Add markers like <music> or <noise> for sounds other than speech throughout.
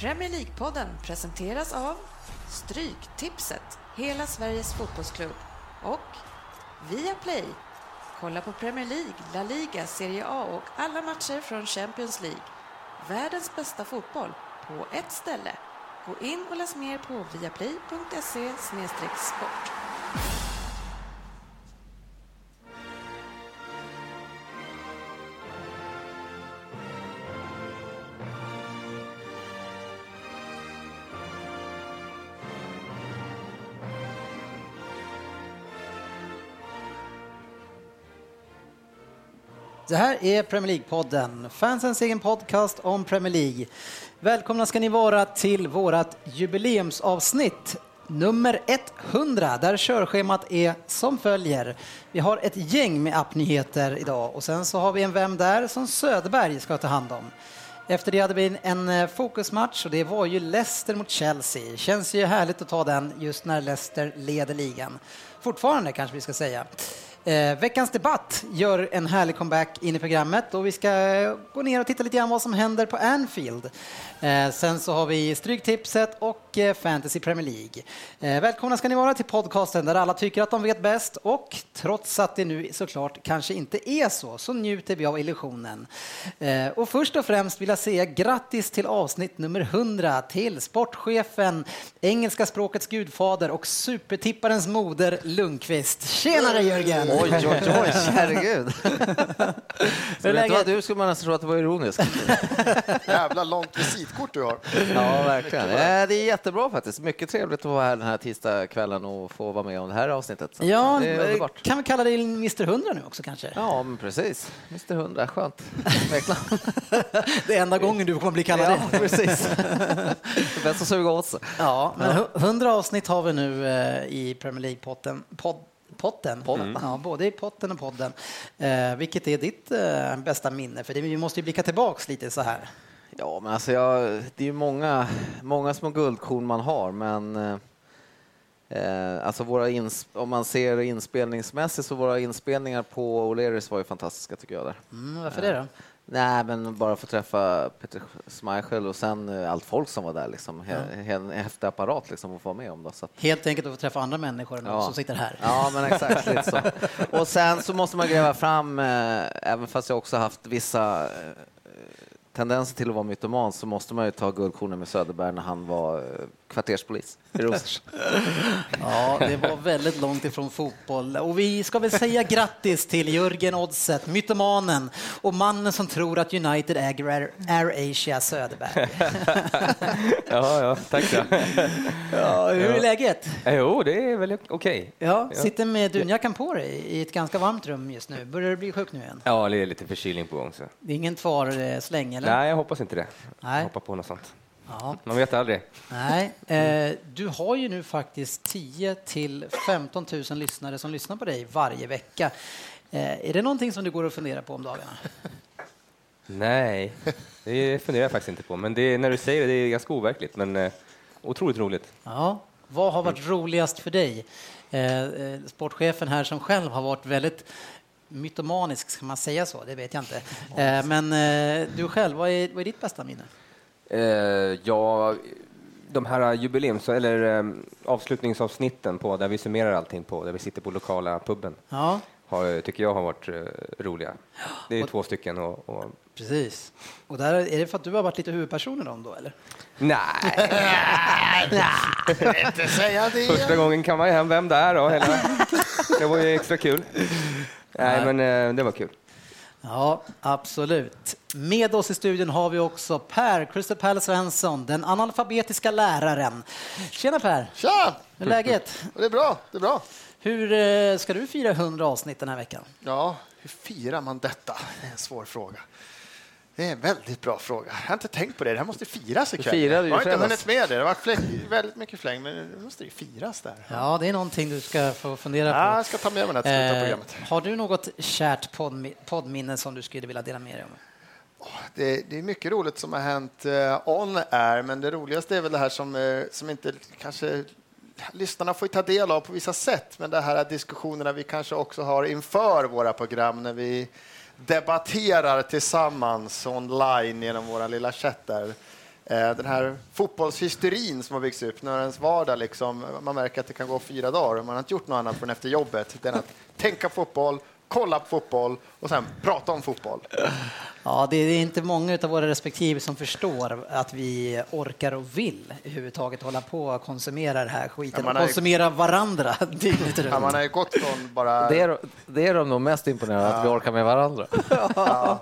Premier League-podden presenteras av Stryktipset, hela Sveriges fotbollsklubb och Viaplay. Kolla på Premier League, La Liga, Serie A och alla matcher från Champions League. Världens bästa fotboll på ett ställe. Gå in och läs mer på viaplay.se sport. Det här är Premier League-podden, fansens egen podcast om Premier League. Välkomna ska ni vara till vårt jubileumsavsnitt nummer 100 där körschemat är som följer. Vi har ett gäng med appnyheter idag och sen så har vi en Vem där som Söderberg ska ta hand om. Efter det hade vi en eh, fokusmatch och det var ju Leicester mot Chelsea. Känns ju härligt att ta den just när Leicester leder ligan. Fortfarande kanske vi ska säga. Eh, veckans debatt gör en härlig comeback in i programmet och vi ska eh, gå ner och titta lite grann vad som händer på Anfield. Eh, sen så har vi Stryktipset och eh, Fantasy Premier League. Eh, välkomna ska ni vara till podcasten där alla tycker att de vet bäst och trots att det nu såklart kanske inte är så, så njuter vi av illusionen. Eh, och först och främst vill jag säga grattis till avsnitt nummer 100 till sportchefen, engelska språkets gudfader och supertipparens moder Lundqvist. Tjenare Jörgen! Oj, oj, oj, <laughs> herregud. <laughs> Så vet du vad, du skulle man nästan tro att det var ironiskt. <laughs> Jävla långt visitkort du har. Ja, verkligen. Eh, Det är jättebra faktiskt. Mycket trevligt att vara här den här tisdagskvällen och få vara med om det här avsnittet. Ja, det är underbart. kan vi kalla dig Mr 100 nu också kanske? Ja, men precis. Mr 100, skönt. Det är enda gången du kommer bli kallad Ja, det. precis. Bäst att suga åt sig. Ja, men hu- 100 avsnitt har vi nu eh, i Premier League-potten. Pod, potten. Ja, både i potten och podden. Eh, vilket är ditt eh, bästa minne? För det, vi måste ju blicka tillbaks lite så här. Ja, men alltså jag, det är ju många, många små guldkorn man har, men eh, alltså våra ins, om man ser inspelningsmässigt så våra inspelningar på O'Learys var ju fantastiska tycker jag. Där. Mm, varför det då? Nej, men bara få träffa Peter Schmeichel och sen eh, allt folk som var där, liksom. En häftig apparat liksom att få vara med om. Då, så Helt enkelt att få träffa andra människor än Ja. som sitter här. Ja, men exakt <laughs> lite så. Och sen så måste man gräva fram, eh, även fast jag också haft vissa eh, tendenser till att vara mytoman, så måste man ju ta guldkornen med Söderberg när han var eh, kvarterspolis i Rosers. <laughs> Ja, det var väldigt långt ifrån fotboll. Och vi ska väl säga grattis till Jörgen Oddset, mytomanen och mannen som tror att United äger Air, Asia Söderberg. <laughs> Ja, ja, tack så. Ja, hur är läget? Jo, det är väl okej. Ja, sitter med dunjackan på dig i ett ganska varmt rum just nu. Börjar du bli sjuk nu igen? Ja, det är lite förkylning på gång. Så. Det är ingen tvar-släng, eller? Nej, jag hoppas inte det. Nej. Hoppa på något sånt. Ja. Man vet aldrig. Nej. Eh, du har ju nu faktiskt 10 till 15 000 lyssnare som lyssnar på dig varje vecka. Eh, är det någonting som du går och funderar på om dagarna? Nej, det funderar jag faktiskt inte på. Men det, är- när du säger det, det är ganska overkligt. Men eh, otroligt roligt. Ja. Vad har varit roligast för dig? Eh, eh, sportchefen här som själv har varit väldigt mytomanisk, ska man säga så? Det vet jag inte. Eh, men du själv, vad är, vad är ditt bästa minne? Eh, ja, de här jubileums eller eh, avslutningsavsnitten på där vi summerar allting på, där vi sitter på lokala puben, Ja, har, tycker jag har varit eh, roliga. Det är två stycken och, och precis. Och där, är det för att du har varit lite huvudperson i dem då, eller? Nej, <laughs> <laughs> Inte säga det. första gången kan man ju hem vem där då. Hela. Det var ju extra kul. Nej, men eh, det var kul. Ja, absolut. Med oss i studion har vi också Per Palace Svensson, den analfabetiska läraren. Tjena Per! Tja! Hur är läget? <laughs> Det är bra. Det är bra. Hur eh, ska du fira 100 avsnitt den här veckan? Ja, hur firar man detta? Det är en svår fråga. Det är en väldigt bra fråga. Jag har inte tänkt på det. Det här måste firas ikväll. firade ju jag har inte hunnit med det. Det har varit fläng, väldigt mycket fläng, men det måste ju firas där. Ja, det är någonting du ska få fundera Ja, på. jag ska ta med mig det här till Eh, programmet. har du något kärt poddmi- poddminne som du skulle vilja dela med dig om? Det, det är mycket roligt som har hänt eh, on air, men det roligaste är väl det här som, eh, som inte kanske lyssnarna får ta del av på vissa sätt, men det här diskussionerna vi kanske också har inför våra program när vi debatterar tillsammans online genom våra lilla chatt där. Eh, den här fotbollshysterin som har byggts upp, när ens vardag liksom, man märker att det kan gå fyra dagar och man har inte gjort något annat förrän efter jobbet, än att tänka fotboll, kolla på fotboll och sen prata om fotboll. Ja, det är inte många av våra respektive som förstår att vi orkar och vill överhuvudtaget hålla på och konsumera det här skiten Ja, har ju- konsumera varandra <laughs> dygnet Ja, runt. man har ju gått från bara... Det är, det är de nog mest imponerade, att vi orkar med varandra. <laughs> Ja,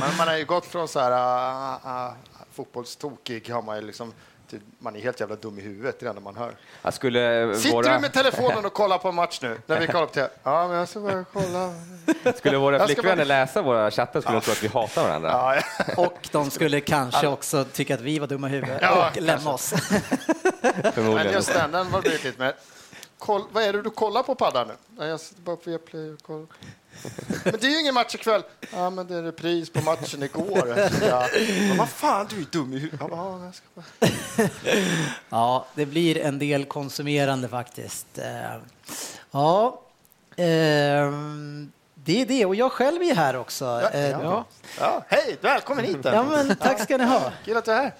man, man har ju gått från så här uh, uh, fotbollstokig, har man ju liksom, till, man är helt jävla dum i huvudet, det är det man hör. Jag skulle Sitter våra, du med telefonen och kollar på en match nu? När vi kollar på TV? <laughs> Ja, men jag ska bara kolla. skulle våra flickvänner bara- läsa våra chattar skulle de tro att vi hatar varandra. Ja, ja. <laughs> Och de skulle kanske också tycka att vi var dumma i huvudet Ja, och lämna oss. <laughs> Men just den, den var lite mer... Koll, vad är det du kollar på paddan nu? Jag sitter bara på Viaplay och kollar. Men det är ju ingen match ikväll. Ja, men det är repris på matchen igår. <laughs> Ja. Men vad fan, du är dum i huvudet. Ja, jag ska bara... <laughs> Ja, det blir en del konsumerande faktiskt. Eh, Ja, ehm, det är det. Och jag själv är här också. Ja, Eh, ja. Ja, hej, välkommen hit. Ja, men tack ska ni ha. Kul att du är här.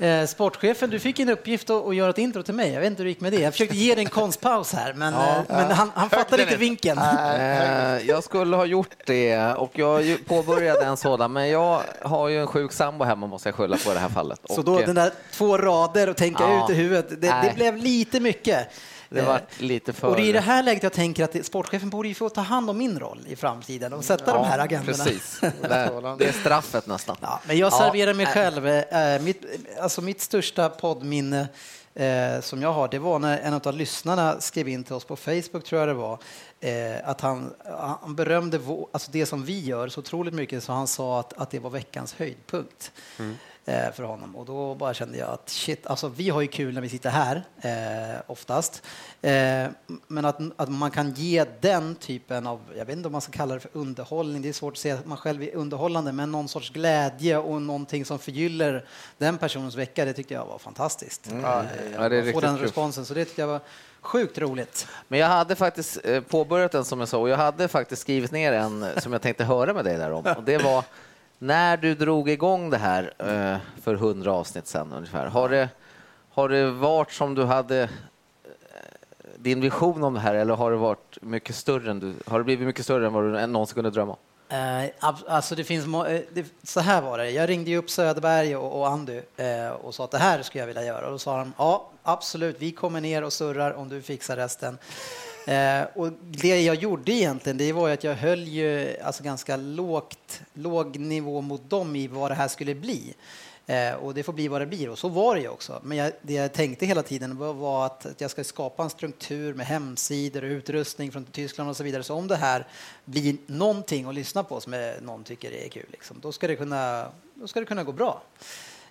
Eh, sportchefen, du fick en uppgift att, att göra ett intro till mig. Jag vet inte hur det gick med det. Jag försökte ge dig en konstpaus här, men, eh, men han, han fattade inte vinkeln. Eh, jag skulle ha gjort det och jag påbörjade en sådan, men jag har ju en sjuk sambo hemma måste jag skylla på i det här fallet. Så Och, då den där två rader och tänka Ja. ut i huvudet, det, det blev lite mycket. Det Eh, var lite för... Och det är i det här läget jag tänker att sportchefen borde ju få ta hand om min roll i framtiden och sätta de här agendorna. Precis. <laughs> Det, är straffet nästan. Ja, men jag Ja, serverar mig äh. själv. Eh, mitt, alltså mitt största poddminne eh, som jag har, det var när en av lyssnarna skrev in till oss på Facebook, tror jag det var, eh, att han, han berömde vå, alltså det som vi gör så otroligt mycket så han sa att, att det var veckans höjdpunkt. eh, för honom. Och då bara kände jag att shit, alltså vi har ju kul när vi sitter här eh, oftast. Eh, men att, att man kan ge den typen av, jag vet inte om man ska kalla det för underhållning, det är svårt att säga att man själv är underhållande, men någon sorts glädje och någonting som förgyller den personens vecka, det tyckte jag var fantastiskt. Eh, Ja, det är att få den kul. responsen, så det tyckte jag var sjukt roligt. Men jag hade faktiskt eh, påbörjat den som jag sa och jag hade faktiskt skrivit ner en eh, som jag tänkte höra med dig där om. <laughs> Och det var när du drog igång det här eh, för hundra avsnitt sedan ungefär. Har det, har det varit som du hade eh, din vision om det här eller har det varit mycket större än du, har det blivit mycket större än vad du någonsin kunde drömma om? Eh, alltså det finns eh, det, så här var det. Jag ringde ju upp Söderberg och, och Andy eh, och sa att det här skulle jag vilja göra. Och då sa de ja, absolut, vi kommer ner och surrar om du fixar resten. Eh, och det jag gjorde egentligen, det var ju att jag höll ju alltså ganska lågt, låg nivå mot dem i vad det här skulle bli. Eh, och det får bli vad det blir och så var det ju också. Men jag, det jag tänkte hela tiden var, var att, att jag ska skapa en struktur med hemsidor och utrustning från Tyskland och så vidare. Så om det här blir någonting att lyssna på som någon tycker är kul, liksom, då, ska det kunna, då ska det kunna gå bra.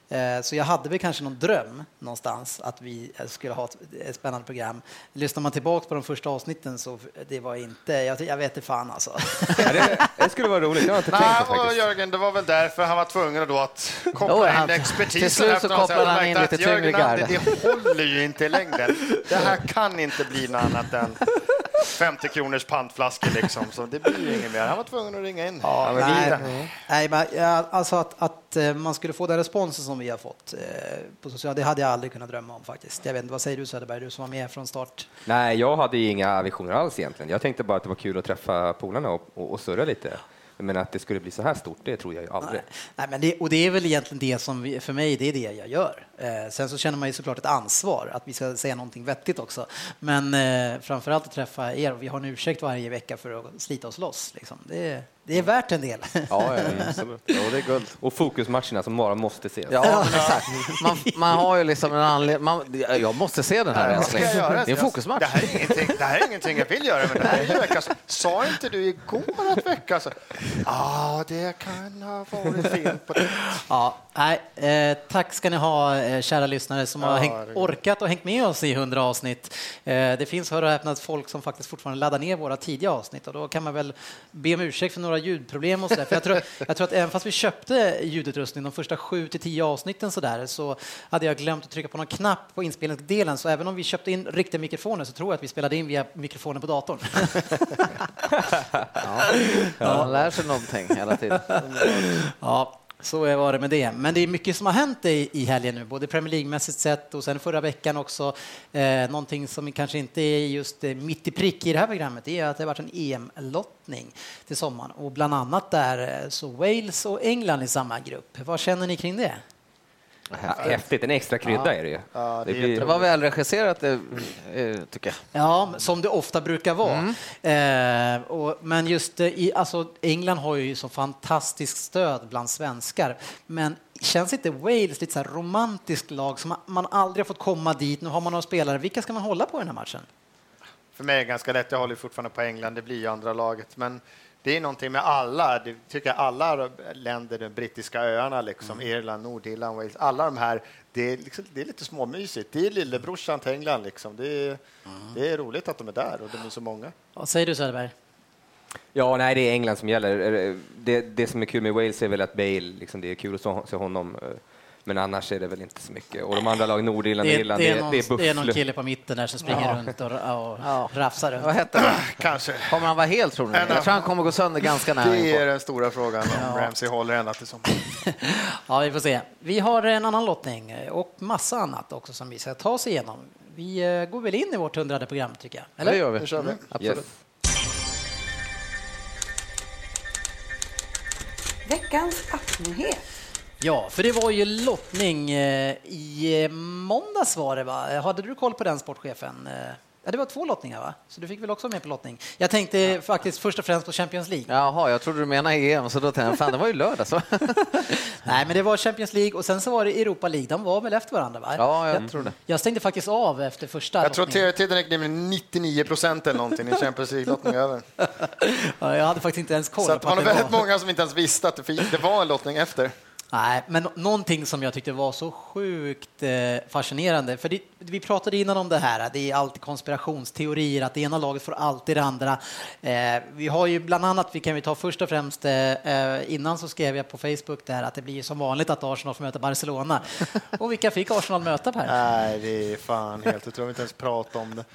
Eh, Så jag hade väl kanske någon dröm någonstans att vi eh, skulle ha ett, spännande program. Lyssnar man tillbaka på de första avsnitten så det var inte, jag, jag vet inte fan alltså. <laughs> Ja, det, det skulle vara roligt, det har jag inte Nej, tänkt faktiskt. Jörgen, det var väl därför han var tvungen då att koppla in expertisen. till slut så kopplade han in att lite tyngre Jörgen, garde. Det, det håller ju inte i längden. Det här kan inte bli något annat än 50 kronors pantflaskor liksom. Så det blir ju inget mer. Han var tvungen att ringa in. Ja, men nej, nej, men, ja, alltså att, att eh, man skulle få den responsen som vi har fått eh, på sociala, det hade jag aldrig kunnat drömma om faktiskt. Jag vet inte, vad säger du Söderberg, du som var med från start? Nej, jag hade inga visioner alls egentligen. Jag tänkte bara att det var kul att träffa polarna och, och, och surra lite. Men att det skulle bli så här stort, det tror jag ju aldrig. Nej, men det, och det är väl egentligen det som vi, för mig, det är det jag gör. Eh, sen så känner man ju såklart ett ansvar att vi ska säga någonting vettigt också. Men eh, framförallt att träffa er, vi har en ursäkt varje vecka för att slita oss loss. Liksom. Det, det är värt en del. Ja, ja, absolut. Jo, det är guld. Och fokusmatcherna som bara måste ses. Ja, exakt. Man, man har ju liksom en anledning. Man, jag måste se den här älskling. Det är en fokusmatch. Det här är ingenting, det här är ingenting jag vill göra, men det här är ju veckans... Sa inte du igår att veckans... Ja, det kan ha varit fel på det. Ja, nej, eh, tack ska ni ha, eh, kära lyssnare som har Ja, hängt, orkat och hängt med oss i 100 avsnitt. Eh, det finns, hör och häpna, folk som faktiskt fortfarande laddar ner våra tidiga avsnitt och då kan man väl be om ursäkt för några ljudproblem och så där. För jag tror, jag tror att även fast vi köpte ljudutrustning de första sju till tio avsnitten så där så hade jag glömt att trycka på någon knapp på inspelningsdelen så även om vi köpte in riktiga mikrofoner så tror jag att vi spelade in via mikrofonen på datorn. <laughs> Ja, man lär sig någonting hela tiden. Ja, så var det med det. Men det är mycket som har hänt i, i helgen nu, både Premier League-mässigt sett och sen förra veckan också. Eh, någonting som kanske inte är just eh, mitt i prick i det här programmet är att det har varit en EM-lottning till sommaren och bland annat där eh, så Wales och England i samma grupp. Vad känner ni kring det? Ja, häftigt, en extra krydda är det ju. Ja, det är blir- Det var välregisserat, eh, eh, tycker jag. Ja, som det ofta brukar vara. Eh, och, men just eh, i, alltså, England har ju så fantastiskt stöd bland svenskar. Men känns inte Wales lite så här romantiskt lag som man, man aldrig har fått komma dit? Nu har man några spelare. Vilka ska man hålla på i den här matchen? För mig är det ganska lätt. Jag håller fortfarande på England. Det blir ju andra laget. Men det är någonting med alla. Det tycker jag alla länder, de brittiska öarna, liksom, Irland, Nordirland, Wales. Alla de här. Det är, liksom, det är lite småmysigt. Det är lillebrorsan till England. Liksom. Det, är, det är roligt att de är där och de är så många. Vad säger du Söderberg? Ja, nej, det är England som gäller. Eh, Det, det som är kul med Wales är väl att Bale, liksom, det är kul att se- se honom. Men annars är det väl inte så mycket. Och de andra lagen, Nordirland Det är, Irland, det, det, är är- någon, det är det är någon kille på mitten där som springer runt och, och Ja. rafsar Vad runt. hette han? <clears throat> Kanske. Kommer han vara helt, tror ni? Jag tror han kommer gå sönder ganska nära Det är den stora frågan om Ramsey håller ända till sommaren. <laughs> Ja, vi får se. Vi har en annan lottning och massa annat också som vi ska ta oss igenom. Vi eh, går väl in i vårt hundrade program tycker jag. Eller? Det gör vi. Kör vi. Absolut. Yes. Veckans appnyhet. Ja, för det var ju lottning eh, i eh, måndags var det va? Hade du koll på den sportchefen? Eh, Ja, det var två lottningar va? Så du fick väl också med på lottning? Jag tänkte faktiskt först och främst på Champions League. Jaha, jag trodde du menade EM, så då tänkte jag, fan det var ju lördag. Så. <laughs> Nej, men det var Champions League och sen så var det Europa League. De var väl efter varandra va? Ja, jag tror det. Jag stängde faktiskt av efter första Jag tror lottningen. tv-tiden gick ner med 99 procent eller någonting i Champions League-lottning <laughs> över. Ja, jag hade faktiskt inte ens koll Så att det på var det väldigt var. många som inte ens visste att det var en lottning efter. Nej, men nå- någonting som jag tyckte var så sjukt eh, fascinerande, för det, vi pratade innan om det här, det är alltid konspirationsteorier, att det ena laget får alltid det andra. Eh, vi har ju bland annat, vi kan vi ta först och främst, eh, innan så skrev jag på Facebook där att det blir som vanligt att Arsenal får möta Barcelona. <laughs> Och vilka fick Arsenal möta Per? Nej, det är fan helt, tror inte ens prata om det.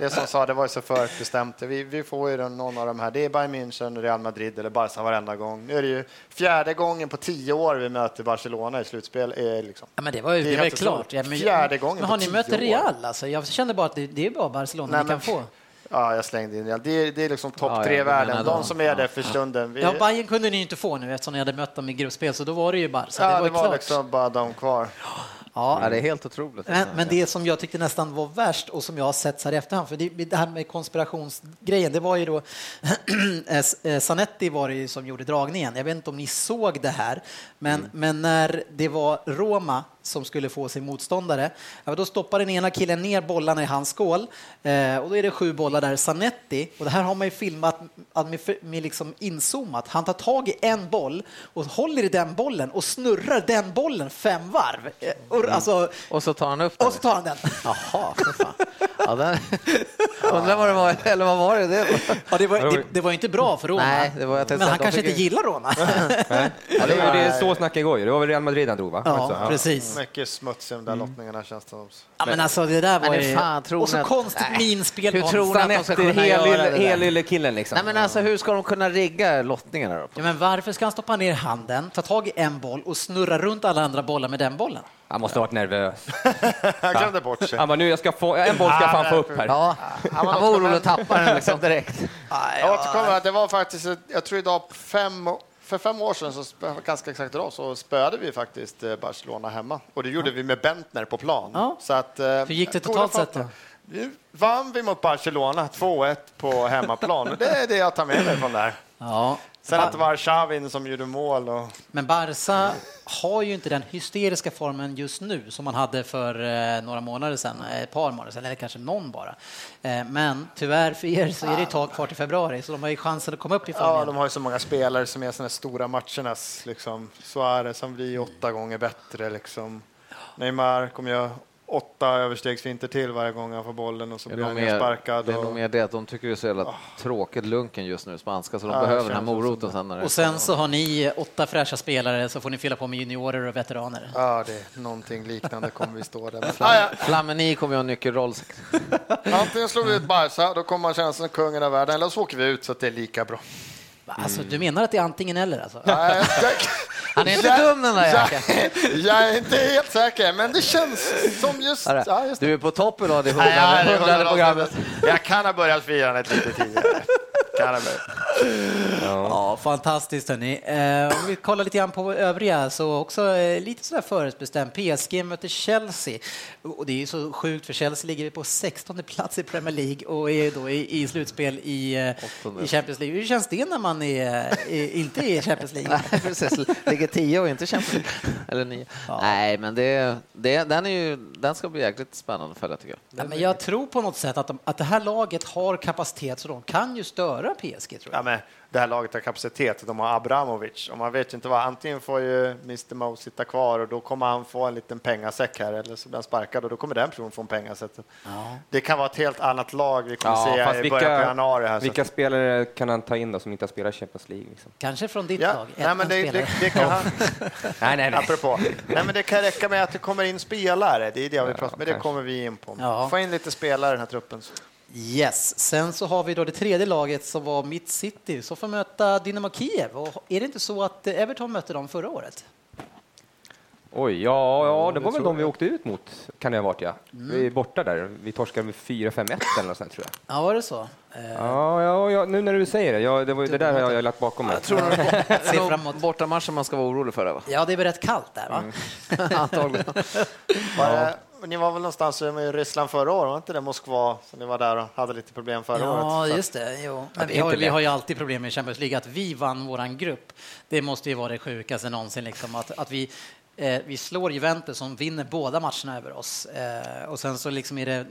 Det som sa, det var ju så förutbestämt. Vi, vi får ju någon av de här, det är Bayern München, Real Madrid eller Barca varenda gång. Nu är det ju fjärde gången på tio år vi möter Barcelona i slutspel. Är liksom. Ja, men det var ju, Det det var klart. Ja, men, Fjärde gången men har ni mött. Real? Alltså, jag kände bara att det, det är bara Barcelona Nej, ni kan få. Ja, jag slängde in Real. Det är, det är liksom topp Ja, tre i ja, världen. De som är där för stunden. Vi, Ja, Bayern kunde ni inte få nu eftersom ni hade mött dem i gruppspel, så då var det ju Barca. ja, det var, det var klart. liksom bara de kvar. Ja, det är helt otroligt. Men, men det som jag tyckte nästan var värst och som jag har sett så här i efterhand, för det, det här med konspirationsgrejen, det var ju då <clears throat> eh, Sanetti var det ju som gjorde dragningen. Jag vet inte om ni såg det här, men, men när det var Roma som skulle få sin motståndare, ja, då stoppar den ena killen ner bollarna i hans skål eh, och då är det sju bollar där. Sanetti, och det här har man ju filmat att med, med liksom inzoomat, han tar tag i en boll och håller i den bollen och snurrar den bollen fem varv. Eh, Och, alltså, Och så tar han upp den. och så tar han den. Jaha, för fan. Ja, den... <laughs> Undrar vad det var, eller vad var det? det var... Ja, det, var, det, det var inte bra för Roma. Nej, det var- men han kanske fick inte gillar Roma. <laughs> Nej. Ja, det, det är så snacket går ju. Det var väl Real Madrid han drog, va? Ja, precis. Mycket smuts i de där lottningarna känns det som. Ja, men alltså det där var ju... fan tror Och så att- konstigt Nej. minspel Hur tror ni att de ska kunna göra det helylle- där? helylle-killen liksom. Nej, men alltså, hur ska de kunna rigga lottningarna då? Ja, men varför ska han stoppa ner handen, ta tag i en boll och snurra runt alla andra bollar med den bollen? Han måste ha varit nervös. <laughs> Han glömde bort sig. Han bara, nu jag ska få, en boll ska jag fan få upp här. Ja, han var orolig att tappa den liksom direkt. Jag återkommer att det var faktiskt, jag tror idag fem, för fem år sedan, så ganska exakt idag, så spöade vi faktiskt eh, Barcelona hemma. Och det gjorde vi med Bentner på plan. Ja. Så att, eh, Hur gick det totalt sett då? Nu vann vi mot Barcelona 2-1 på hemmaplan. Det är det jag tar med mig från det här. Ja. Sen att det var Xavin som gjorde mål. Och, Men Barca har ju inte den hysteriska formen just nu som man hade för eh, några månader sedan, eh, ett par månader sedan, eller kanske någon bara. Eh, men tyvärr för er så är det ett tag kvar till februari, så de har ju chansen att komma upp i form ja, de har ju så många spelare som är såna stora matchernas. Liksom. Suarez som blir åtta gånger bättre. Liksom. Neymar kommer göra åtta överstegsfinter till varje gång han får bollen och så blir han mer, sparkad. det är och- nog mer det att de tycker det är så jävla tråkigt lunken just nu, spanska, så de Ja, behöver den här moroten sen. När Och sen så har ni åtta fräscha spelare så får ni fylla på med juniorer och veteraner. Ja, det är någonting liknande kommer vi stå där. Men, <laughs> ah, ja. Flamini kommer ju ha en nyckelroll. <laughs> Antingen slår vi ut Barca, då kommer man känna sig som kungen av världen, eller så åker vi ut så att det är lika bra. Alltså, du menar att det är antingen eller? Alltså? Nej, <laughs> Han är inte dum den där jag, jäkeln. <laughs> jag är inte helt säker, men det känns som just... Ja, just. Du är på topp idag, det ja, hundrade programmet. Jag kan ha börjat firandet lite tidigare. <laughs> Börjat. Ja, fantastiskt hörni. Eh, om vi kollar lite grann på övriga så också eh, lite sådär förutbestämt. PSG möter Chelsea och det är ju så sjukt för Chelsea ligger på 16 plats i Premier League och är då i, i slutspel i, eh, i Champions League. Hur känns det när man är, är, inte är i Champions League? <laughs> Nej, precis. Ligger tio och inte Champions League. Eller nio. Nej, men det, det, den, är ju, den ska bli jäkligt spännande att följa tycker jag. Ja, men jag tror på något sätt att, de, att det här laget har kapacitet så de kan ju störa PSG tror jag. Ja, men det här laget har kapacitet. De har Abramovic och man vet ju inte vad. Antingen får ju Mr Mo sitta kvar och då kommer han få en liten pengasäck här eller så blir han sparkad och då kommer den personen få en pengasäck. Det kan vara ett helt annat lag vi kommer Ja, se i början på januari. Här, så- vilka spelare kan han ta in då som inte har spelat Champions League? Liksom? Kanske från ditt Ja, lag. nej, men det, det, det kan han, <laughs> Nej, nej, nej. apropå. Nej, men det kan räcka med att det kommer in spelare. Det är det vi pratar om, men det kommer vi in på. Ja. Få in lite spelare i den här truppen. Yes, sen så har vi då det tredje laget som var Mitt City som får möta Dynamo Kiev. Och är det inte så att Everton mötte dem förra året? Oj, ja, ja det var väl de vi åkte ut mot, kan det ha varit ja. Mm. Vi är borta där. Vi torskade med 4-5-1 eller något sånt tror jag. Ja, var det så? Eh, Ja, ja, ja, nu när du säger det. Ja, det, var, ju- det där har jag, jag lagt bakom mig. Jag tror <laughs> det nog bortamatchen man ska vara orolig för. Det, va? Ja, det är väl rätt kallt där, va? <laughs> Antagligen. Var det, ni var väl någonstans i Ryssland förra året? Var inte det Moskva som ni var där och hade lite problem förra Ja, året? Så- just det. Jo. Men vi, har, vi har ju alltid problem med Champions League. Att vi vann våran grupp, det måste ju vara det sjukaste någonsin. Liksom. Att, att vi, eh, vi slår Juventus som vinner båda matcherna över oss. Eh, och sen så liksom är det,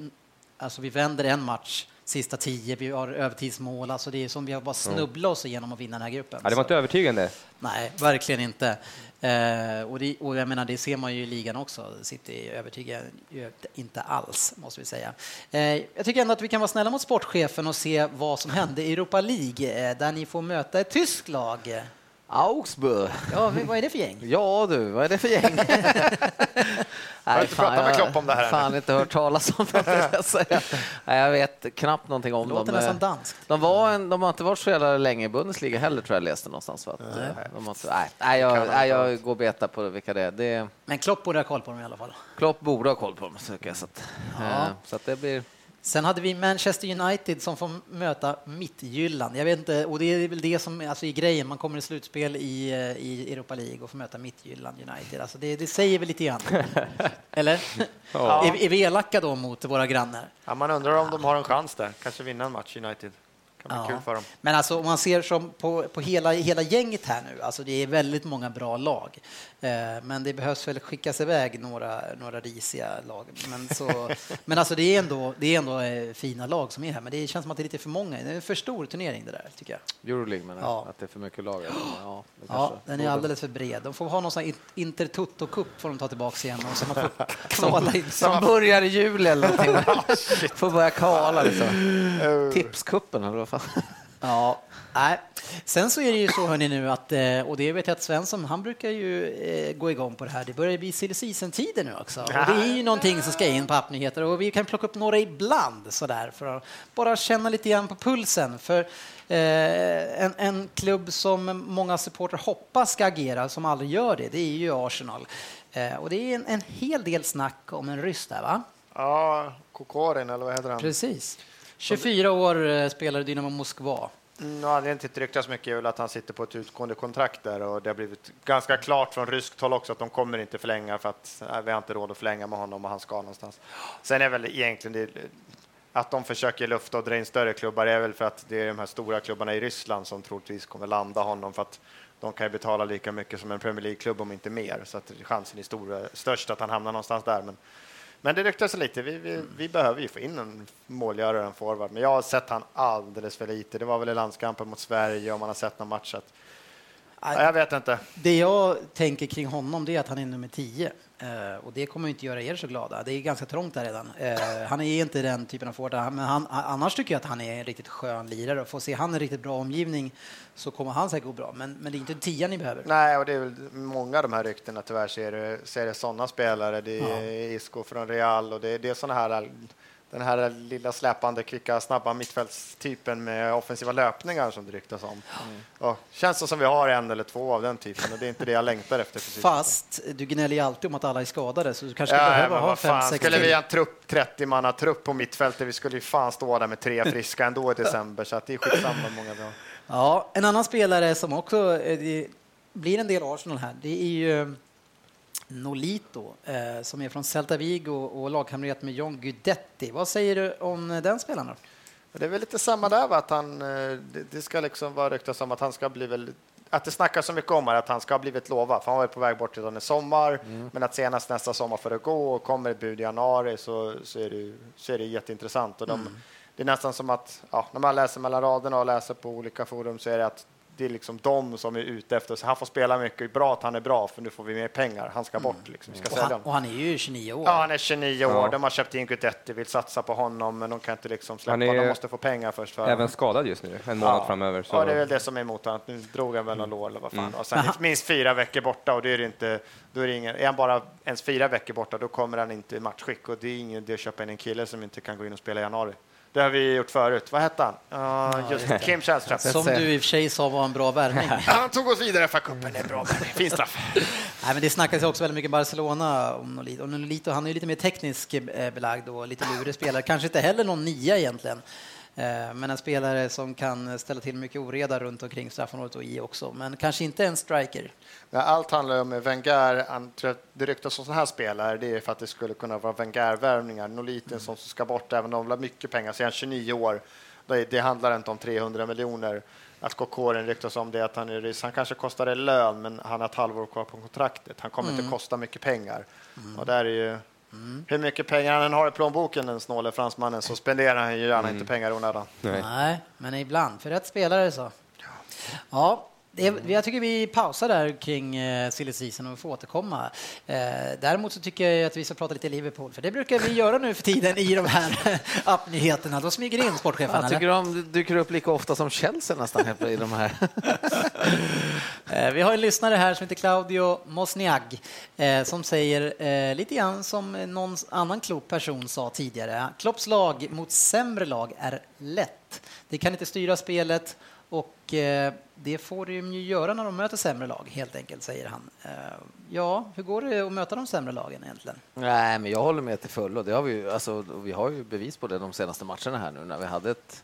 alltså vi vänder en match sista tio, vi har övertidsmål. Alltså det är som vi har bara snubblat oss igenom att vinna den här gruppen. Ja, det var inte övertygande. Nej, verkligen inte. Eh, och, det, och jag menar, det ser man ju i ligan också. City övertygar inte alls, måste vi säga. Eh, jag tycker ändå att vi kan vara snälla mot sportchefen och se vad som hände i Europa League, eh, där ni får möta ett tyskt lag. Augsburg. Ja, vad är det för gäng? Ja du, vad är det för gäng? <laughs> Nej, inte pratat med Klopp om det här Jag har fan inte hört talas om det. vill Jag. Nej, vet knappt någonting om Det låter dem. nästan danskt. De, var en, de har inte varit så jävla länge i Bundesliga heller tror jag läste någonstans. Att, eh, De har inte, nej, nej, jag, nej, jag går beta på vilka det är. Det Men Klopp borde ha koll på dem i alla fall. Klopp borde ha koll på dem. tycker jag, Så att, Ja. eh, så att det blir... Sen hade vi Manchester United som får möta Mittjylland. Jag vet inte, och det är väl det som alltså i grejen, man kommer i slutspel i, eh, i Europa League och får möta Mittjylland United. Alltså det, det säger väl lite grann. <laughs> Eller? Ja. Är, är vi elaka då mot våra grannar? Ja, man undrar om de har en chans där. Kanske vinna en match United. kan bli Ja. kul för dem. Men alltså om man ser som på, på hela, hela gänget här nu, alltså det är väldigt många bra lag. Eh, men det behövs väl skickas iväg några, några risiga lag. Men, så, <laughs> men alltså det är ändå, det är ändå eh, fina lag som är här, men det känns som att det är lite för många. Det är en för stor turnering det där, tycker jag. Euroleague menar Ja. att det är för mycket lag. <gasps> Ja, Ja, den är alldeles för bred. De får ha någon sån här Inter Toto Cup får de ta tillbaka igen och så man får <laughs> kvala in. Som börjar i juli eller någonting. <laughs> Får börja kvala liksom. Tipskuppen eller vad fan. Ja, nej. Sen så är det ju så hörni nu att, eh, och det vet jag att Svensson, han brukar ju eh, gå igång på det här. Det börjar bli silly season-tider nu också. Och det är ju någonting som ska in på appnyheter och vi kan plocka upp några ibland sådär för att bara känna lite grann på pulsen. För eh, en, en klubb som många supporter hoppas ska agera, som aldrig gör det, det är ju Arsenal. Eh, och det är en, en hel del snack om en ryss där va? Ja, Kokorin eller vad heter han? Precis. 24 år eh, spelar i Dynamo Moskva. No, och anledningen till att det ryktas mycket är väl att han sitter på ett utgående kontrakt där och det har blivit ganska klart från ryskt håll också att de kommer inte förlänga för att nej, vi har inte råd att förlänga med honom och han ska någonstans. Sen är väl egentligen det, eh, att de försöker lufta och dra in större klubbar är väl för att det är de här stora klubbarna i Ryssland som troligtvis kommer landa honom för att de kan ju betala lika mycket som en Premier League-klubb om inte mer så att chansen är stor, eh, störst att han hamnar någonstans där. Men men det ryktas lite. Vi, vi, vi behöver ju få in en målgörare, en forward. Men jag har sett han alldeles för lite. Det var väl i landskampen mot Sverige om man har sett någon match. Att, ja, jag vet inte. Det jag tänker kring honom det är att han är nummer 10 eh, och det kommer inte göra er så glada. Det är ganska trångt där redan. Eh, han är inte den typen av forward, men han, annars tycker jag att han är en riktigt skön lirare. Får se han en riktigt bra omgivning så kommer han säkert gå bra. Men, men det är inte en tia ni behöver. Nej, och det är väl många av de här ryktena tyvärr ser det, ser det sådana spelare. Det är Isco från Real och det, det är sådana här den här lilla släpande, kvicka, snabba mittfältstypen med offensiva löpningar som det ryktas om. Och känns det som vi har en eller två av den typen och det är inte det jag längtar efter. Precis. Fast du gnäller ju alltid om att alla är skadade så du kanske Ja, behöver ha fem, sex skulle vi ha en trupp, 30 manna trupp på mittfältet, vi skulle ju fan stå där med tre friska ändå i december, så att det är skitsamma många vi har. Ja, en annan spelare som också eh, blir en del Arsenal här, det är ju Nolito eh, som är från Celta Vigo och lagkamrat med John Guidetti. Vad säger du om den spelaren? Det är väl lite samma där, va? att han, eh, det, det ska liksom vara ryktas om att han ska bli väl att det snackas så mycket om det, att han ska ha blivit lovad, för han var på väg bort redan i sommar, men att senast nästa sommar för att gå och kommer ett bud i januari så, så, är, det, så är det jätteintressant. Och de, Det är nästan som att, ja, när man läser mellan raderna och läser på olika forum så är det att det är liksom de som är ute efter, så han får spela mycket, bra att han är bra, för nu får vi mer pengar, han ska bort, liksom. vi ska Och sälja han, och han är ju 29 år. Ja, han är 29 år, Ja. de har köpt in Guidetti, vill satsa på honom, men de kan inte liksom släppa, Han är de måste få pengar först. För Även skadad just nu, en månad framöver. Så Ja, det är väl det som är emot honom. Nu drog han väl någon lår eller vad fan. Och sen minst fyra veckor borta och det är det inte. Då är, det ingen, är han bara ens fyra veckor borta, då kommer han inte i matchskick och det är ingen idé att köpa in en kille som inte kan gå in och spela i januari. Det har vi gjort förut. Vad hette han? Ja, just det. Kim Källström. Som du i och för sig sa var en bra värvning. Ja, <laughs> Han tog oss vidare för cupen. Det är bra. värvning. Fin straff. <laughs> Nej, men det snackas också väldigt mycket Barcelona om Nolito. Och Nolito han är ju lite mer teknisk eh, belagd och lite lurig spelare. Kanske inte heller någon nia egentligen. Eh, Men en spelare som kan ställa till mycket oreda runt omkring straffområdet och i också. Men kanske inte en striker. Allt handlar om Wenger. Det ryktas om sådana här spelare. Det är för att det skulle kunna vara Wenger-värvningar. Noliten som ska bort, även om de har mycket pengar, så är han 29 år. Det, handlar inte om 300 miljoner. Att Kokoren ryktas om det att han är. Han kanske kostar en lön, men han har ett halvår kvar på kontraktet. Han kommer inte kosta mycket pengar. Och där är ju hur mycket pengar han har i plånboken, den snåle fransmannen, så spenderar han ju gärna inte pengar i onödan. Nej. Nej, men ibland. För rätt spelare så. Ja, jag tycker vi pausar där kring eh, silly season och får återkomma. Eh, däremot så tycker jag att vi ska prata lite Liverpool, för det brukar vi göra nu för tiden i de här <laughs> appnyheterna. Då smyger in sportchefen. Jag eller? tycker de dyker upp lika ofta som Chelsea nästan i de här. <laughs> Eh, Vi har en lyssnare här som heter Claudio Mosniag eh, som säger lite grann som någon annan klok person sa tidigare. Klopps lag mot sämre lag är lätt. Det kan inte styra spelet och eh, det får de ju göra när de möter sämre lag, helt enkelt, säger han. Eh, Ja, hur går det att möta de sämre lagen egentligen? Nej, men jag håller med till fullo. Det har vi, ju, alltså, vi har ju bevis på det de senaste matcherna här nu när vi hade ett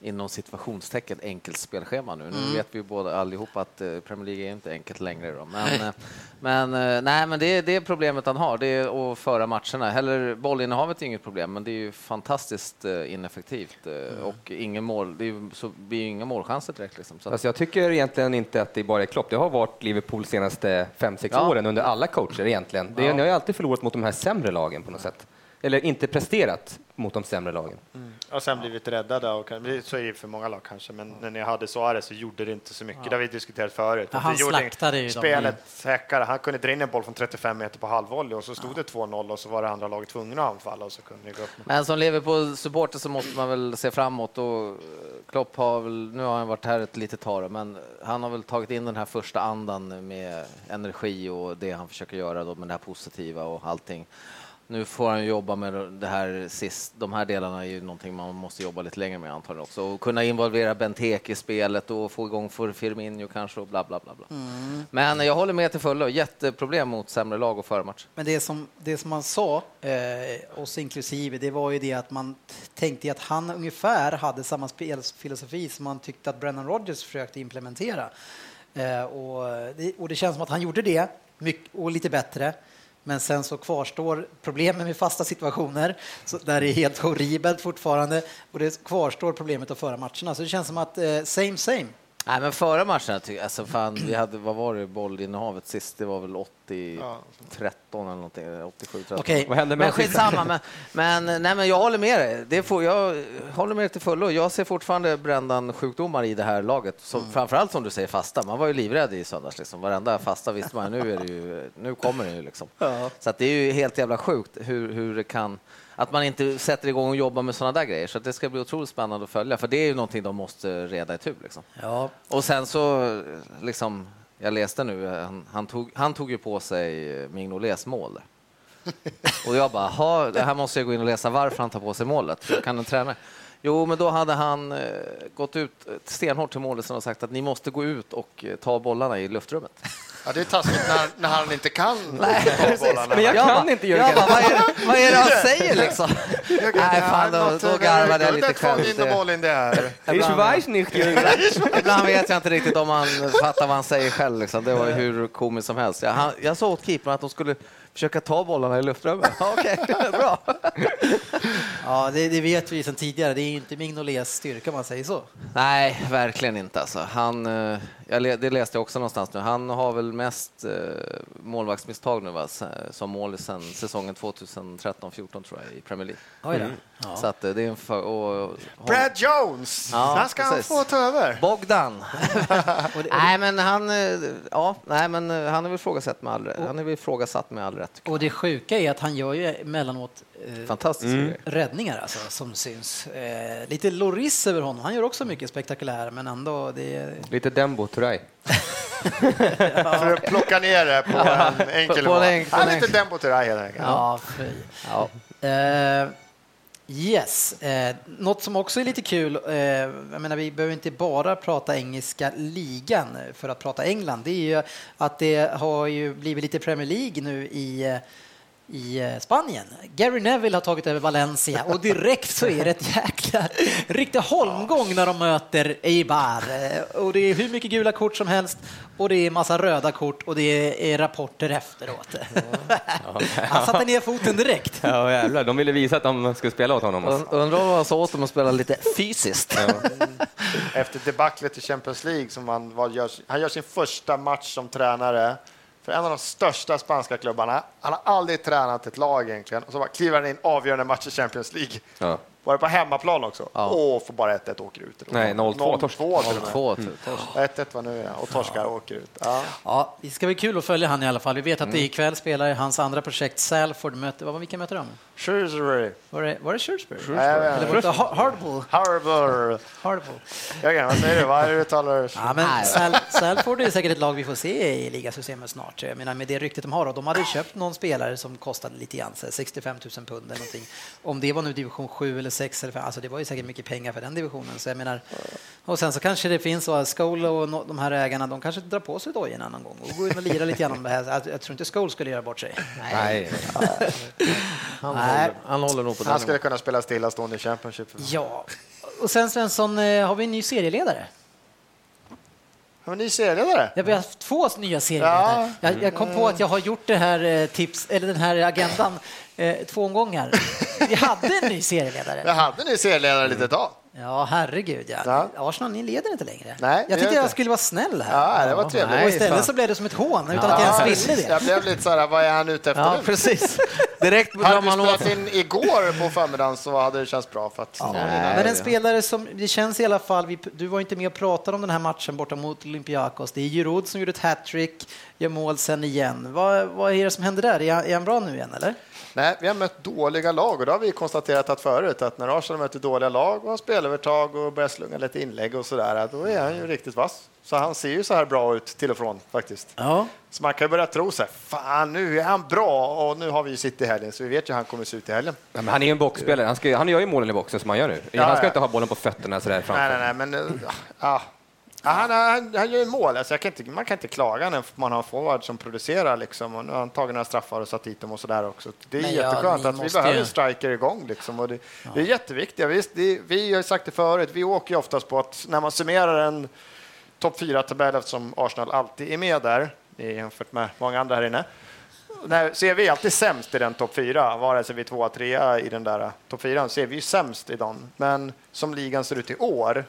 inom situationstecken enkelt spelschema nu. Nu vet vi båda allihopa att eh, Premier League är inte enkelt längre. Då. Men, eh, men, eh, nej, men det, är- det är problemet han har, det är att föra matcherna. Heller, bollinnehavet är inget problem, men det är ju fantastiskt ineffektivt eh, och ingen mål, det är så, blir ju inga målchanser direkt. Liksom. Så Alltså jag tycker egentligen inte att det bara är Klopp. Det har varit Liverpool senaste fem sex Ja. åren under alla coacher egentligen. Det, Ni har ju alltid förlorat mot de här sämre lagen på något sätt. Eller inte presterat mot de sämre lagen. Och sen blivit räddade. Och, så är det för många lag kanske, men när ni hade Suarez så gjorde det inte så mycket. Det har vi diskuterat förut. Ja, han slaktade ju dem. Spelet säkrare. Han kunde dra in en boll från 35 meter på halvvolley och så stod det 2-0 och så var det andra laget tvungna att anfalla och så kunde gå upp. Men som Liverpool-supporter så måste man väl se framåt och eh, Klopp har väl, nu har han varit här ett litet tag men han har väl tagit in den här första andan med energi och det han försöker göra då med det här positiva och allting. Nu får han jobba med det här sist. De här delarna är ju någonting man måste jobba lite längre med antagligen också. Och kunna involvera Benteke i spelet och få igång för Firmino kanske och bla bla bla. bla. Men jag håller med till fullo. Jätteproblem mot sämre lag och förmatch. Men det som, det som man sa, eh, oss inklusive, det var ju det att man tänkte att han ungefär hade samma spelfilosofi som man tyckte att Brennan Rodgers försökte implementera. Eh, och, det, och det känns som att han gjorde det, mycket, och lite bättre. Men sen så kvarstår problemen med fasta situationer, så där det är helt horribelt fortfarande. Och det kvarstår problemet att föra matcherna. Så det känns som att eh, same same. Nej, men förra matchen, alltså fan, vi hade, vad var det, bollinnehavet sist? Det var väl 80, Ja. 13 eller någonting, 87, 13. Okej, Vad hände med Men skitsamma, men, men, nej, men jag håller med dig. Det får, jag håller med dig till fullo. Jag ser fortfarande Brendan-sjukdomar i det här laget. Som, Mm. Framförallt som du säger fasta. Man var ju livrädd i söndags. Liksom. Varenda fasta visste man nu, är det ju, nu kommer det ju. Liksom. Ja. Så att det är ju helt jävla sjukt hur, hur det kan... Att man inte sätter igång och jobbar med sådana där grejer. Så det ska bli otroligt spännande att följa. För det är ju någonting de måste reda i tur. Liksom. Ja, Och sen så, liksom, jag läste nu, han, han, tog, han tog ju på sig Mignolets mål. Och jag bara, "Ha, det här måste jag gå in och läsa varför han tar på sig målet. Jag kan en tränare. Jo, men då hade han eh, gått ut stenhårt till målisen och sagt att ni måste gå ut och eh, ta bollarna i luftrummet. Ja, det är taskigt när, när han inte kan Nej. Men jag Jag kan bara- inte Jag Jörgen. bara, vad är, vad är det han säger liksom? Jag- Nej, fan, då, då garvade jag lite själv. in in the air. Ich weiß nicht, Jörgen. Ibland vet jag inte riktigt om han fattar vad han säger själv. Liksom. Det var hur komiskt som helst. Jag, han, jag sa åt keepern att de skulle försöka ta bollarna i luftrummet. <laughs> Ja, Okej, <laughs> bra. <laughs> Ja, det, det vet vi sedan tidigare. Det är ju inte Mignolets styrka om man säger så. Nej, verkligen inte. Alltså. Han, eh, jag, det läste jag också någonstans nu. Han har väl mest eh, målvaktsmisstag nu va? som mål sedan säsongen 2013-14 tror jag i Premier League. Oj. Så Ja. att eh, det är en för, och, Brad Jones, Ja, han ska han precis. få ta över. Bogdan. Och nej, men han, ja, nej, men han är väl ifrågasatt med all, han är väl ifrågasatt med all rätt. Och det sjuka är att han gör ju emellanåt eh, Fantastisk grej. räddningar alltså, som syns. Eh, lite Loris över honom. Han gör också mycket spektakulära, men ändå... Det. Lite Dembo Turay. <laughs> För att plocka ner det på en enkel På- på en enkel- är lite Dembo här helt enkelt. Ja, fy. Ja. Eh, yes, eh, något som också är lite kul, eh, jag menar vi behöver inte bara prata engelska ligan för att prata England, det är ju att det har ju blivit lite Premier League nu i eh, i eh, Spanien. Gary Neville har tagit över Valencia och direkt så är det ett jäkla riktig holmgång när de möter Eibar. Eh, Och det är hur mycket gula kort som helst och det är massa röda kort och det är rapporter efteråt. <laughs> Han satte ner foten direkt. Ja, jävlar. De ville visa att de skulle spela åt honom. Und- Undrar vad han sa åt dem att spela lite fysiskt. Efter debaclet i Champions League som han, var, han gör sin första match som tränare för en av de största spanska klubbarna. Han har aldrig tränat ett lag egentligen och så bara kliver han in avgörande match i Champions League. Ja. Var det på hemmaplan också? Ja. Åh, får bara 1-1 åker ut. Nej, 0-2 torsk. 0-2 till och med. Två, typ. 1-1 var nu ja. och torskar och åker ut. Ja. Ja, det ska bli kul att följa han i alla fall. Vi vet att det ikväll spelar hans andra projekt Salford möter, vad, vilka möter de? Shrewsbury. Var det, var det Shrewsbury? Jag vet Eller var det? Harbour. Hardball. Jörgen, vad säger du? Vad är det du talar? Ja, men Sal Salford är säkert ett lag vi får se i ligasystemet snart. Jag menar, med det ryktet de har. Och de hade köpt någon spelare som kostade lite grann, så här 65 000 pund eller någonting. Om det var nu division 7 eller 6 eller 5, alltså det var ju säkert mycket pengar för den divisionen. Så jag menar, och sen så kanske det finns så att Skole och no- de här ägarna, de kanske drar på sig dojorna någon gång och går in och lirar lite grann om det här. Jag, jag tror inte Skole skulle göra bort sig. Nej. <laughs> Han, Nej. håller, han håller nog på den Han skulle kunna spela stillastående i Championship. Ja, och sen Svensson, eh, har vi en ny serieledare? Har vi ny serieledare? Ja, vi har haft två nya serieledare. Ja. Jag, jag kom på att jag har gjort det här eh, tips, eller den här agendan eh, två omgångar. <laughs> Vi hade en ny serieledare. hade ny serieledare lite tag. Ja, herregud ja. Ja. Arsenal, ni leder inte längre. Nej, jag tyckte jag inte. skulle vara snäll här. Ja, det var trevligt. och istället fan. så blev det som ett hån utan att jag ens ville det. Jag blev lite så här, vad är han ute efter Ja, nu? precis. <laughs> Direkt Hade vi man åt. spelat in igår på förmiddagen så hade det känts bra. För att, Nej, Men en spelare som, det känns i alla fall, vi, du var inte med och pratade om den här matchen borta mot Olympiakos. Det är Giroud som gjorde ett hattrick, gör mål sen igen. Vad, vad är det som händer där? Är han, är han bra nu igen eller? Nej, vi har mött dåliga lag och det har vi konstaterat att förut att när Arsenal möter dåliga lag och har spelarövertag och börjar slunga lite inlägg och sådär, då är han ju riktigt vass. Så han ser ju så här bra ut till och från faktiskt. Ja. Så man kan ju börja tro så här, fan nu är han bra och nu har vi ju City i helgen så vi vet ju hur han kommer se ut i helgen. Ja, men han är ju en boxspelare. Han, ska, han gör ju målen i boxen som han gör nu. Ja, han ska ja. inte ha bollen på fötterna sådär framför. Nej, nej, nej, men uh, ja. Ja, han, han, han gör mål. Alltså, kan inte, man kan inte klaga när man har en forward som producerar. Liksom. Och nu har han tagit några straffar och satt dit dem och sådär också. Det är Men ja, jätteskönt ni att vi behöver ju- en striker igång. Liksom. Och det, det är jätteviktigt. Visst, det, vi har sagt det förut, vi åker ju oftast på att när man summerar en topp 4-tabell eftersom Arsenal alltid är med där, jämfört med många andra här inne, när, så är vi alltid sämst i den topp fyra. Vare sig vi är tvåa, trea i den där topp fyran så är vi ju sämst i den. Men som ligan ser ut i år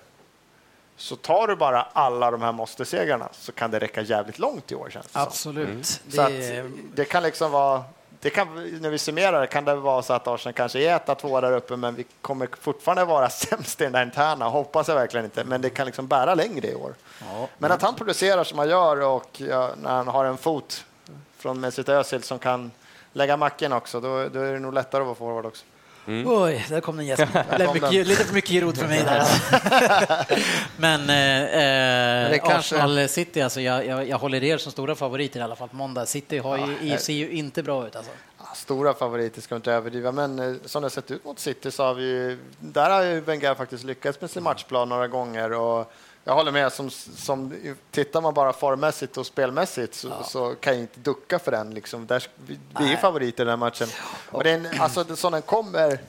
så tar du bara alla de här måste-segrarna så kan det räcka jävligt långt i år känns det. Absolut. Så Det, att det kan liksom vara det kan, när vi summerar kan det vara så att Arsenal kanske är etta, tvåa där uppe, men vi kommer fortfarande vara <laughs> sämst i den där interna. Hoppas jag verkligen inte, men det kan liksom bära längre i år. Men att han producerar som han gör och ja, när han har en fot från Mesut Özil som kan lägga macken också, då, då är det nog lättare att vara forward också. Oj, där <laughs> kom mycket, den. lite för mycket Giroud för mig där. <laughs> Men, eh, eh, det kanske- Arsenal City, alltså, jag, jag, jag håller er som stora favoriter i alla fall på måndag. City har ju, i- ser ju inte bra ut alltså. stora favoriter ska inte överdriva, men eh, som det har sett ut mot City så har vi ju, där har ju Wenger faktiskt lyckats med sin matchplan några gånger och jag håller med, som, som, tittar man bara formmässigt och spelmässigt så, så kan jag inte ducka för den. Liksom. Där, vi, vi är favoriter i den här matchen. Och den, alltså, det, som den kommer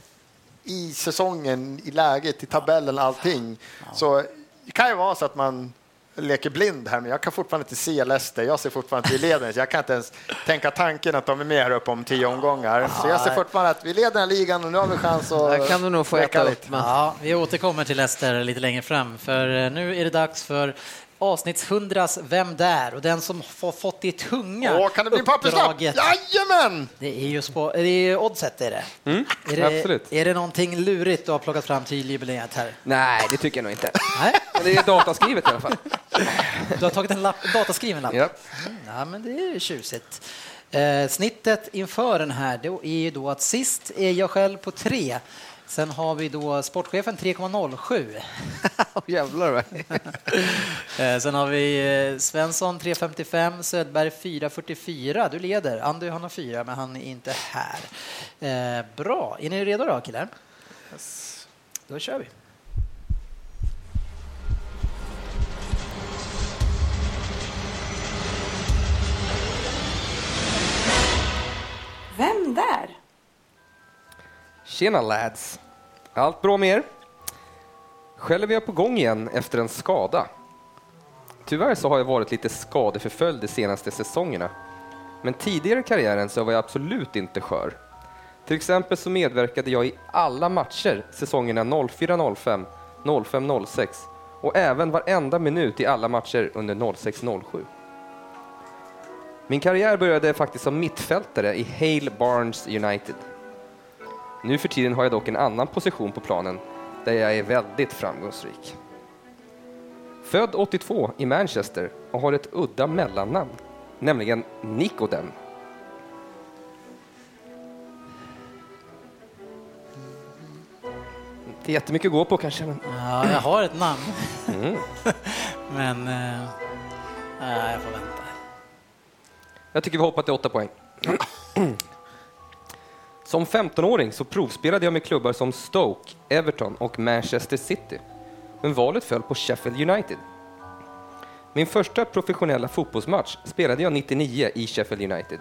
i säsongen, i läget, i tabellen, allting. Så det kan ju vara så att man leker blind här, men jag kan fortfarande inte se Leicester. Jag ser fortfarande inte vi leder, jag kan inte ens tänka tanken att de är med här uppe om tio omgångar. Så jag ser fortfarande att vi leder den här ligan och nu har vi chans att Där kan du nog få äta upp. Men... Ja, vi återkommer till Leicester lite längre fram, för eh, nu är det dags för avsnitts 100 Vem där? Och den som har fått det tunga Åh, kan det bli uppdraget, Jajamän! det är ju spå, det är oddset. Är det. är det absolut. Är det någonting lurigt du har plockat fram till jubileet här? Nej, det tycker jag nog inte. Nej, Men det är dataskrivet i alla fall. du har tagit en lapp, dataskriven lapp? Ja. Mm, Ja, men det är ju tjusigt. Eh, snittet inför den här då är ju då att sist är jag själv på 3. Sen har vi då sportchefen 3,07. <laughs> Jävlar. vad- <laughs> Eh, sen har vi eh, Svensson 3,55, Södberg 4,44. Du leder. Andy han har 4, men han är inte här. Eh, bra. Är ni redo då, killar? Då kör vi. Vem där? Tjena lads! Allt bra med er? Själv är jag på gång igen efter en skada. Tyvärr så har jag varit lite skadeförföljd de senaste säsongerna. Men tidigare i karriären så var jag absolut inte skör. Till exempel så medverkade jag i alla matcher säsongerna 04-05, 05-06 och även varenda minut i alla matcher under 06-07. Min karriär började faktiskt som mittfältare i Hale Barnes United. Nu för tiden har jag dock en annan position på planen där jag är väldigt framgångsrik. Född 82 i Manchester och har ett udda mellannamn, nämligen Nikodem. Det är jättemycket att gå på kanske, men Ja, jag har ett namn, mm. <laughs> men nej, jag får vänta. jag tycker vi hoppar till åtta poäng. <clears throat> Som 15-åring så provspelade jag med klubbar som Stoke, Everton och Manchester City. Men valet föll på Sheffield United. Min första professionella fotbollsmatch spelade jag 99 i Sheffield United.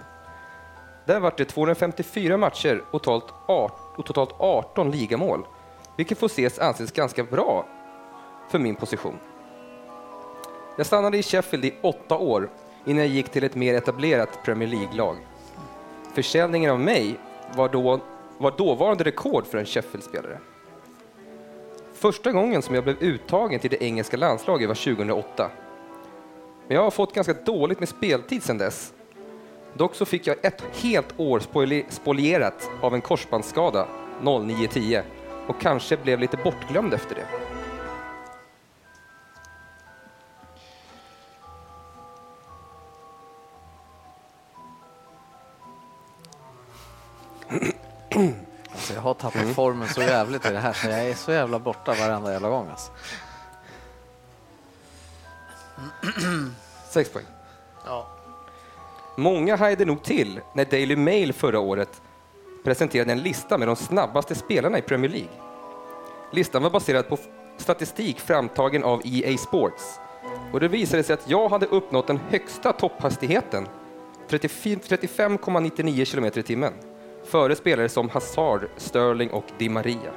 Där var det 254 matcher och totalt, och totalt 18 ligamål, vilket får ses anses ganska bra för min position. Jag stannade i Sheffield i åtta år innan jag gick till ett mer etablerat Premier League-lag. Försäljningen av mig var, då, var dåvarande rekord för en Sheffield-spelare. Första gången som jag blev uttagen till det engelska landslaget var 2008. Men jag har fått ganska dåligt med speltid sedan dess. Dock så fick jag ett helt år spolierat av en korsbandsskada 09.10 och kanske blev lite bortglömd efter det. Har tappat formen så jävligt i det här så jag är så jävla borta varenda jävla gång. Alltså. Sex poäng. Ja. Många hajade nog till när Daily Mail förra året presenterade en lista med de snabbaste spelarna i Premier League. Listan var baserad på statistik framtagen av EA Sports och det visade sig att jag hade uppnått den högsta topphastigheten, 35 35,99 km i timmen, före spelare som Hazard, Sterling och Di Maria.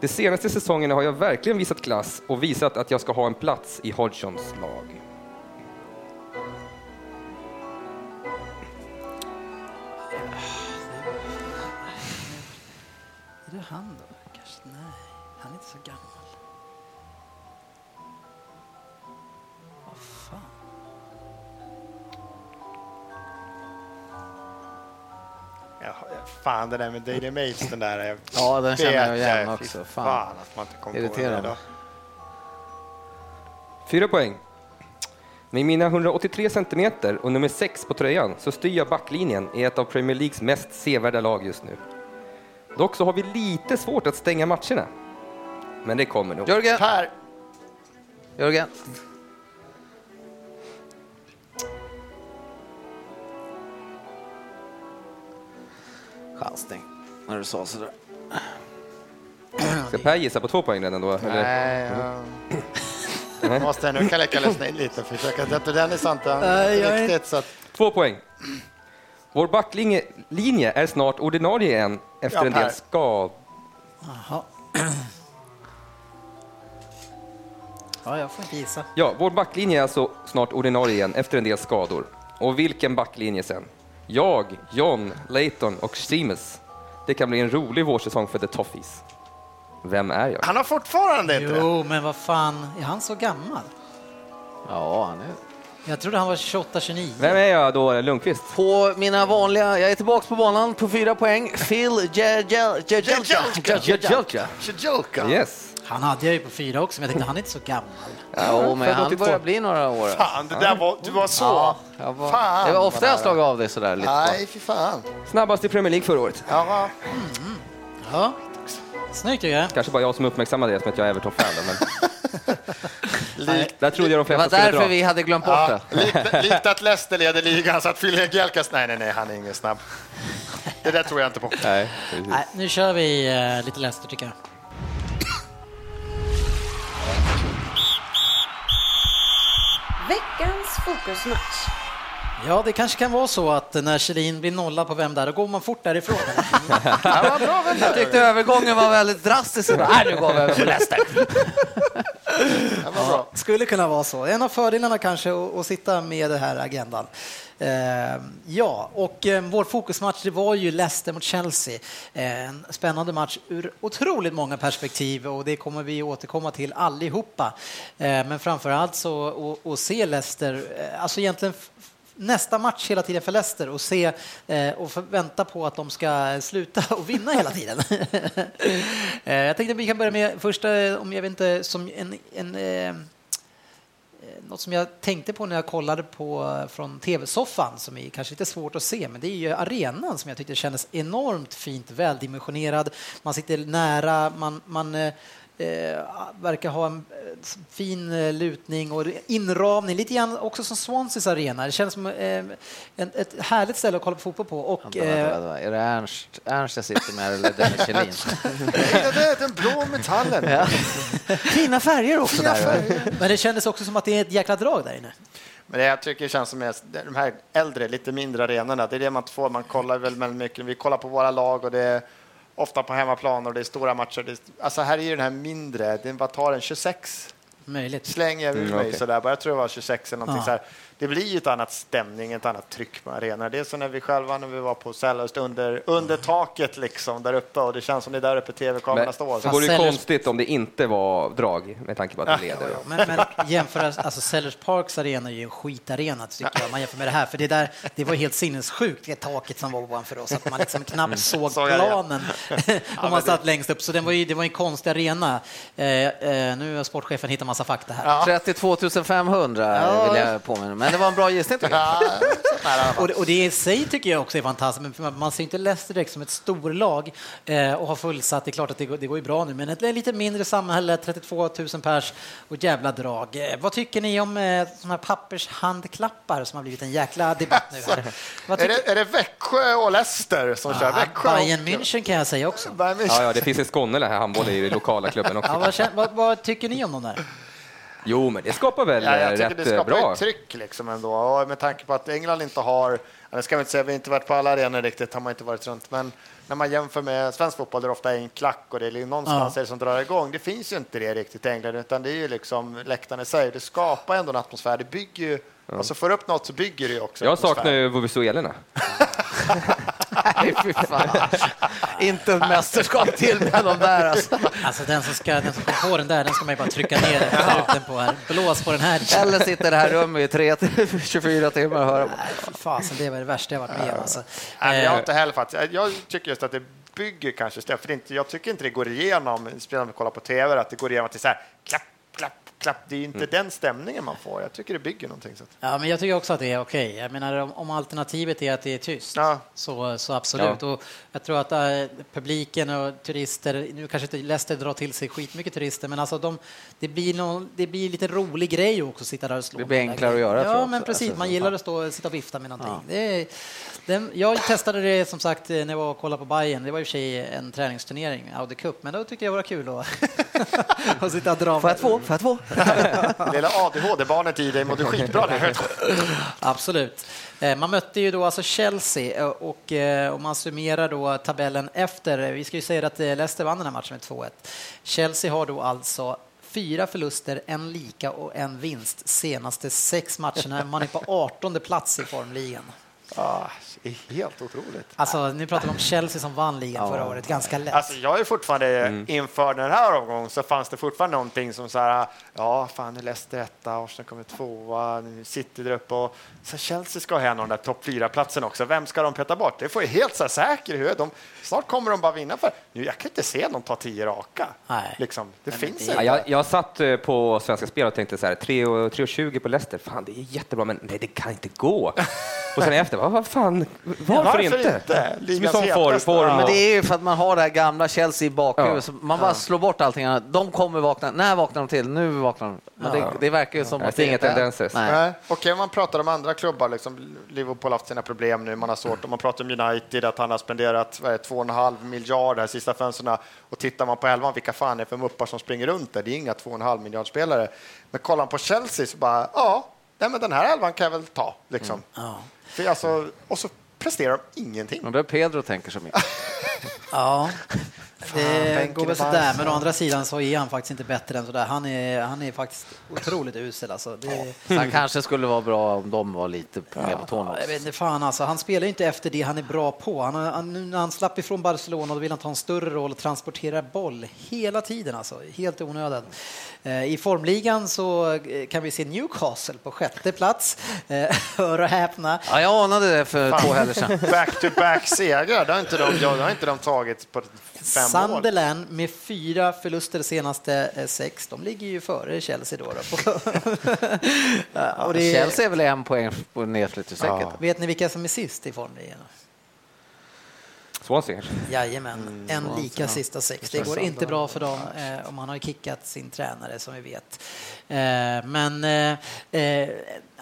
De senaste säsongerna har jag verkligen visat klass och visat att jag ska ha en plats i Hodgsons lag. Är det han fan, det där med Daily Mails, den där... jag Ja, den känner jag igen fy också. Fan. Fan. att man inte kom på Irriterande. det då. Fyra poäng. Med mina 183 centimeter och nummer 6 på tröjan så styr jag backlinjen i ett av Premier Leagues mest sevärda lag just nu. Dock så har vi lite svårt att stänga matcherna. Men det kommer nog. Jörgen! Per! Jörgen! Chansning när du sa sådär. Ska Per gissa på två poäng redan då? Eller? Nej, jag måste nu kan jag ledsna in lite för försöka sätta den i sant Nej, jag är- riktigt. Så att, Två poäng. Vår backlinje linje är snart ordinarie igen efter Ja, en del skad... Jaha. Ja, jag får inte gissa. Ja, vår backlinje är alltså snart ordinarie igen efter en del skador. Och vilken backlinje sen? Jag, John, Leighton och Seamus. Det kan bli en rolig vårsäsong för The Toffees. Vem är jag? han har fortfarande inte det. Jo, men vad fan, är han så gammal? Ja, han är... Jag trodde han var 28-29. Vem är jag då, Lundqvist? På mina vanliga, jag är tillbaks på banan på fyra poäng. Phil. Shijoka. Yes. Han hade jag ju på fyra också, men jag tänkte han är inte så gammal. Ja, men han 82. börjar bli några år. Fan, det där var, du var så. Ja, jag var, Fan, det var ofta jag slagit av dig sådär lite. Nej, fy fan. Snabbast i Premier League förra året. Ja, Ja, snyggt Jörgen. Kanske bara jag som uppmärksammade det som att jag är Everton-fan. då, Men <laughs> likt, där trodde jag de Det var flesta därför dra. vi hade glömt bort ja, det. <laughs> likt, likt att Leicester leder ligan så att Phil Gelkas, nej, nej, nej, han är ingen snabb. Det där tror jag inte på. Nej. Nej, nu kör vi eh, lite Leicester tycker jag. Veckans fokusmatch. Ja, det kanske kan vara så att när Kjellin blir nolla på vem där, då går man fort därifrån. Ja, vad bra, vem Jag tyckte övergången var väldigt drastisk. Nej, nu går vi över på Leicester. Ja. Skulle kunna vara så. En av fördelarna kanske att, sitta med den här agendan. Eh, ja, och eh, vår fokusmatch det var ju Leicester mot Chelsea. Eh, en spännande match ur otroligt många perspektiv och det kommer vi återkomma till allihopa. Eh, men framför allt så att- se Leicester, eh, alltså egentligen nästa match hela tiden för Leicester och se eh, och vänta på att de ska sluta och vinna hela tiden. <laughs> eh, jag tänkte att vi kan börja med första, eh, om jag vet inte, som en, en eh, något som jag tänkte på när jag kollade på eh, från tv-soffan, som är kanske lite svårt att se, men det är ju arenan som jag tyckte kändes enormt fint väldimensionerad. Man sitter nära, man, man eh, eh, verkar ha en eh, fin eh, lutning och inramning, lite grann också som Swanseas arena. Det känns som eh, en, ett härligt ställe att kolla på fotboll på. Och, Vänta, vänta, eh, vänta. Är det Ernst, Ernst jag sitter med eller Dennis <laughs> Kjellin? Det är den blå metallen. Fina färger också Fina där. färger. men det kändes också som att det är ett jäkla drag där inne. Men det jag tycker känns som är de här äldre, lite mindre arenorna, det är det man får. Man kollar väl väldigt mycket. Vi kollar på våra lag och det är ofta på hemmaplan och det är stora matcher. Det är, alltså här är ju den här mindre, den vad tar den, 26? Möjligt. Slänger jag ur Mm, mig okej. sådär, jag tror det var 26 eller någonting Ja. så här. Det blir ju ett annat stämning, ett annat tryck på arenan. Det är som när vi själva, när vi var på Selhurst under, under taket liksom där uppe och det känns som det är där uppe tv-kamerorna står. så vore det ju Sellers- konstigt om det inte var drag med tanke på att de leder. Men, men jämföra, alltså Sellers Parks arena är ju en skitarena tycker jag, om man jämför med det här. För det, där, det var helt sinnessjukt, det taket som var ovanför oss, att man liksom knappt såg Såg det? planen <laughs> om man satt längst upp. Så den var ju, det var en konstig arena. Eh, eh, nu har sportchefen hittat massa fakta här. 32 500 Ja. vill jag påminna Men det var en bra gissning tycker jag. Ja. <laughs> Och det, och det i sig tycker jag också är fantastiskt, men man- ser inte Leicester direkt som ett storlag eh, och har fullsatt. Det är klart att det går, det går ju bra nu, men ett lite mindre samhälle, 32 000 pers och jävla drag. Eh, vad tycker ni om eh, såna här pappershandklappar som har blivit en jäkla debatt nu här? <laughs> Vad Är tycker, det, är det Växjö och Leicester som kör? ah, Växjö Bayern och- München kan jag säga också. Bayern München. Ja, ja, det finns i Skåne det här handbollen i den lokala klubben också. Ja, vad, vad, vad tycker ni om dem där? Jo, men det skapar väl Ja, jag eh, tycker rätt det eh, skapar bra. ett tryck liksom ändå. Och med tanke på att England inte har, det ska vi inte säga, vi har inte varit på alla arenor riktigt, har man inte varit runt, men när man jämför med svensk fotboll där det ofta är en klack och det är någonstans Ja. det som drar igång. Det finns ju inte det riktigt i England, utan det är ju liksom läktaren i sig. Det skapar ändå en atmosfär. Det bygger ju, alltså får upp något så bygger det ju också Jag saknar ju Vuvuzuelerna. <laughs> Nej, fy fan. Inte ett mästerskap till med de där alltså. Alltså den som, ska, den som kom på den där, den ska man ju bara trycka ner truten på här. Blås på den här. Eller sitter i det här rummet i tre till <laughs> 24 timmar och hör. Nej, fy fasen, det var det värsta jag varit med om. Alltså. Nej, jag har Eh, inte heller faktiskt. Jag tycker just att det bygger kanske för inte, jag tycker inte det går igenom, om vi kollar på tv, att det går igenom att det är så här klapp, klapp, det är inte den stämningen man får. Jag tycker det bygger någonting. Så. att- Ja, men jag tycker också att det är okej. Jag menar, om, om alternativet är att det är tyst, Ja. så, så absolut. Och jag tror att äh, publiken och turister, nu kanske inte Leicester drar till sig skitmycket turister, men alltså de, det, blir någon, det blir lite rolig grej också att sitta där och slå. Det blir enklare att göra, Ja, men precis. Alltså, Man gillar att stå sitta och vifta med någonting. Det är, den, jag testade det som sagt när jag var och kollade på Bayern. Det var i och för sig en träningsturnering, Audi Cup, men då tyckte jag det var kul att, <laughs> att sitta och dra. Får jag två? Får jag två? <laughs> Lilla ADHD-barnet i dig mådde skitbra. där. Absolut. Eh, man mötte ju då alltså Chelsea eh, och eh, om man summerar då tabellen efter, vi ska ju säga att Leicester vann den här matchen med 2-1. Chelsea har då alltså fyra förluster, en lika och en vinst senaste sex matcherna. Man är på 18 plats i formligan. Ah, det är helt otroligt. Alltså, nu pratar vi om Chelsea som vann ligan förra året, ganska lätt. Alltså, jag är fortfarande, inför den här omgången så fanns det fortfarande någonting som så här, ja, fan, nu Leicester etta, Arsenal kommer tvåa, nu City där uppe och så Chelsea ska ha en av de där topp fyra-platsen också. Vem ska de peta bort? Det får jag helt så här säker i huvudet. De, snart kommer de bara vinna för. Nu, jag kan inte se dem ta tio raka. Nej. Liksom, det finns det- inte. Ja, jag, jag satt eh, på Svenska Spel och tänkte så här, 3,20 på Leicester, fan det är jättebra, men nej det kan inte gå. <laughs> Och sen efter, vad vad fan, varför, Varför inte? inte? Som Ligans sån form, Ja. Men det är ju för att man har det här gamla Chelsea i bakhuvudet. Ja. så Man bara slår bort allting annat. De kommer vakna. När vaknar de till? Nu vaknar de. Men det, det verkar ju som att inga inte är- tendenser. Nej. Nej. Okej, om man pratar om andra klubbar, liksom, Liverpool har haft sina problem nu, man har svårt. Om man pratar om United, att han har spenderat vad är det, 2,5 miljarder de sista fönstren. Och tittar man på elvan, vilka fan är det för muppar som springer runt där? Det är inga 2,5 miljardspelare. Men kollar man på Chelsea så bara, ja, nej, men den här elvan kan jag väl ta. Liksom. Ja. För alltså, och så presterar de ingenting. Det är Pedro tänker så mycket. Ja, det går väl sådär, men å andra sidan så är han faktiskt inte bättre än sådär. Han är, han är faktiskt otroligt usel alltså. Det, Så han kanske skulle vara bra om de var lite mer på tårna Ja, också. jag vet inte fan alltså. Han spelar ju inte efter det han är bra på. Han, han, nu när han slapp ifrån Barcelona då vill han ta en större roll och transportera boll hela tiden alltså. Helt i onödan. Eh, I formligan så eh, kan vi se Newcastle på sjätte plats. Eh, <laughs> Hör och häpna. Ja, jag anade det för två helger sedan. Back-to-back-segrar, det har inte de, det har inte de tagit på fem. Sunderland med fyra förluster senaste eh, sex, de ligger ju före Chelsea då. då. <laughs> Ja, och det är, Chelsea är väl en poäng på nedflyttningsstrecket. Ja. Vet ni vilka som är sist i formligan? Swansea kanske? Jajamän, en lika sista sex. Det går inte bra för dem eh, om han har kickat sin tränare som vi vet. Eh, men eh,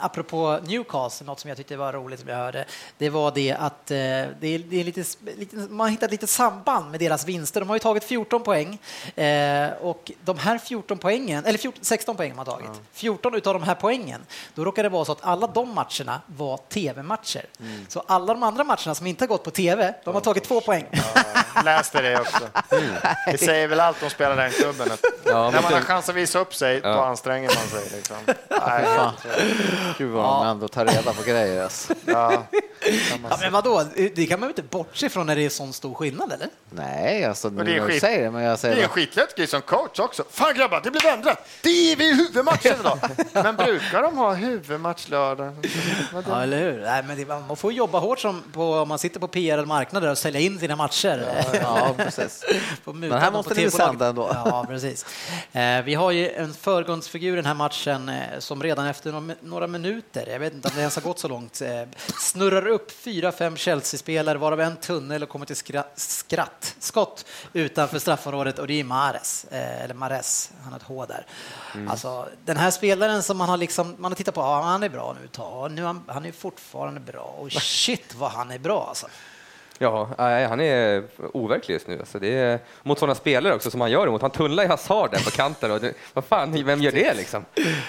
apropå Newcastle, något som jag tyckte var roligt som jag hörde, det var det att eh, det är, det är lite, lite, man har hittat lite samband med deras vinster. De har ju tagit 14 poäng eh, och de här 14 poängen, eller 14, 16 poäng har tagit. 14 utav de här poängen, då råkar det vara så att alla de matcherna var tv-matcher. Så alla de andra matcherna som inte har gått på tv, de har tagit två poäng. Ja, läste det också. Det säger väl allt om spela den klubben. Ja, när man har chans att visa upp sig, då anstränger man sig. Liksom. Nej. Gud vad de ändå tar reda på grejer. Alltså. ja. Ja, men vadå? Det kan man ju inte bortse från när det är sån stor skillnad, eller? Nej, alltså nu det är när du skit. säger det, men jag Det är säger en skitlätt grej som coach också. Fan grabbar, det blev ändrat! Det är vi i huvudmatchen idag! <laughs> Men brukar de ha huvudmatch lördag? Ja, eller hur? Nej, men det, man får jobba hårt som på, om man sitter på PR-marknader och sälja in sina matcher. Ja, precis. <laughs> Får muta Men här dem måste på ni sända ändå. Ja, precis. Eh, vi har ju en förgrundsfigur i den här matchen eh, som redan efter några, några minuter, jag vet inte om det ens har gått så långt, eh, snurrar upp fyra, fem Chelsea-spelare varav en tunnel och kommer till skra, skratt, skott utanför straffområdet och det är Mares, eh, eller Mares, han har ett H där. Alltså, den här spelaren som man har, liksom, man har tittat på, ja, han är bra nu, ta, nu han, han är fortfarande bra. Och shit vad han är bra alltså. Ja, nej, han är overklig just nu. Alltså det är, mot sådana spelare också som han gör det mot. Han tunnlar i Hazard där på kanten. Och det, vad fan, vem gör det liksom?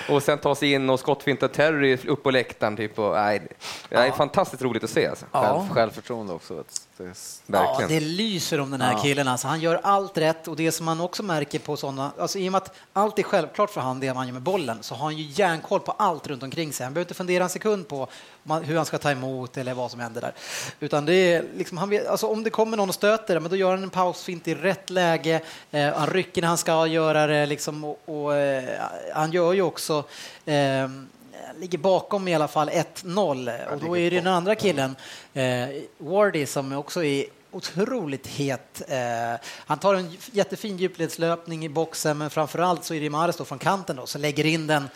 Och sen ta sig in och skottfinta Terry upp på läktaren. Typ, och, nej, det är fantastiskt roligt att se. Alltså. Själv, självförtroende också. Det är- Ja, det lyser om den här Ja. killen. Alltså, han gör allt rätt och det som man också märker på sådana, alltså i och med att allt är självklart för han det man gör med bollen, så har han ju järnkoll på allt runt omkring sig. Han behöver inte fundera en sekund på man- hur han ska ta emot eller vad som händer där. Utan det är liksom, han vet, alltså om det kommer någon och stöter, men då gör han en pausfint i rätt läge. Eh, han rycker när han ska göra det liksom, och, och eh, han gör ju också eh, ligger bakom i alla fall 1-0 och då är det den andra killen, eh, Wardy, som också är otroligt het. Eh, han tar en jättefin djupledslöpning i boxen, men framför allt så är det Mares från kanten då, som lägger in den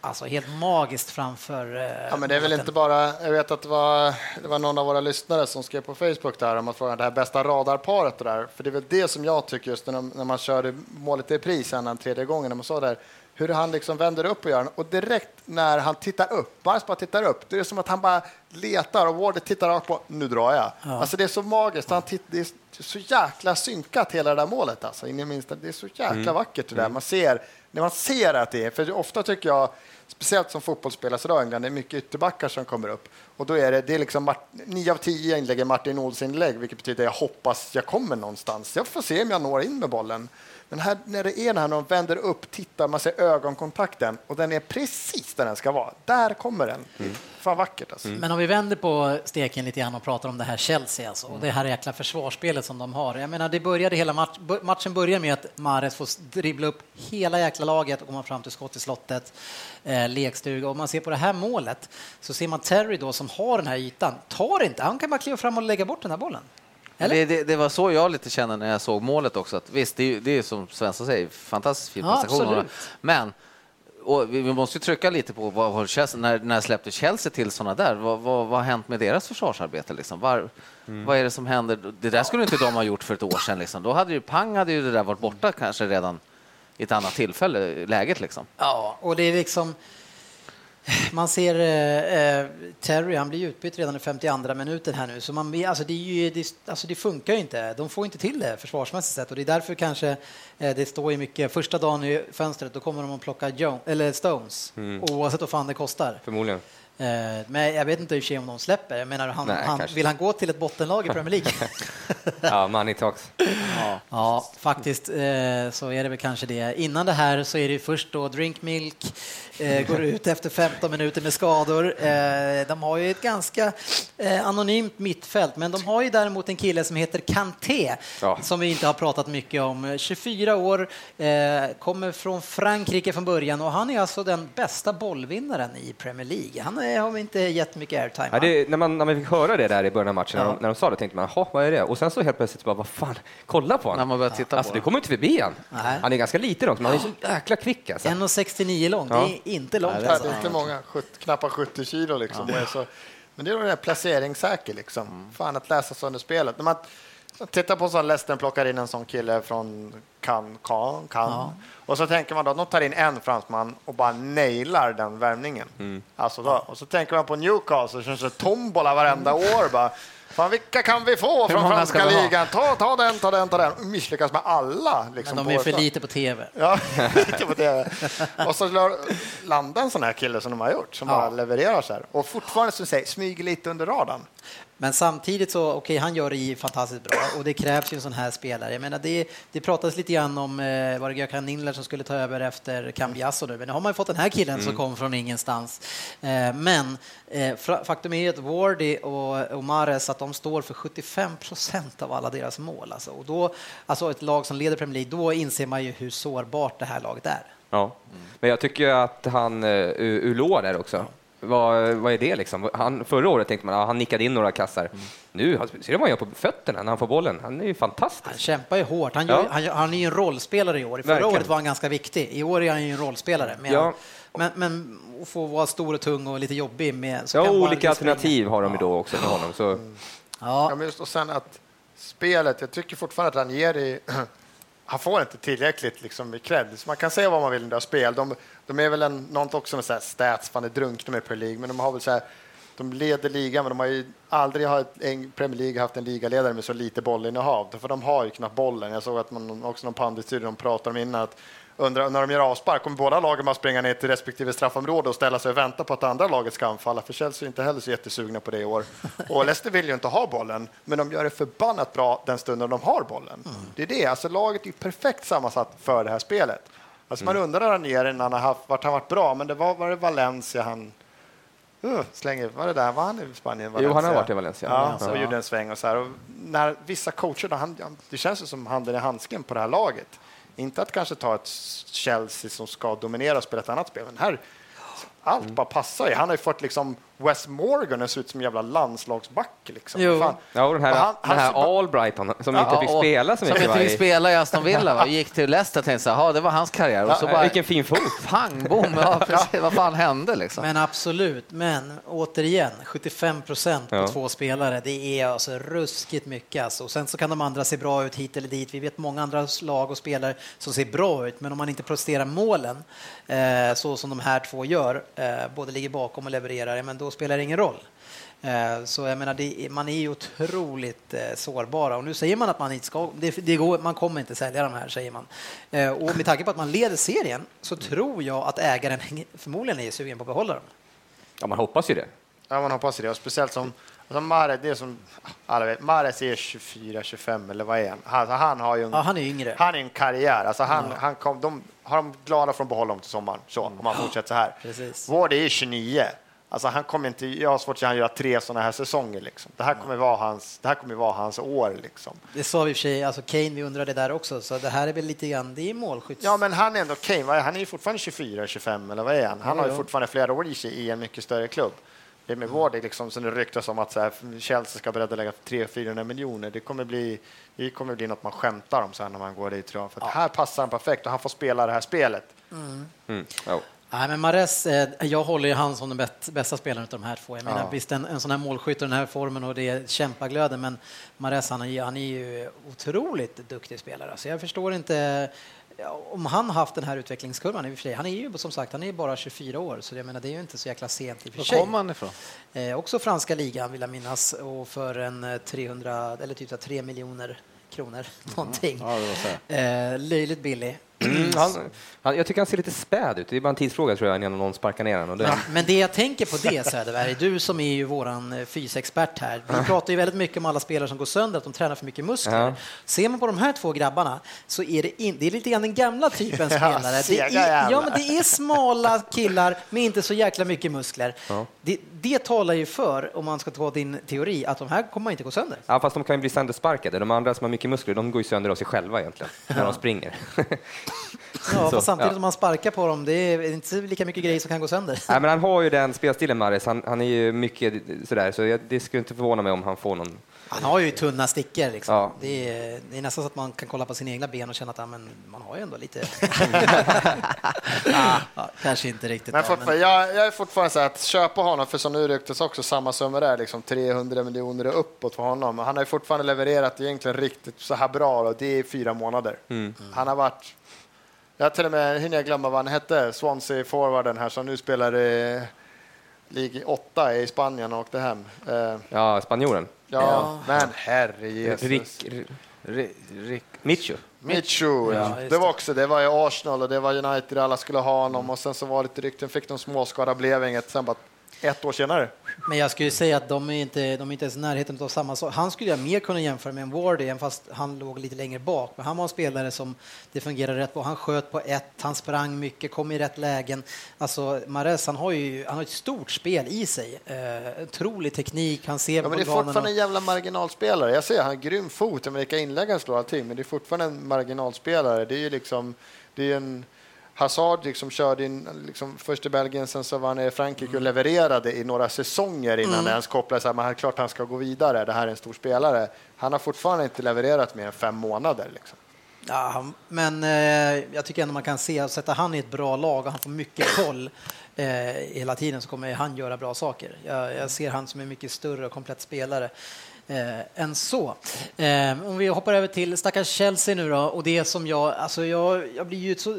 Alltså helt magiskt framför... Eh, ja, men det är väl inte bara... Jag vet att det var, det var någon av våra lyssnare som skrev på Facebook där om att fråga det här bästa radarparet och där. För det är väl det som jag tycker just när, när man körde målet i pris den tredje gången när man sa där hur han liksom vänder upp och gör den. Och direkt när han tittar upp, Barnes bara tittar upp, det är som att han bara letar och Ward tittar rakt på, nu drar jag. Ja. Alltså det är så magiskt, han titt, det är så jäkla synkat hela det där målet alltså, in i minsta. Det är så jäkla mm. vackert det där. Mm. Man ser, när man ser att det är, för ofta tycker jag, speciellt som fotbollsspelare så England, det är mycket ytterbackar som kommer upp. Och då är det, det är liksom 9 av 10 inlägg är Martin Olsson inlägg, vilket betyder att jag hoppas jag kommer någonstans. Jag får se om jag når in med bollen. Men här, när det är när de vänder upp, tittar, man ser ögonkontakten och den är precis där den ska vara. Där kommer den. Mm. Fan vackert alltså. Mm. Men om vi vänder på steken lite grann och pratar om det här Chelsea alltså, och det här jäkla försvarsspelet som de har. Jag menar, det började hela match, matchen börjar med att Mares får dribbla upp hela jäkla laget och komma fram till skott i slottet, eh, lekstuga. Och man ser på det här målet så ser man Terry då som har den här ytan, tar inte, han kan bara kliva fram och lägga bort den här bollen. Det, det, det, var så jag lite kände när jag såg målet också. Att visst, det är, det är som Svensson säger, fantastiskt fin prestation. Ja, men och vi måste trycka lite på vad Chelsea, när, när släppte Chelsea till sådana där? Vad, vad, vad har hänt med deras försvarsarbete? Liksom? Var, mm. Vad är det som händer? Det där skulle inte de ha gjort för ett år sedan. Liksom. Då hade ju Pang hade ju det där varit borta kanske redan i ett annat tillfälle, läget liksom. Ja, och det är liksom man ser eh, eh, Terry, han blir utbytt redan i 52 minuten här nu, så man, alltså det, ju, det, alltså det funkar ju inte. De får inte till det försvarsmässigt sett och det är därför kanske eh, det står ju mycket. Första dagen i fönstret, då kommer de att plocka Jones, eller Stones, mm. oavsett vad fan det kostar. Förmodligen. Eh, men jag vet inte i och för sig om de släpper. Jag menar, han, Nej, han, vill han gå till ett bottenlag i Premier League? <laughs> ja, money talks. Ja, ja faktiskt eh, så är det väl kanske det. Innan det här så är det först då Drink Milk, eh, går ut <laughs> efter 15 minuter med skador. De har ju ett ganska anonymt mittfält, men de har ju däremot en kille som heter Kanté, ja. som vi inte har pratat mycket om. 24 år, kommer från Frankrike från början och han är alltså den bästa bollvinnaren i Premier League. Han är har vi inte gett mycket airtime. Ja, det, när, man, när man fick höra det där i början av matchen, ja. när, de, när de sa det, tänkte man, vad är det? Och sen så helt plötsligt bara, vad fan, kolla på honom. När man titta alltså, på det kommer inte förbi han. Nej. Han är ganska liten också, men han är så jäkla kvick. Alltså. 1,69 långt, ja. det är inte långt. Nej, det är alltså. inte många, knappt 70 kilo liksom. Ja. Men det är det här placeringssäker liksom. Mm. Fan att läsa sönder spelet. När man, Titta på så Leicester plockar in en sån kille från Cannes, Can, Can. Ja. och så tänker man då att de tar in en fransman och bara nailar den värvningen. Mm. Alltså då, och så tänker man på Newcastle som kör tombola varenda år. Bara, Fan, vilka kan vi få från franska ligan? Ta, ta den, ta den, ta den. Misslyckas med alla. Liksom, Men de är <laughs> för lite på tv. Ja, lite på tv. Och så landar en sån här kille som de har gjort, som ja. bara levererar så här. Och fortfarande som säger, smyger lite under radarn. Men samtidigt så, okej, okay, han gör det fantastiskt bra och det krävs ju en sån här spelare. Jag menar, det, det pratades lite grann om, eh, var det Gökhan Nindler som skulle ta över efter Cambiasso nu, men nu har man ju fått den här killen mm. som kom från ingenstans. Eh, men eh, faktum är att Wardy och, och Mares, att de står för 75 procent av alla deras mål. Alltså. Och då, alltså ett lag som leder Premier League, då inser man ju hur sårbart det här laget är. Ja, men jag tycker att han, uh, Ulå där också, vad, vad är det liksom? Han, förra året tänkte man att ah, han nickade in några kassar. Mm. Nu, ser du vad han gör på fötterna när han får bollen? Han är ju fantastisk. Han kämpar ju hårt. Han, gör, ja. han, han, är ju en rollspelare i år. Förra Verkligen. året var han ganska viktig. I år är han ju en rollspelare. Men, ja. men, men att få vara stor och tung och lite jobbig med... ja, olika alternativ har de ju då också för honom. Så. Mm. Ja. ja just, och sen att spelet, jag tycker fortfarande att Ranieri <clears throat> han får inte tillräckligt liksom, cred. Så man kan säga vad man vill om deras spel. De, de är väl en, något också med så här stats, fan det drunknar med Premier League, men de har väl så här, de leder ligan, men de har ju aldrig har en Premier League haft en ligaledare med så lite bollinnehav, för de har ju knappt bollen. Jag såg att man också någon panditstudio de pratade om innan att undrar, när de gör avspark, kommer båda lagen bara springa ner till respektive straffområde och ställa sig och vänta på att andra laget ska anfalla? För Chelsea är inte heller så jättesugna på det i år. <laughs> Och Leicester vill ju inte ha bollen, men de gör det förbannat bra den stunden de har bollen. Mm. Det är det, alltså laget är perfekt sammansatt för det här spelet. Alltså man undrar när han har haft, vart han varit bra, men det var, var det Valencia han Uh, slänger, var det där, var han i Spanien? Valencia? Jo, han har varit i Valencia. Ja, ja. och gjorde en sväng och så här. Och när vissa coacher, han, det känns som handen i handsken på det här laget. Inte att kanske ta ett Chelsea som ska dominera och spela ett annat spel, men här Allt Mm. bara passar ju. Han har ju fått liksom Wes Morgan att se ut som en jävla landslagsback. Liksom. Jo. Fan. Ja, och den här, han- den här han- Albrighton som inte Ja, fick och- spela så Som mycket. inte va, fick spela i Aston Villa va? <laughs> gick till Leicester och tänkte så här, "Ja, det var hans karriär. Och så Ja, bara, Vilken fin fot! pang, bom, ja, <laughs> precis. vad fan hände liksom? Men absolut, men återigen, 75 procent på Ja. två spelare, det är alltså ruskigt mycket. Alltså. Och sen så kan de andra se bra ut hit eller dit. Vi vet många andra lag och spelare som ser bra ut, men om man inte presterar målen eh, så som de här två gör, eh, både ligger bakom och levererar, men då spelar det ingen roll. Eh, Så jag menar, det, man är ju otroligt eh, sårbara och nu säger man att man inte ska, det, det går, man kommer inte sälja de här säger man. Eh, Och med tanke på att man leder serien så tror jag att ägaren <laughs> förmodligen är sugen på att behålla dem. Ja, man hoppas ju det. Ja, man hoppas det. Och speciellt som alltså Mares, det är som alla vet, Mares är 24, 25 eller vad är han? Han, han har ju en, Ja, han är yngre. han är en karriär. Alltså han, han kom, de har de glada för att behålla honom till sommaren, så, om man fortsätter så här. Precis. Ward är 29. Alltså han kommer inte, jag har svårt att se han göra tre sådana här säsonger. Liksom. Det här kommer vara hans, det här kommer vara hans år. Liksom. Det sa vi i och för sig, alltså Kane, vi undrade där också, så det här är väl lite grann, det är målskytts... Ja, men han är ändå Kane. vad är- Han är ju fortfarande 24, 25 eller vad är han? Han Ja, har ju ja. fortfarande flera år i sig i en mycket större klubb. Det med Ward är liksom som det ryktas om att så här, Chelsea ska beredda lägga 300-400 miljoner. Det kommer bli, det kommer bli något man skämtar om sen när man går dit. Tror jag. För att här passar han perfekt och han får spela det här spelet. Mm. Ja. Nej, men Mares, eh, jag håller ju han som den bäst, bästa spelaren av de här två. Jag menar, Ja. visst, en, en sån här målskytt och den här formen och det är kämpaglöden, men Mares, han är, han är ju otroligt duktig spelare. Så jag förstår inte ja, om han haft den här utvecklingskurvan i och för sig. Han är ju som sagt, han är bara 24 år, så jag menar, det är ju inte så jäkla sent i och för Var sig. kom han ifrån? Eh, också franska ligan vill jag minnas och för en eh, 300 eller typ så här 3 miljoner kronor <laughs> någonting. Ja, det var så här. Eh, löjligt billig. Mm, han, han, jag tycker han ser lite späd ut. Det är bara en tidsfråga tror jag innan någon sparkar ner honom. Det- Men det jag tänker på det Söderberg, du som är ju våran eh, fysexpert här. Vi pratar ju väldigt mycket om alla spelare som går sönder, att de tränar för mycket muskler. Ja. Ser man på de här två grabbarna så är det, in, det är lite grann den gamla typen <laughs> spelare. Det sega är, ja, men det är smala killar med inte så jäkla mycket muskler. Det, det talar ju för, om man ska ta din teori, att de här kommer inte gå sönder. Ja, fast de kan ju bli söndersparkade. De andra som har mycket muskler, de går ju sönder av sig själva egentligen, när de springer. <laughs> Ja, Så, samtidigt ja. som man sparkar på dem, det är inte lika mycket grejer som kan gå sönder. Nej, men han har ju den spelstilen, Maris. Han, han är ju mycket sådär, så jag, det skulle inte förvåna mig om han får någon... Han har ju tunna stickor. Liksom. Ja. Det, är, det är nästan så att man kan kolla på sina egna ben och känna att ja, men man har ju ändå lite... <laughs> ja, kanske inte riktigt. Men då, fortfarande, jag, jag är fortfarande så här att köpa honom, för som nu ryktas också samma summa där, liksom 300 miljoner och uppåt för honom. Han har ju fortfarande levererat egentligen riktigt så här bra och det är fyra månader. Han har varit... Jag till och med, hinner jag glömma vad han hette, Swansea-forwarden här som nu spelar i Liga 8 i Spanien och åkte hem. Eh, Ja, spanjoren. ja, Ja. men herre Jesus. Rick... Rick, Rick. Michu. Mitchell, Ja, Det var det. också, det var ju Arsenal och det var United, alla skulle ha honom och sen så var det lite rykten, fick de småskada, blev inget. Sen bara ett år senare. Men jag skulle säga att de är inte, de är inte ens i närheten av samma sak. Han skulle jag mer kunna jämföra med en Ward igen, fast han låg lite längre bak. Men han var en spelare som det fungerade rätt på. Han sköt på ett, han sprang mycket, kom i rätt lägen. Alltså Mares, han har ju han har ett stort spel i sig. Eh, otrolig teknik, han ser Ja, men det är fortfarande och- en jävla marginalspelare. Jag ser, han har grym fot, vilka inlägg han slår allting, men det är fortfarande en marginalspelare. Det är ju liksom, det är en Hazard liksom körde in liksom, först i Belgien, sen så var han i Frankrike och levererade i några säsonger innan det ens kopplades men han- klart han ska gå vidare, det här är en stor spelare. Han har fortfarande inte levererat mer än fem månader. Liksom. Ja, men eh, jag tycker ändå man kan se att sätta han i ett bra lag och han får mycket koll eh, hela tiden så kommer han göra bra saker. Jag, jag ser han som en mycket större och komplett spelare eh, än så. Eh, om vi hoppar över till stackars Chelsea nu då och det som jag, alltså jag, jag blir ju så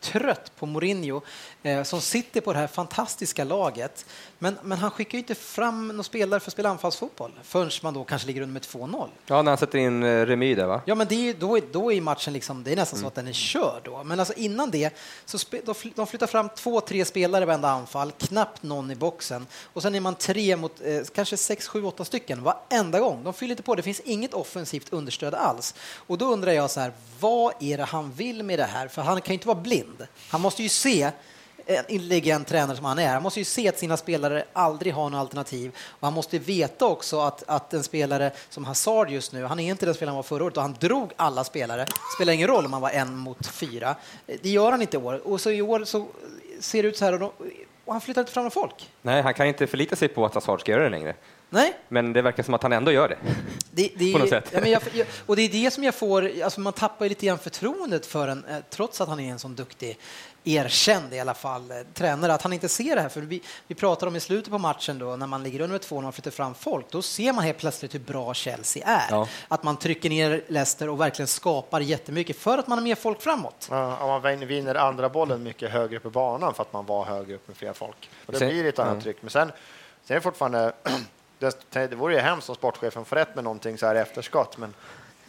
trött på Mourinho eh, som sitter på det här fantastiska laget. Men, men han skickar ju inte fram någon spelare för att spela anfallsfotboll förrän man då kanske ligger under med 2-0. Ja, när han sätter in eh, Remy där, va? Ja, men är, då, är, då är matchen liksom, det är nästan så att den är körd då. Men alltså innan det så spe, då de flyttar fram två, tre spelare i varenda anfall, knappt någon i boxen och sen är man tre mot eh, kanske sex, sju, åtta stycken varenda gång. De fyller inte på, det finns inget offensivt understöd alls. Och då undrar jag så här, vad är det han vill med det här? För han kan ju inte vara blind. Han måste ju se intelligent tränare som han är. Han måste ju se att sina spelare aldrig har något alternativ. Och han måste veta också att, att en spelare som Hazard just nu, han är inte den spelaren han var förra året och han drog alla spelare. spelar ingen roll om han var en mot fyra. Det gör han inte i år. Och så i år så ser det ut så här och, de, och han flyttar inte fram någon folk. Nej, han kan inte förlita sig på att Hazard ska göra det längre. Nej, Men det verkar som att han ändå gör det. Det, det, På något sätt. Ja, men jag, jag, och det är det som jag får, alltså man tappar lite grann förtroendet för en, eh, trots att han är en sån duktig, erkänd i alla fall, eh, tränare, att han inte ser det här. För vi, vi pratar om i slutet på matchen då, när man ligger under med 2 och flyttar fram folk, då ser man helt plötsligt hur bra Chelsea är. Ja. Att man trycker ner Leicester och verkligen skapar jättemycket för att man har mer folk framåt. Ja, om man vin- vinner andra bollen mycket högre upp i banan för att man var högre upp med fler folk. Och det Sen- blir ett annat ja. tryck. Men sen, sen är det fortfarande... <clears throat> det, det vore ju hemskt om sportchefen får rätt med någonting så här i efterskott, men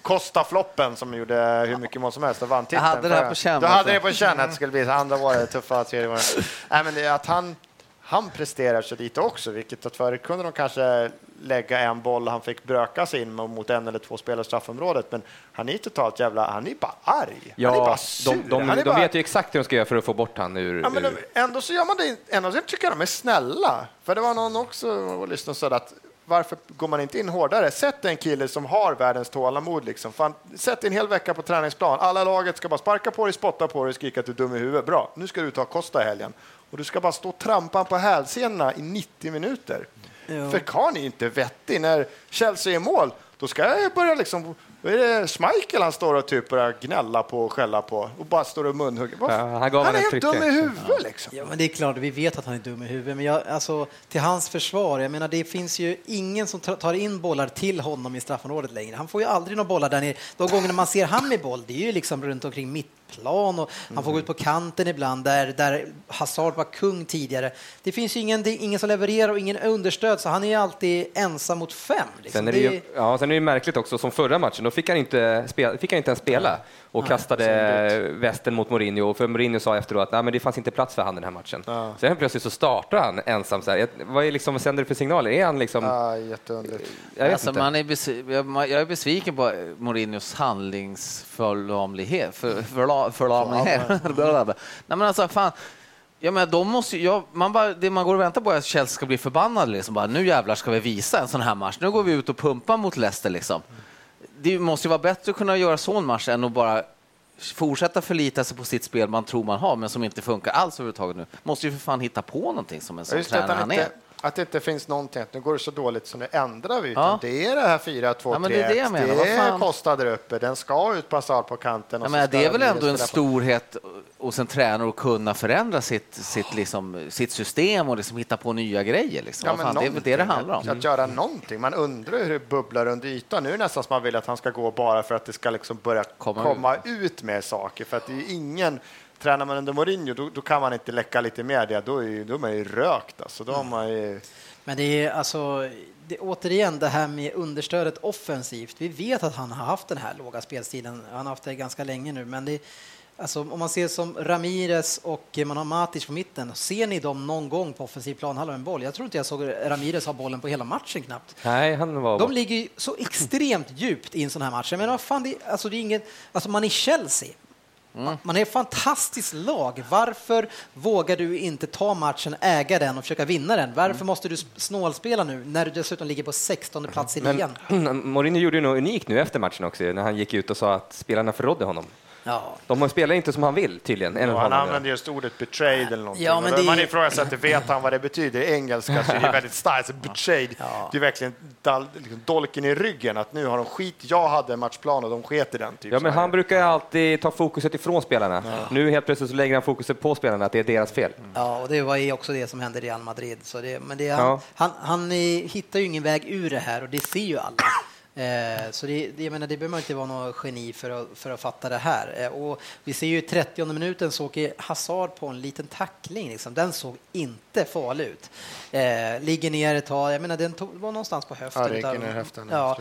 Costa-floppen som gjorde hur mycket mål som helst och vann titeln. hade det här på känn, Du hade alltså. det på känn att det skulle bli så. Andra var det tuffa, tredje var det... Nej, men det är att han, han presterar så lite också, vilket att förut kunde de kanske lägga en boll han fick bröka sig in mot en eller två spelare i straffområdet, men han är totalt jävla... Han är bara arg. han är bara sur. de, de, han är de bara... vet ju exakt hur de ska göra för att få bort han ur... Ja, men ur... ändå så gör man det. Ändå så tycker jag de är snälla. För det var någon också och lyssnade och sa att varför går man inte in hårdare? Sätt en kille som har världens tålamod. Liksom. Fan, sätt en hel vecka på träningsplan. Alla laget ska bara sparka på dig, spotta på dig och skrika att du är dum i huvudet. Bra, nu ska du ta Costa i helgen. Och du ska bara stå och trampa på hälsenorna i 90 minuter. Ja. För Kahn är inte vettig. När Chelsea är mål, då ska jag börja liksom... Då är det Schmeichel han står och typ börjar gnälla på och skälla på och bara står och munhugger. Ja, han gav han är helt dum i huvudet liksom. Ja, men det är klart, vi vet att han är dum i huvudet, men jag, alltså, till hans försvar, jag menar, det finns ju ingen som tar- in bollar till honom i straffområdet längre. Han får ju aldrig några bollar där nere. De gångerna man ser han med boll, det är ju liksom runt omkring mittplan och han får gå ut på kanten ibland där, där Hazard var kung tidigare. Det finns ju ingen, det ingen som levererar och ingen understöd, så han är ju alltid ensam mot fem. Liksom. Sen är det, ju, ja, sen är det ju märkligt också, som förra matchen, då fick han inte, spela, fick han inte ens spela och kastade västen mot Mourinho. För Mourinho sa efteråt att Nej, det fanns inte plats för han den här matchen. Ja. Sen plötsligt så startar han ensam. Så här. Vad, är liksom, vad sänder det för signaler? Är han liksom... Ja, jätteunderligt. Jag Alltså, man är besv- jag- är besviken på Mourinhos handlingsförlamlighet. För, förla, förlamlighet. <laughs> Nej, men alltså, fan. Ja, men de måste, ja, man bara, det man går och väntar på är att Chelsea ska bli förbannade. Liksom. Bara, nu jävlar ska vi visa en sån här match. Nu går vi ut och pumpar mot Leicester. Liksom. Det måste ju vara bättre att kunna göra så en match än att bara fortsätta förlita sig på sitt spel man tror man har, men som inte funkar alls överhuvudtaget nu. Måste ju för fan hitta på någonting som en sån tränare han är. Att det inte finns någonting, att nu går det så dåligt så nu ändrar vi. Ja. Det är det här 4 2 Ja, men 3 det är det jag menar. Det är där uppe, den ska ut Passar på kanten. menar, ska det är väl ändå en på- storhet hos en tränare att kunna förändra sitt, sitt, liksom, sitt system och liksom hitta på nya grejer. Liksom. Ja, men fan, det är väl det det handlar om. Att göra någonting. Man undrar hur det bubblar under ytan. Nu är det nästan som man vill att han ska gå bara för att det ska liksom börja Komma komma, ut. med saker. För att det är ingen... Tränar man under Mourinho, då, då kan man inte läcka lite media. Då är, då är man ju rökt. Alltså. Då har man ju... Men det är alltså, det, återigen det här med understödet offensivt. Vi vet att han har haft den här låga spelstilen. Han har haft det ganska länge nu, men det, alltså, om man ser som Ramirez och man har Matic på mitten, ser ni dem någon gång på offensiv planhalva med en boll? Jag tror inte jag såg Ramirez ha bollen på hela matchen knappt. Nej, han var... De ligger ju så extremt djupt i en sån här match. Men vad fan, det, alltså, det är inget, alltså man är Chelsea. Man är ett fantastiskt lag. Varför vågar du inte ta matchen, äga den och försöka vinna den? Varför måste du snålspela nu när du dessutom ligger på 16 plats i ligan? <clears throat> Mourinho gjorde ju något unikt nu efter matchen också, när han gick ut och sa att spelarna förrådde honom. Ja. De spelar inte som han vill tydligen. En och en han använder just ordet betrayed eller någonting. Ja, men det- Man ifrågasätter, vet han vad det betyder i engelska så är det <laughs> väldigt starkt. Så betrayed, det är verkligen dal, liksom dolken i ryggen att nu har de skit. Jag hade en matchplan och de sket i den. Typ, Ja, men han brukar ju alltid ta fokuset ifrån spelarna. Nu helt plötsligt så lägger han fokuset på spelarna, att det är deras fel. Ja, och det var ju också det som hände i Real Madrid. Så det, men det, Ja. han, han, han eh, hittar ju ingen väg ur det här och det ser ju alla. Eh, så det, det, jag menar, det behöver man inte vara någon geni för att, för att fatta det här. Eh, och vi ser ju i 30 minuten så åker Hazard på en liten tackling. Liksom. Den såg inte farlig ut. Eh, ligger ner ett tag. Jag menar, den tog, var någonstans på höften. Ja, i höften, Ja,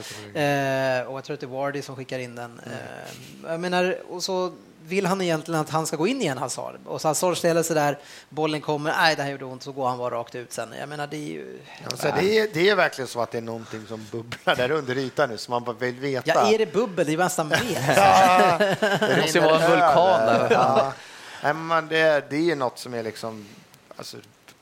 eh, och jag tror att det är Wardy som skickar in den. Eh, jag menar, och så vill han egentligen att han ska gå in igen, Hazard. Och så Hazard ställer sig där, bollen kommer, nej det här gjorde ont, så går han bara rakt ut sen. Jag menar, det är ju... Ja, så det, är, det är verkligen så att det är någonting som bubblar där under ytan nu som man bara vill veta. Ja, är det bubbel? Det är nästan mer. <laughs> <laughs> Det måste ju vara en vulkan där. Ja. Nej, men det, det är något som är liksom... Alltså,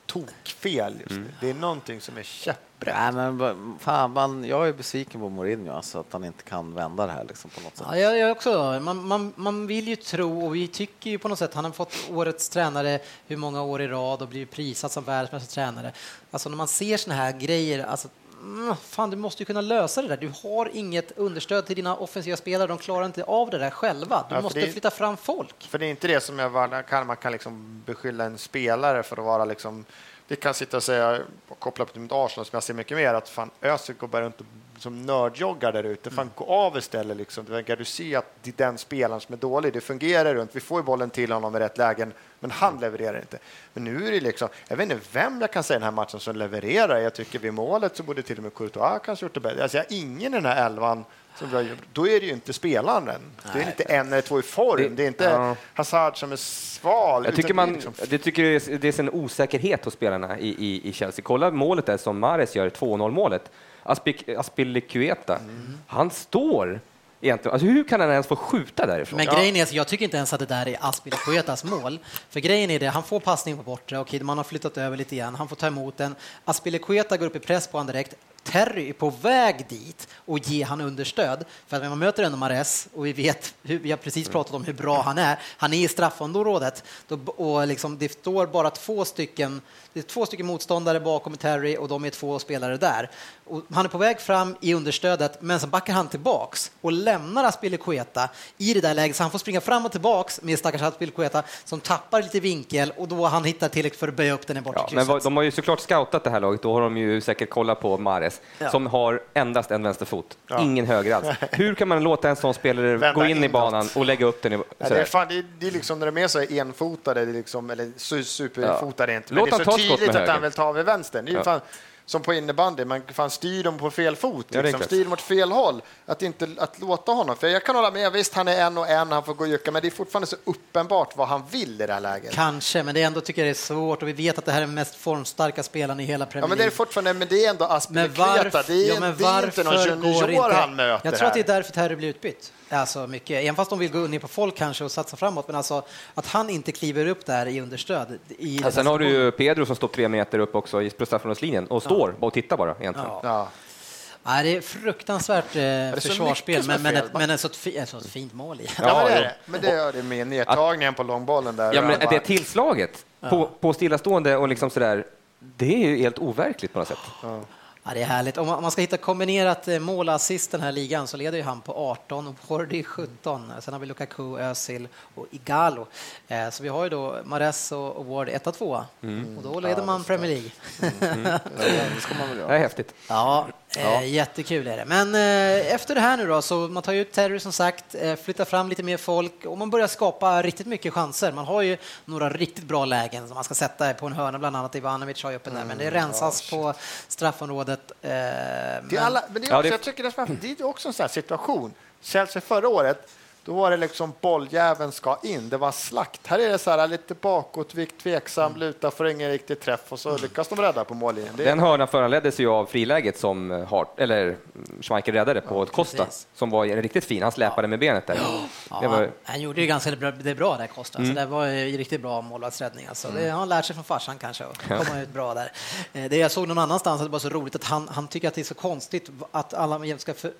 tokfel just nu. Det är någonting som är käpprätt. Nej, men fan, man, jag är besviken på Mourinho, alltså, att han inte kan vända det här liksom, på något sätt. Ja, jag, jag också. Man, man, man vill ju tro, och vi tycker ju på något sätt, han har fått årets tränare hur många år i rad och blivit prisad som världens bästa tränare. Alltså när man ser såna här grejer, alltså, mm, fan du måste ju kunna lösa det där. Du har inget understöd till dina offensiva spelare, de klarar inte av det där själva. Du för måste det- flytta fram folk. För det är inte det som jag var, kan, man kan liksom beskylla en spelare för att vara liksom vi kan sitta och säga, och koppla upp till mitt Arsenal som jag ser mycket mer, att fan Özil går bara runt och som nördjoggar där ute. Fan, gå av istället. Liksom. Du verkar du se att det är den spelaren som är dålig. Det fungerar runt. Vi får bollen till honom i rätt lägen, men han levererar inte. Men nu är det liksom, jag vet inte vem jag kan säga i den här matchen som levererar. Jag tycker vid målet så borde till och med Courtois kanske gjort det bättre. Alltså, jag har ingen i den här elvan som drar, då är det ju inte spelaren. Det är inte en eller två i form. Det- Det, är inte ja. Hazard som är sval. Jag tycker, det är man, liksom- det tycker det är- det är en osäkerhet hos spelarna i, i, i Chelsea. Kolla målet där som Mares gör, 2-0 målet. Aspilicueta, han står egentligen, alltså hur kan han ens få skjuta därifrån? Men grejen är, att jag tycker inte ens att det där är Aspilicuetas mål. För grejen är det, han får passning på bortre, okej, man har flyttat över lite igen, han får ta emot den. Aspilicueta går upp i press på honom direkt. Terry är på väg dit och ge han understöd. För att när man möter ändå Mares och vi vet, hur, vi har precis pratat om hur bra han är, han är i straffområdet då, och liksom, det står bara två stycken, det är två stycken motståndare bakom Terry och de är två spelare där. Och han är på väg fram i understödet, men så backar han tillbaks och lämnar Aspilicueta i det där läget, så han får springa fram och tillbaks med stackars Aspilicueta som tappar lite vinkel och då han hittar tillräckligt för att böja upp den i bortre Ja, men krysset. vad- de har ju såklart scoutat det här laget, då har de ju säkert kollat på Mares Ja. som har endast en vänsterfot, Ja. ingen höger alls. <laughs> Hur kan man låta en sån spelare Vända gå in i banan och lägga upp den i... Ja, det, är fan, det, är, det är liksom när de är så enfotade, det är liksom, eller su- superfotade inte, men Låt det är så tydligt att han vill ta över vänstern. Det är ju Ja. fan, som på innebandy, man fan styr dem på fel fot, Ja, liksom, styr mot fel håll. Att, inte, att låta honom, för jag kan hålla med, visst han är en och en, han får gå och jucka, men det är fortfarande så uppenbart vad han vill i det här läget. Kanske, men det är ändå tycker jag det är svårt och vi vet att det här är den mest formstarka spelaren i hela Premier Ja, men det är League. fortfarande, men det är ändå Aspilicueta, varför, det är, ja, men det är inte någon junior inte... han möter Jag tror att det är här. därför Terry blir utbytt. Alltså mycket. Även fast de vill gå ner på folk kanske och satsa framåt, men alltså att han inte kliver upp där i understöd. I Ja, sen har du ju Pedro som står tre meter upp också i straffområdeslinjen och står och tittar bara egentligen. Ja. Ja. Nej, det är fruktansvärt eh, är försvarsspel, men, men, ett, men ett, så fi, ett så fint mål i. Ja, men det är det. Men det gör det med nedtagningen på långbollen där. Ja, men bara- det tillslaget på, på stillastående och liksom sådär, det är ju helt overkligt på något sätt. Ja, det är härligt. Om man ska hitta kombinerat eh, mål och assist den här ligan så leder ju han på 18 och Wardy 17. Sen har vi Lukaku, Özil och Igalo. Eh, Så vi har ju då Mares och Ward 1 och 2 Mm. och då leder man Premier League. <laughs> Det ska man väl Det göra. är häftigt. Ja, eh, jättekul är det. Men eh, efter det här nu då, så man tar ju ut Terry som sagt, eh, flyttar fram lite mer folk och man börjar skapa riktigt mycket chanser. Man har ju några riktigt bra lägen som man ska sätta på en hörna, bland annat Ivanovic har ju uppe där, men det rensas på straffområdet. Eh, Det är men- alla, men det är Ja, också, det- jag tycker det är, det är också en sån här situation. Chelsea förra året, då var det liksom bolljäveln ska in. Det var slakt. Här är det så här lite bakåtvikt, tveksam, luta, får ingen riktig träff och så lyckas de rädda på mållinjen. Det Den hörnan föranleddes ju av friläget som eh, Hart, eller mm, Schmeichel räddade på Costa, precis. som var riktigt fin. Han släpade med benet där. Ja, Det var, Han gjorde ju ganska bra, det bra där, Costa. Mm. Så det var ju riktigt bra målvaktsräddning. Alltså. Det har han lärt sig från farsan kanske, och komma ut bra där. Eh, Det jag såg någon annanstans, att det var så roligt att han, han tycker att det är så konstigt att alla ska för,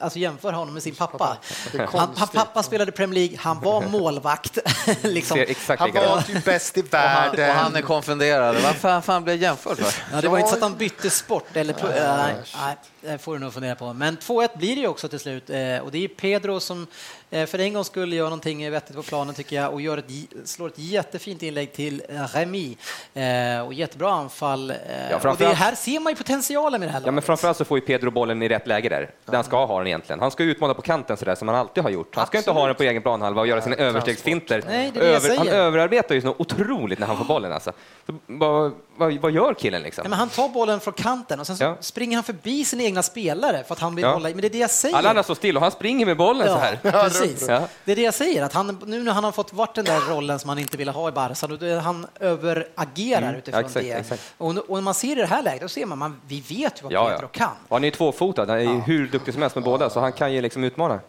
alltså jämföra honom med sin pappa. Det Han, han. Pappa spelade Premier League, han var <laughs> målvakt. <laughs> liksom. han var typ bäst i Och han, och världen. han är konfunderad. Varför han fan blev jämförd? för? Ja, det var inte så att han bytte sport. Eller, äh, nej, nej, det får du nog fundera på. Men 2-1 blir det ju också till slut. Eh, och det är Pedro som eh, för en gång skulle göra någonting vettigt på planen tycker jag och gör ett, slår ett jättefint inlägg till eh, Remy. Eh, och jättebra anfall. Eh, Ja, och det här ser man ju potentialen med det här ja, men laget. framförallt så får ju Pedro bollen i rätt läge där, där han ska ha den egentligen. Han ska utmana på kanten sådär som han alltid har gjort. Han ska inte ha den på egen planhalva och göra sina överstegsfinter. Nej, det är det jag Över, han överarbetar ju så otroligt när han får bollen alltså. Så, vad, vad, vad gör killen liksom? Nej, men han tar bollen från kanten och sen så Ja. springer han förbi sina egna spelare för att han vill Ja. hålla i. Men det är det jag säger. Alla andra står still och han springer med bollen så här. <laughs> precis. Ja. Det är det jag säger, att han, nu när han har fått vart den där rollen som han inte ville ha i Barca, då han överagerar Mm. utifrån Ja, exakt, det. exakt. Och, och när man ser det här läget, då ser man, man vi vet ju vad Ja, Pedro ja. kan. Och han är ju tvåfotad, han är ju hur duktig som helst med båda, så han kan ju liksom utmana.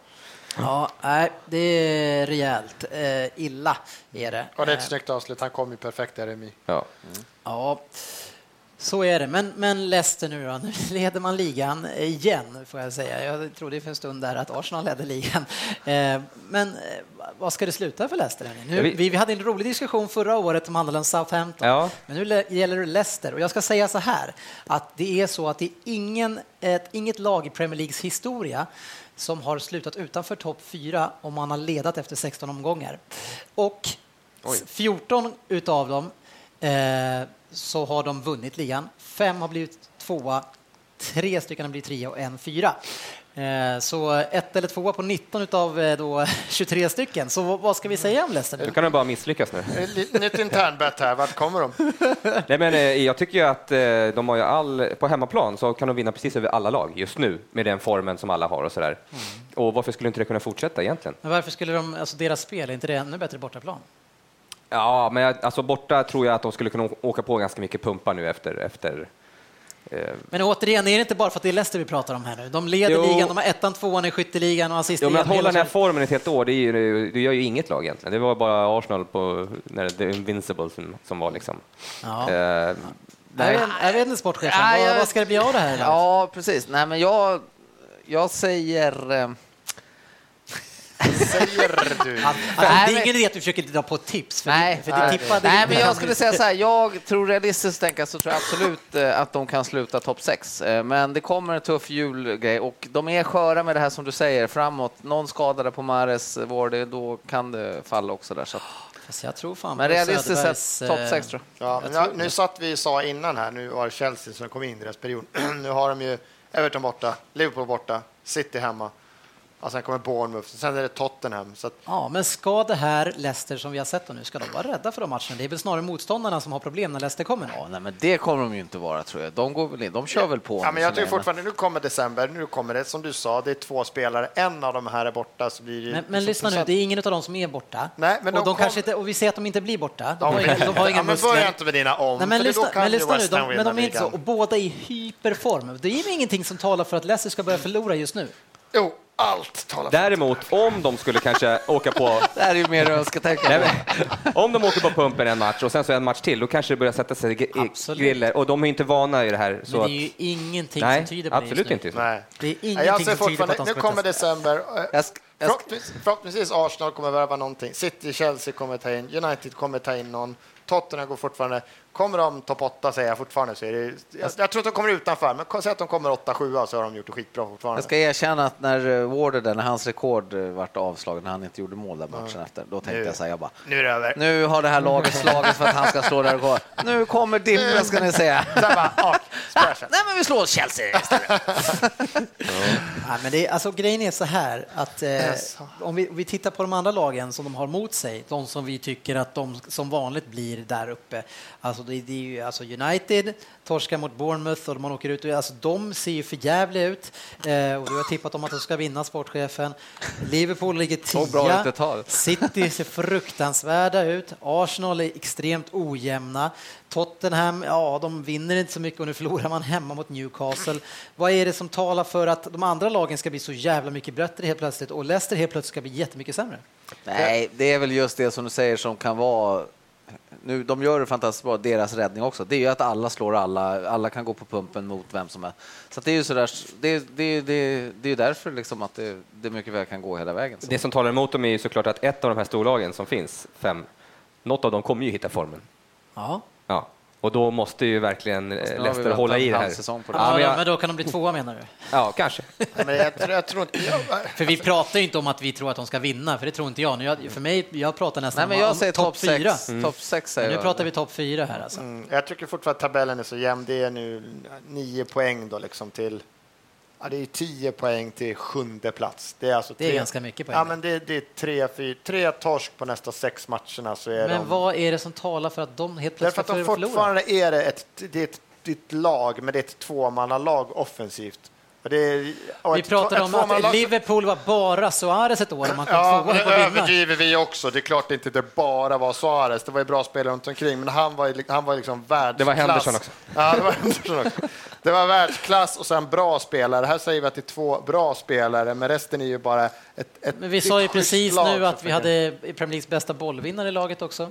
Ja, nej, det är rejält eh, illa är det. Och det är ett Eh, snyggt avslut. Han kom ju perfekt där, Remi. Ja. Ja, så är det. Men, men Leicester nu då? Nu <laughs> leder man ligan igen, får jag säga. Jag trodde för en stund där att Arsenal ledde ligan. <laughs> Eh, Men eh, vad ska det sluta för Leicester? Nu, vi- vi, hade en rolig diskussion förra året som handlade om Southampton. Ja. Men nu le- gäller det Leicester. Och jag ska säga så här, att det är så att det är ingen, ett, inget lag i Premier Leagues historia som har slutat utanför topp fyra om man har ledat efter 16 omgångar. Och Oj. 14 utav dem eh, så har de vunnit ligan. Fem har blivit tvåa, tre stycken har blivit trea och en fyra. Eh, så ett eller tvåa på 19 utav eh, då <laughs> 23 stycken. Så vad- ska vi säga om Leicester nu? Kan de bara misslyckas nu. Eh, Nytt internbett här. Vart kommer de? <laughs> Nej, men, jag tycker ju att de har ju all, på hemmaplan så kan de vinna precis över alla lag just nu med den formen som alla har och sådär. Och varför skulle inte det kunna fortsätta egentligen? Men varför skulle de, alltså deras spel, är inte det ännu bättre bortaplan? Ja, men jag- alltså borta tror jag att de skulle kunna åka på ganska mycket pumpar nu efter, efter eh, Men återigen, är det inte bara för att det är Leicester vi pratar om här nu? De leder Jo. ligan, de har ettan, tvåan i skytteligan och Jo, assistligan. men att hålla den här hela- formen ett helt år, det, är ju, det gör ju inget lag egentligen. Det var bara Arsenal på när The Invincible som, som var liksom. Ja. Eh, Jag vet, jag vet inte, sportchefen. Nej, vad, jag- vad ska det bli av det här? Ja, precis. Nej, men jag, jag säger... eh, Säger du? Alltså, Nej, det är ingen idé att du försöker dra på tips. För Nej, för det nej, tippade Nej, men jag skulle säga så här. Jag tror realistiskt tänka så tror jag absolut eh, att de kan sluta topp 6. Men det kommer en tuff julgrej och de är sköra med det här som du säger framåt. Någon skadade på Mares var det, då kan det falla också där. Så. att- Fast jag tror fan Men realistiskt sett topp eh, 6 tror jag. Ja, men Jag jag, tror nu det. satt vi och sa innan här, nu var det Chelsea som kom in i deras period. <clears throat> nu har de ju Everton borta, Liverpool borta, City hemma. Och sen kommer Bournemouth, sen är det Tottenham. Så att, Ja, men ska det här Leicester som vi har sett nu, ska de vara rädda för de matcherna? Det är väl snarare motståndarna som har problem när Leicester kommer. Ja, nej, men det kommer de ju inte vara tror jag. De, går väl in. de kör väl på. ja, men jag tycker fortfarande, nu kommer december, nu kommer det som du sa, det är två spelare, en av de här är borta så blir det Men, men så lyssna nu, det är ingen av dem som är borta. Nej, men och, de de kom- kanske inte, och vi ser att de inte blir borta. De, De har, inga, de har inga ja, men börja inte med dina om, Nej, men för lyssna, då kan men ju lyssna nu, de, men de är inte så, och båda är i hyperform. Det är ingenting som talar för att Leicester ska börja förlora just nu. Jo, allt talar för däremot, om de skulle kanske åka på <laughs> Det här är ju mer önsketänka. Nej, men, om de åker på pumpen en match och sen så en match till, då kanske det börjar sätta sig i Absolut. griller. Och de är inte vana i det här. Så Men att, det är ju ingenting nej, som tyder på det absolut just nu. inte. Nej. Det är ingenting jag ser som tyder på att de nu ska kommer december. Jag jag sk- Förhoppningsvis, förhoppningsvis Arsenal kommer värva någonting. City, Chelsea kommer ta in, United kommer ta in någon. Tottenham går fortfarande. Kommer de topp 8 säger jag fortfarande så är det, jag, jag tror att de kommer utanför, men säg att de kommer 8-7 så har de gjort det skitbra fortfarande. Jag ska erkänna att när eh, Warder, där, när hans rekord eh, vart avslagen, när han inte gjorde mål där matchen efter, då tänkte Nu. jag så här, jag bara, Nu är det över. nu har det här laget slagits för att han ska slå där rekord. Nu kommer Dippen ska ni säga. Bara, ah. Nej men vi slår Chelsea istället. Nej, men det är, alltså, grejen är så här att eh, om vi, om vi tittar på de andra lagen som de har mot sig, de som vi tycker att de som vanligt blir där uppe. Alltså det, det är ju alltså United, torskar mot Bournemouth och man åker ut. och- Alltså de ser ju för jävliga ut. Eh, och du har tippat om att de ska vinna, sportchefen. Liverpool ligger Så bra tia. City ser fruktansvärda ut. Arsenal är extremt ojämna. Tottenham, ja, de vinner inte så mycket och nu förlorar man hemma mot Newcastle. Vad är det som talar för att de andra lagen ska bli så jävla mycket bättre helt plötsligt och Leicester helt plötsligt ska bli jättemycket sämre? Nej, det är väl just det som du säger som kan vara nu, de gör det fantastiskt bra, deras räddning också. Det är ju att alla slår alla, alla kan gå på pumpen mot vem som helst. Så att det är ju sådär, det, det, det, det är ju därför liksom att det, det mycket väl kan gå hela vägen. Så. Det som talar emot dem är ju såklart att ett av de här storlagen som finns, fem, något av dem kommer ju hitta formen. Ja. Ja. Och då måste ju verkligen eh, Leicester hålla i det här. det. Ja, men jag- men då kan de bli tvåa menar du? Ja, kanske. Men jag, tror- jag tror inte... För vi pratar ju inte om att vi tror att de ska vinna, för det tror inte jag. Nu, jag för mig, jag pratar Nej, nästan men om, jag om säger topp topp fyra. sex. Topp sex säger Men nu pratar vi topp fyra här alltså. mm, jag tycker fortfarande att tabellen är så jämn. Det är nu nio poäng då liksom till... Ja, det är tio poäng till sjunde plats. Det är, alltså Det är tre, ganska mycket poäng. Ja, men det, det är tre, fyra, tre torsk på nästa sex matcherna så är Men de... vad är det som talar för att de helt Därför plötsligt att de fortfarande är det ett, det är ett, det är ett lag, men det är ett tvåmannalag offensivt. Är, Vi ett om att Liverpool var bara Suarez ett år man kom Ja, tvåa men det överdriver vi också. Det är klart inte det bara var Suarez. Det var ju bra spelare runt omkring, men han var, han var liksom världsklass. Det var Henderson också. Ja, det var Henderson också. Det var världsklass och sen bra spelare. Här säger vi att det är två bra spelare, men resten är ju bara ett, ett Men vi sa ju precis lag nu att vi hade Premier Leagues bästa bollvinnare i laget också.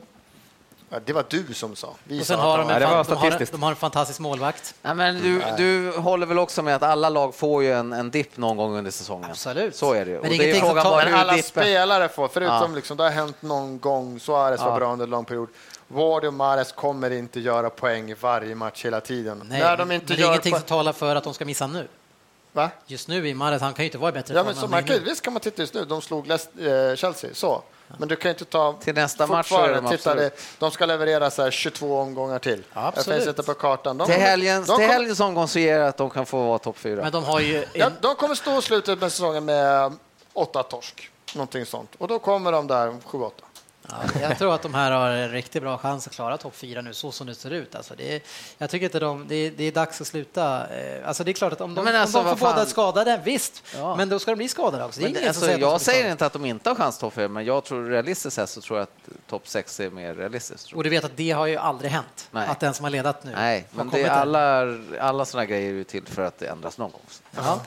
Ja, det var du som sa. Vi Och sen har de, var- en, Ja, det var fan, de, har, de har en fantastisk målvakt. Nej, men du, du håller väl också med att alla lag får ju en, en dipp någon gång under säsongen? Absolut. Så är det ju. Men det är frågan bara Men alla dippen... spelare får, förutom Ja. liksom, det har hänt någon gång, Suarez var Ja. bra under en lång period. Ward och Mahrez kommer inte göra poäng i varje match hela tiden. Nej, När de men inte det är ingenting som talar för att de ska missa nu. Va? Just nu i Mahrez, han kan ju inte vara i bättre Ja, form men så än man visst kan man titta just nu. De slog Leicester- eh, Chelsea, så. Men du kan ju inte ta... Till nästa match så är de titta, det, De ska leverera så här 22 omgångar till. Ja, Jag absolut. får sätta på kartan. De Till, helgens, de till kommer- helgens omgång så ger jag att de kan få vara topp fyra. Men de har ju... Ja, En, de kommer stå slutet med säsongen med åtta torsk. Någonting sånt. Och då kommer de där sju, åtta. Ja, jag tror att de här har en riktigt bra chans att klara topp fyra nu, så som det ser ut. Alltså det är, jag tycker inte de, det är, det är dags att sluta. Eh, Alltså det är klart att om de, Men alltså, om de får båda fan? skadade, visst. Ja. Men då ska de bli skadade också. Men alltså, säger jag säger inte att de inte har chans topp fyra, men jag tror realistiskt sett så tror jag att topp sex är mer realistiskt. Och du vet att det har ju aldrig hänt, Nej. att den som har ledat nu Nej, men det är alla, alla sådana grejer är ju till för att det ändras någon gång. Ja.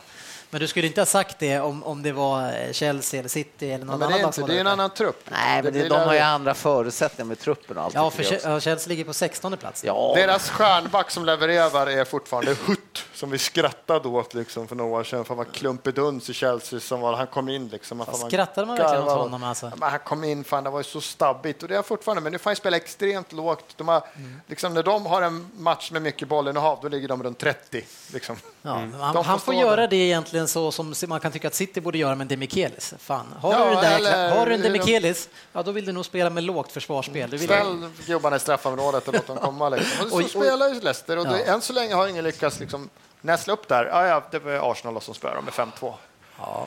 Men du skulle inte ha sagt det om, om det var Chelsea eller City eller Ja, någon det annan är, lag inte, det är en annan trupp. Nej, men det, blir de har ju andra förutsättningar med truppen och allt. Ja, det för ja, Chelsea ligger på 16 plats. Ja, Deras stjärnback som levererar är fortfarande Hutt, som vi skrattade åt liksom för några år sedan. För han var klumpeduns i Chelsea. Som var, han kom in liksom. Vad Fan, man skrattade man verkligen åt honom, alltså? Ja, men han kom in, fan det var ju så stabbigt. Och det är fortfarande, men nu får han spela extremt lågt. De har, Mm. liksom, när de har en match med mycket bollinnehav, då ligger de runt 30. Liksom. Ja, De han, får han får göra där. det egentligen så som man kan tycka att City borde göra med Demichelis. Fan, har Ja, du den där, eller- har du en hur de- Demichelis, ja då vill du nog spela med lågt försvarsspel. Du vill, Ställ gubbarna i straffområdet och låt dem komma. Liksom. Och så spelar ju Leicester och det, Ja. än så länge har ingen lyckats liksom, näsla upp där. Ja, ja, det var Arsenal som spöade dem med 5-2. ja.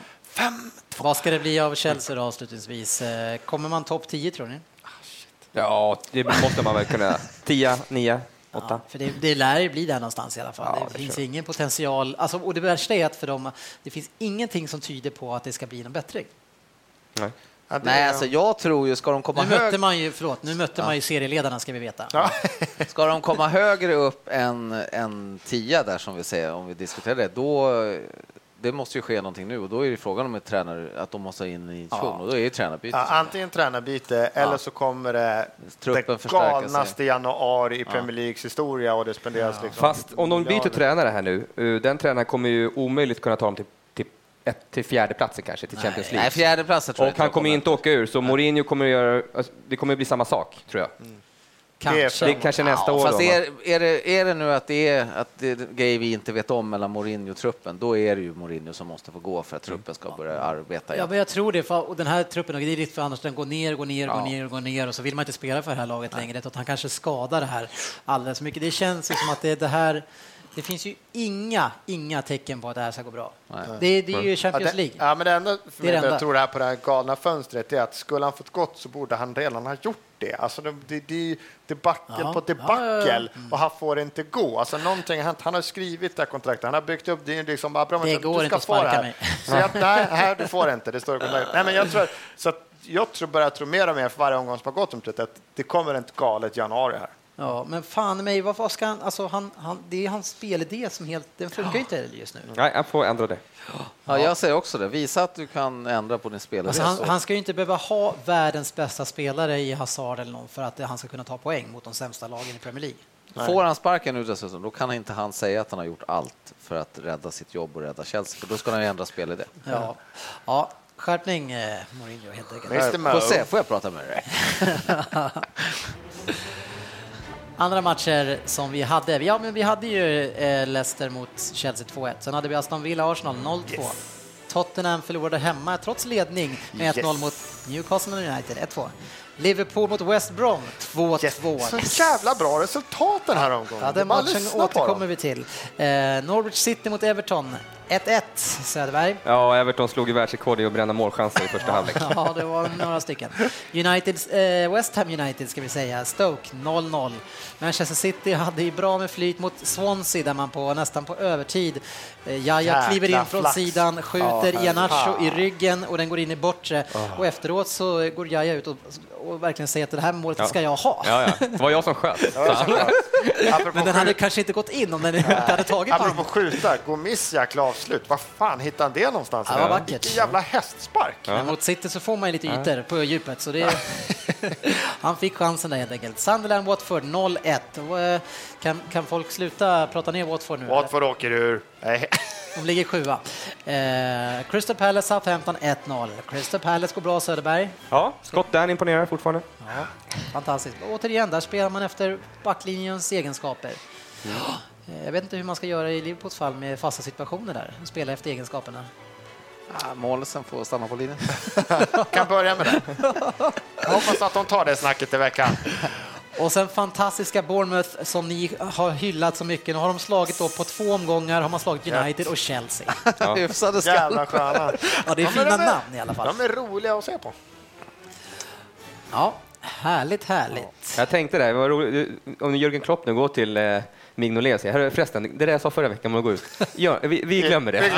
Vad ska det bli av Chelsea då avslutningsvis? Eh, Kommer man topp 10 tror ni? Ja, det måste man väl kunna. 10, 9, 8. Ja, för det, det lär ju bli där någonstans i alla fall. Ja, det det finns tror ingen potential. Alltså, och det värsta är att för dem, det finns ingenting som tyder på att det ska bli någon bättring. Nej. Ja, Nej, alltså jag tror ju, ska de komma, Nu mötte man ju, förlåt, nu mötte man ju serieledarna ska vi veta. Ja. <laughs> ska de komma högre upp än, än 10 där som vi säger, om vi diskuterar det, då det måste ju ske någonting nu och då är det frågan om ett tränare, att de måste in i tjon och då är det tränarbyte. Ja, antingen tränarbyte eller så kommer det Truppen det sig. galnaste januari i Premier Leagues historia och det spenderas liksom Fast om de byter tränare här nu, eh, den tränaren kommer ju omöjligt kunna ta dem till, ett, till fjärde platsen kanske, till Champions League. Nej, fjärde platsen tror jag och han kommer inte åka ur, så Mourinho kommer att göra, alltså, det kommer att bli samma sak, tror jag. Kanske. Det är kanske nästa ja, år Fast då. är, är, det, är det nu att det är att det är grejer vi inte vet om mellan Mourinho och truppen, då är det ju Mourinho som måste få gå för att truppen ska börja arbeta Ja, igen. men jag tror det. För, och den här truppen, är lite för annars den går ner, går ner, går Ja. ner, går ner och så vill man inte spela för det här laget längre. Utan han kanske skadar det här alldeles för mycket. Det känns ju som att det, det här det finns ju inga, inga tecken på att det här ska gå bra. Det, det är ju Ja, Champions det, League. ja, men det enda för Det det jag tror det här på det här galna fönstret är att skulle han fått gått så borde han redan ha gjort det. Alltså det, det, det är debacle Ja. på Ja, debacle ja, ja. och han får inte gå. Alltså någonting har hänt. Han har skrivit det här kontraktet. Han har byggt upp det. är Liksom, Det går du inte ska att få det sparka här. mig. Så jag, <laughs> nej, här, du får inte. Det står i kontraktet. Nej, men jag tror, så att jag tror, börjar tro mer och mer för varje omgång som har gått om det, att det kommer ett galet januari här. Ja, men fan mig, vad, vad ska han, alltså han, han, det är hans spelidé som helt, den funkar ju inte just nu. Nej, jag får ändra det. Ja, jag säger också det. Visa att du kan ändra på din spelare. Alltså han, han ska ju inte behöva ha världens bästa spelare i Hazard eller någon för att han ska kunna ta poäng mot de sämsta lagen i Premier League. Får han sparken nu dessutom, då kan inte han säga att han har gjort allt för att rädda sitt jobb och rädda Chelsea, för då ska han ju ändra spelidé. Ja, ja skärpning eh, Mourinho helt enkelt. Mr. Får se, får jag prata med dig? <laughs> <laughs> Andra matcher som vi hade, ja men vi hade ju eh, Leicester mot Chelsea 2-1, sen hade vi Aston Villa-Arsenal 0-2. Tottenham förlorade hemma trots ledning med 1-0 Yes. mot Newcastle United 1-2. Liverpool mot West Brom 2-2. Så jävla bra resultat den här omgången. Ja, den matchen återkommer vi till. Eh, Norwich City mot Everton 1-1 Söderberg. Ja, Everton slog ju världsrekord i att bränna målchanser i första halvlek. <laughs> Ja, det var några stycken. United, eh, West Ham United ska vi säga, Stoke 0-0. Manchester City hade ju bra med flyt mot Swansea där man på nästan på övertid. Eh, Jaja Jäkla kliver in från flax. sidan, skjuter Ja, Ianacho i ryggen och den går in i bortre. Och efteråt så går Jaja ut och, och verkligen säger att det här målet Ja. ska jag ha. Ja, ja. Det var jag som sköt. Men den hade kanske inte gått in om den inte hade tagit på apropå skjuta, Gomis jäkla avslut. Var fan hittade han det någonstans? Ja. Vilken jävla hästspark. Men mot City så får man ju lite ytor på djupet, så det... <laughs> han fick chansen där helt enkelt. Sunderland Watford 0-1. Och, eh, Kan, kan folk sluta prata ner Watford nu? eller? Watford åker ur. Nej. <laughs> De ligger sjua. Eh, Crystal Palace Southampton 1-0. Crystal Palace går bra Söderberg. Ja, Scott Dan imponerar fortfarande. Ja, fantastiskt. Återigen, där spelar man efter backlinjens egenskaper. Eh, Jag vet inte hur man ska göra i Liverpools fall med fasta situationer där. Spela efter egenskaperna. Ja, målisen får stanna på linjen. <laughs> kan börja med det. Jag hoppas att de tar det snacket i veckan. Och sen fantastiska Bournemouth som ni har hyllat så mycket. Nu har de slagit då på två omgångar har man slagit United och Chelsea. <laughs> Hyfsade Jävla. Ja, det är Ja, fina de är- namn i alla fall. De är roliga att se på. Ja, härligt, härligt. Jag tänkte det, om Jürgen Klopp nu går till eh, Mignolet säger "Hörru, förresten, det där jag sa förra veckan om att gå ut. Ja, vi, vi glömmer det.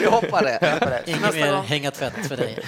Vi hoppar det. Inget mer hänga tvätt för dig.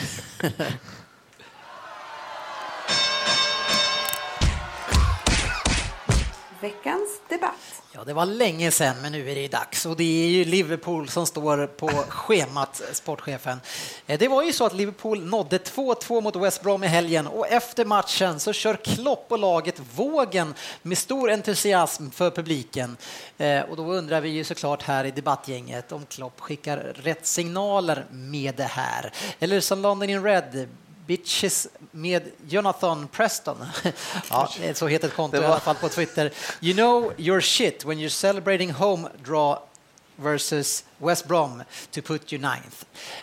Veckans debatt. Ja, det var länge sedan, men nu är det dags. Och det är ju Liverpool som står på schemat, sportchefen. Eh, det var ju så att Liverpool nådde 2-2 mot West Brom i helgen och efter matchen så kör Klopp och laget vågen med stor entusiasm för publiken. Eh, och då undrar vi ju såklart här i debattgänget om Klopp skickar rätt signaler med det här. Eller som London in Red, Bitches med Jonathan Preston. <laughs> ja, så heter ett konto Det i var- alla fall på Twitter. You know your shit when you're celebrating home draw versus West Brom to put you ninth.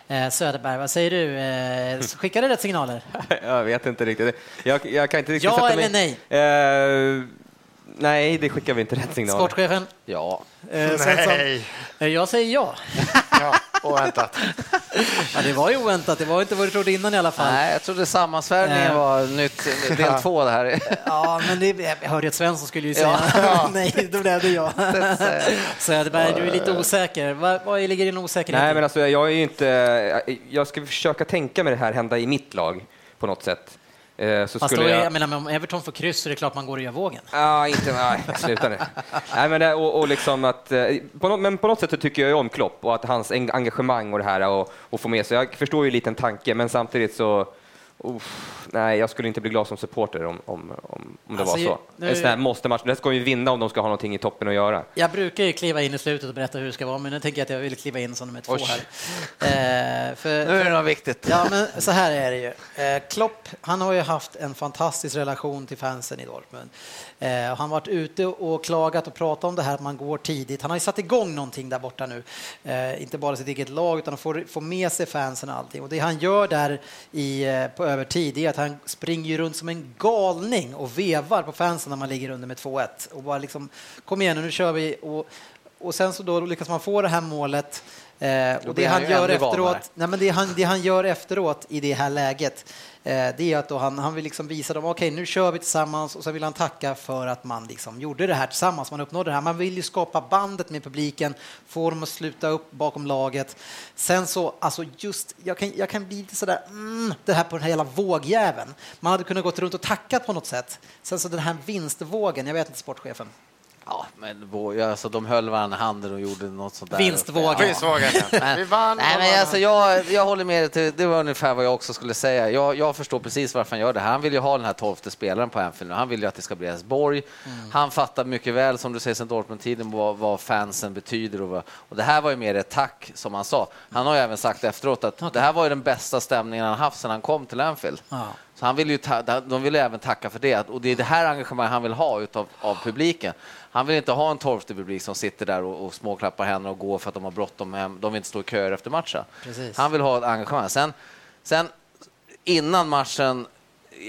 Eh, Söderberg, vad säger du? Eh, skickar det rätt signaler? <laughs> Jag vet inte riktigt. Jag, jag kan inte riktigt Ja sätta eller mig... nej? Eh, nej, det skickar vi inte rätt signal. Sportchefen? Ja. Eh? Nej. Eh, Jag säger ja. Ja, oväntat. ja. Det var ju oväntat, det var inte vad du trodde innan i alla fall. Nej, jag trodde sammansvärjningen Eh. var nytt, del två det här. Ja, men det, jag hörde att Svensson skulle ju säga <laughs> nej, då blev det jag. Söderberg, du är lite osäker. Vad, vad ligger din osäkerhet Nej, men alltså, jag är ju inte... Jag ska försöka tänka mig det här hända i mitt lag på något sätt. Eh, Så Fast då skulle är, jag... jag menar, om Everton får kryss så är det klart man går och gör vågen. Ja, inte... Nej, sluta nu. Nej, men det, och, och liksom att, eh, på något, men på något sätt tycker jag om Klopp och att hans en- engagemang och det här och, och få med sig. Jag förstår ju lite en tanke, men samtidigt så... Uff, nej, jag skulle inte bli glad som supporter om, om, om, om det Alltså, var så. nu- En sån här måste-match. Det ska ju vinna om de ska ha någonting i toppen att göra. Jag brukar ju kliva in i slutet och berätta hur det ska vara, men nu tänker jag att jag vill kliva in som nummer två Oj. här. Eh, för, Nu är det något viktigt. Ja, men så här är det ju. Eh, Klopp, han har ju haft en fantastisk relation till fansen i Dortmund. Eh, han har varit ute och klagat och pratat om det här att man går tidigt. Han har ju satt igång någonting där borta nu. Eh, inte bara sitt eget lag, utan att få, få med sig fansen och allting. Och det han gör där i, eh, på övertid är att han springer ju runt som en galning och vevar på fansen när man ligger under med 2-1 och bara liksom kom igen nu, nu kör vi. Och, och sen så då lyckas man få det här målet. Eh, och det han gör efteråt vanare. Nej, men det, han, det han gör efteråt i det här läget, eh, det är att han, han vill liksom visa dem, okej nu kör vi tillsammans och så vill han tacka för att man liksom gjorde det här tillsammans, man uppnådde det här. Man vill ju skapa bandet med publiken, få dem att sluta upp bakom laget. Sen så, alltså just, jag kan, jag kan bli lite sådär, mm, det här på den här jävla vågjäveln. Man hade kunnat gått runt och tackat på något sätt. Sen så den här vinstvågen, jag vet inte sportchefen. Ja, men vår- alltså, de höll varandra i handen och gjorde något sånt där. Vinstvågen. Skitsvågen. Vi vann. Nej, men alltså, jag, jag håller med dig. till- Det var ungefär vad jag också skulle säga. Jag, jag förstår precis varför han gör det. här. Han vill ju ha den här tolfte spelaren på Anfield nu. Han vill ju att det ska bli Elfsborg. Han fattar mycket väl, som du säger, sen Dortmund-tiden vad, vad fansen betyder. Och, vad, och det här var ju mer ett tack, som han sa. Han har ju även sagt efteråt att det här var ju den bästa stämningen han haft sedan han kom till Anfield. Ja. Så han vill ju ta, de vill ju även tacka för det. Och det är det här engagemanget han vill ha utav, av publiken. Han vill inte ha en torftig publik som sitter där och, och småklappar händerna och går för att de har bråttom hem. De vill inte stå i köer efter matchen. Precis. Han vill ha ett engagemang. Sen, sen innan matchen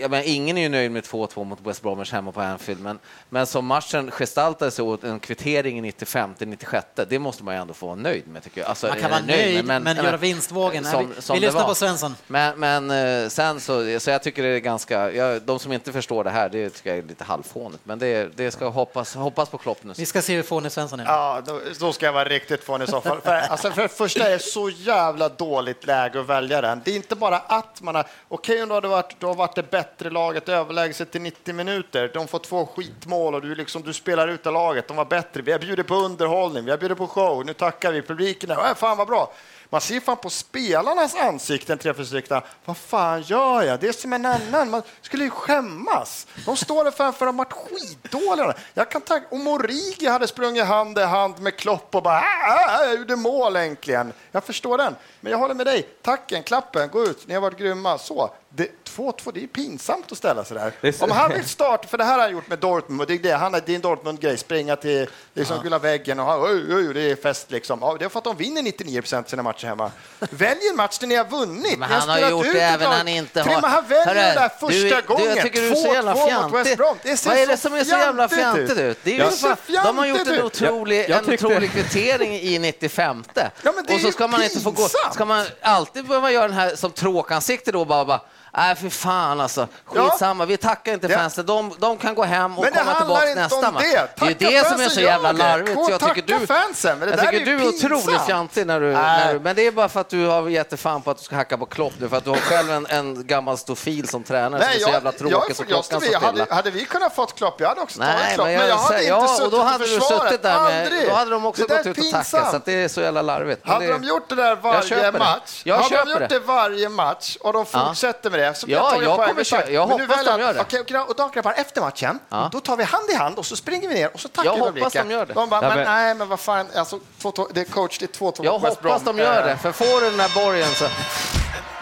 jag menar, ingen är ju nöjd med 2-2 mot West Bromwich hemma på Anfield, men, men som matchen gestaltade sig åt en kvittering i 95-96, det måste man ju ändå få vara nöjd med tycker jag. Alltså, Man kan vara nöjd, men, men göra vinstvågen. som- vi som vi lyssnar var. på Svensson. Men, men eh, sen så, så jag tycker det är ganska, ja, de som inte förstår det här, det tycker jag är lite halvfånigt, men det, det ska hoppas, hoppas på Klopp nu. Vi ska se hur fånig Svensson är. Ja, då, då ska jag vara riktigt fånig i så fall. För, alltså, för det första är det så jävla dåligt läge att välja den. Det är inte bara att man har... Okej om du hade varit, du har varit det bättre laget överlägset i 90 minuter. De får två skitmål och du, liksom, du spelar ut av laget. De var bättre. Vi har bjudit på underhållning, vi har bjudit på show. Nu tackar vi publiken. Äh, fan vad bra. Man ser fan på spelarnas ansikten, tre fyra Vad fan gör jag? Det är som en annan. Man skulle ju skämmas. De står där framför och har varit skitdåliga. Jag kan ta... Om Origi hade sprungit hand i hand med Klopp och bara äh, äh, äh, jag gjorde mål äntligen. Jag förstår den. Men jag håller med dig. Tacken, klappen, gå ut. Ni har varit grymma. Så. Det, 2-2, det är pinsamt att ställa sig där. Det är så- Om han vill starta, för det här har han gjort med Dortmund, och det är det, han har din Dortmund-grej, springa till liksom, gula väggen och ha, oj, oj, det är fest liksom. Ja, det är för att de vinner 99 procent sina matcher hemma. Välj en match där ni har vunnit. Men han har gjort ut det även när han inte har... Han väljer Hörru, den där första du, gången. Du, jag tycker du är så jävla 2-2 mot West. Brom. Det ser Vad är så det som är så jävla fjantigt ut? Det är ju Det för, ser de har gjort en otrolig, Jag- jag en otrolig kvittering i 95. Ja, men det är och så ska man inte få gå... Ska man alltid behöva göra den här som tråkansikte då bara, bara Nej, för fan alltså. Ja. Skitsamma, vi tackar inte Ja. fansen. De, de kan gå hem och komma tillbaka nästa match. det. Det är det som är så jävla larvigt. Jag tycker du, fansen, men det jag tycker är du är otroligt fjantig när du, Nej. när du... Men det är bara för att du har gett fan på att du ska hacka på Klopp nu, för att du har själv en, en gammal stofil som tränare som är så jävla tråkig så jag, klockan jag, står hade, hade vi kunnat fått Klopp, jag hade också Nej, tagit Klopp. men Men jag, jag hade säger, inte ja, suttit och då hade du suttit där med, Aldrig. då hade de också gått ut och tackat, så det är så jävla larvigt. Men Hade det, de gjort det där varje match, Jag hade de köper gjort det. det varje match och de Ja. fortsätter med det, så blir Ja, jag poäng kommer köra. Jag hoppas väljer de gör det. Okej, och då grabbar, efter matchen, Ja. då tar vi hand i hand och så springer vi ner och så tackar Jag vi hoppas publiken. de gör det. De bara, men nej, men vad fan, alltså, 2-2 det är coach, det är 2-2 jag hoppas de gör det, för får du den där borgen så...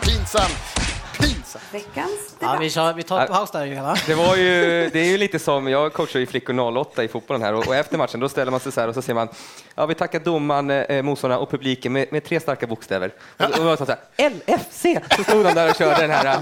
Pinsamt. Pinsamt. Veckans Ja, debatt. vi, kör, vi tar paus där? Det, var ju, det är ju lite som, jag coachar ju flickor 08 i fotbollen här och, och efter matchen då ställer man sig så här och så ser man, ja vi tackar domaren, eh, motståndarna och publiken med, med tre starka bokstäver. Och, och, så här, LFC! Så stod de där och körde den här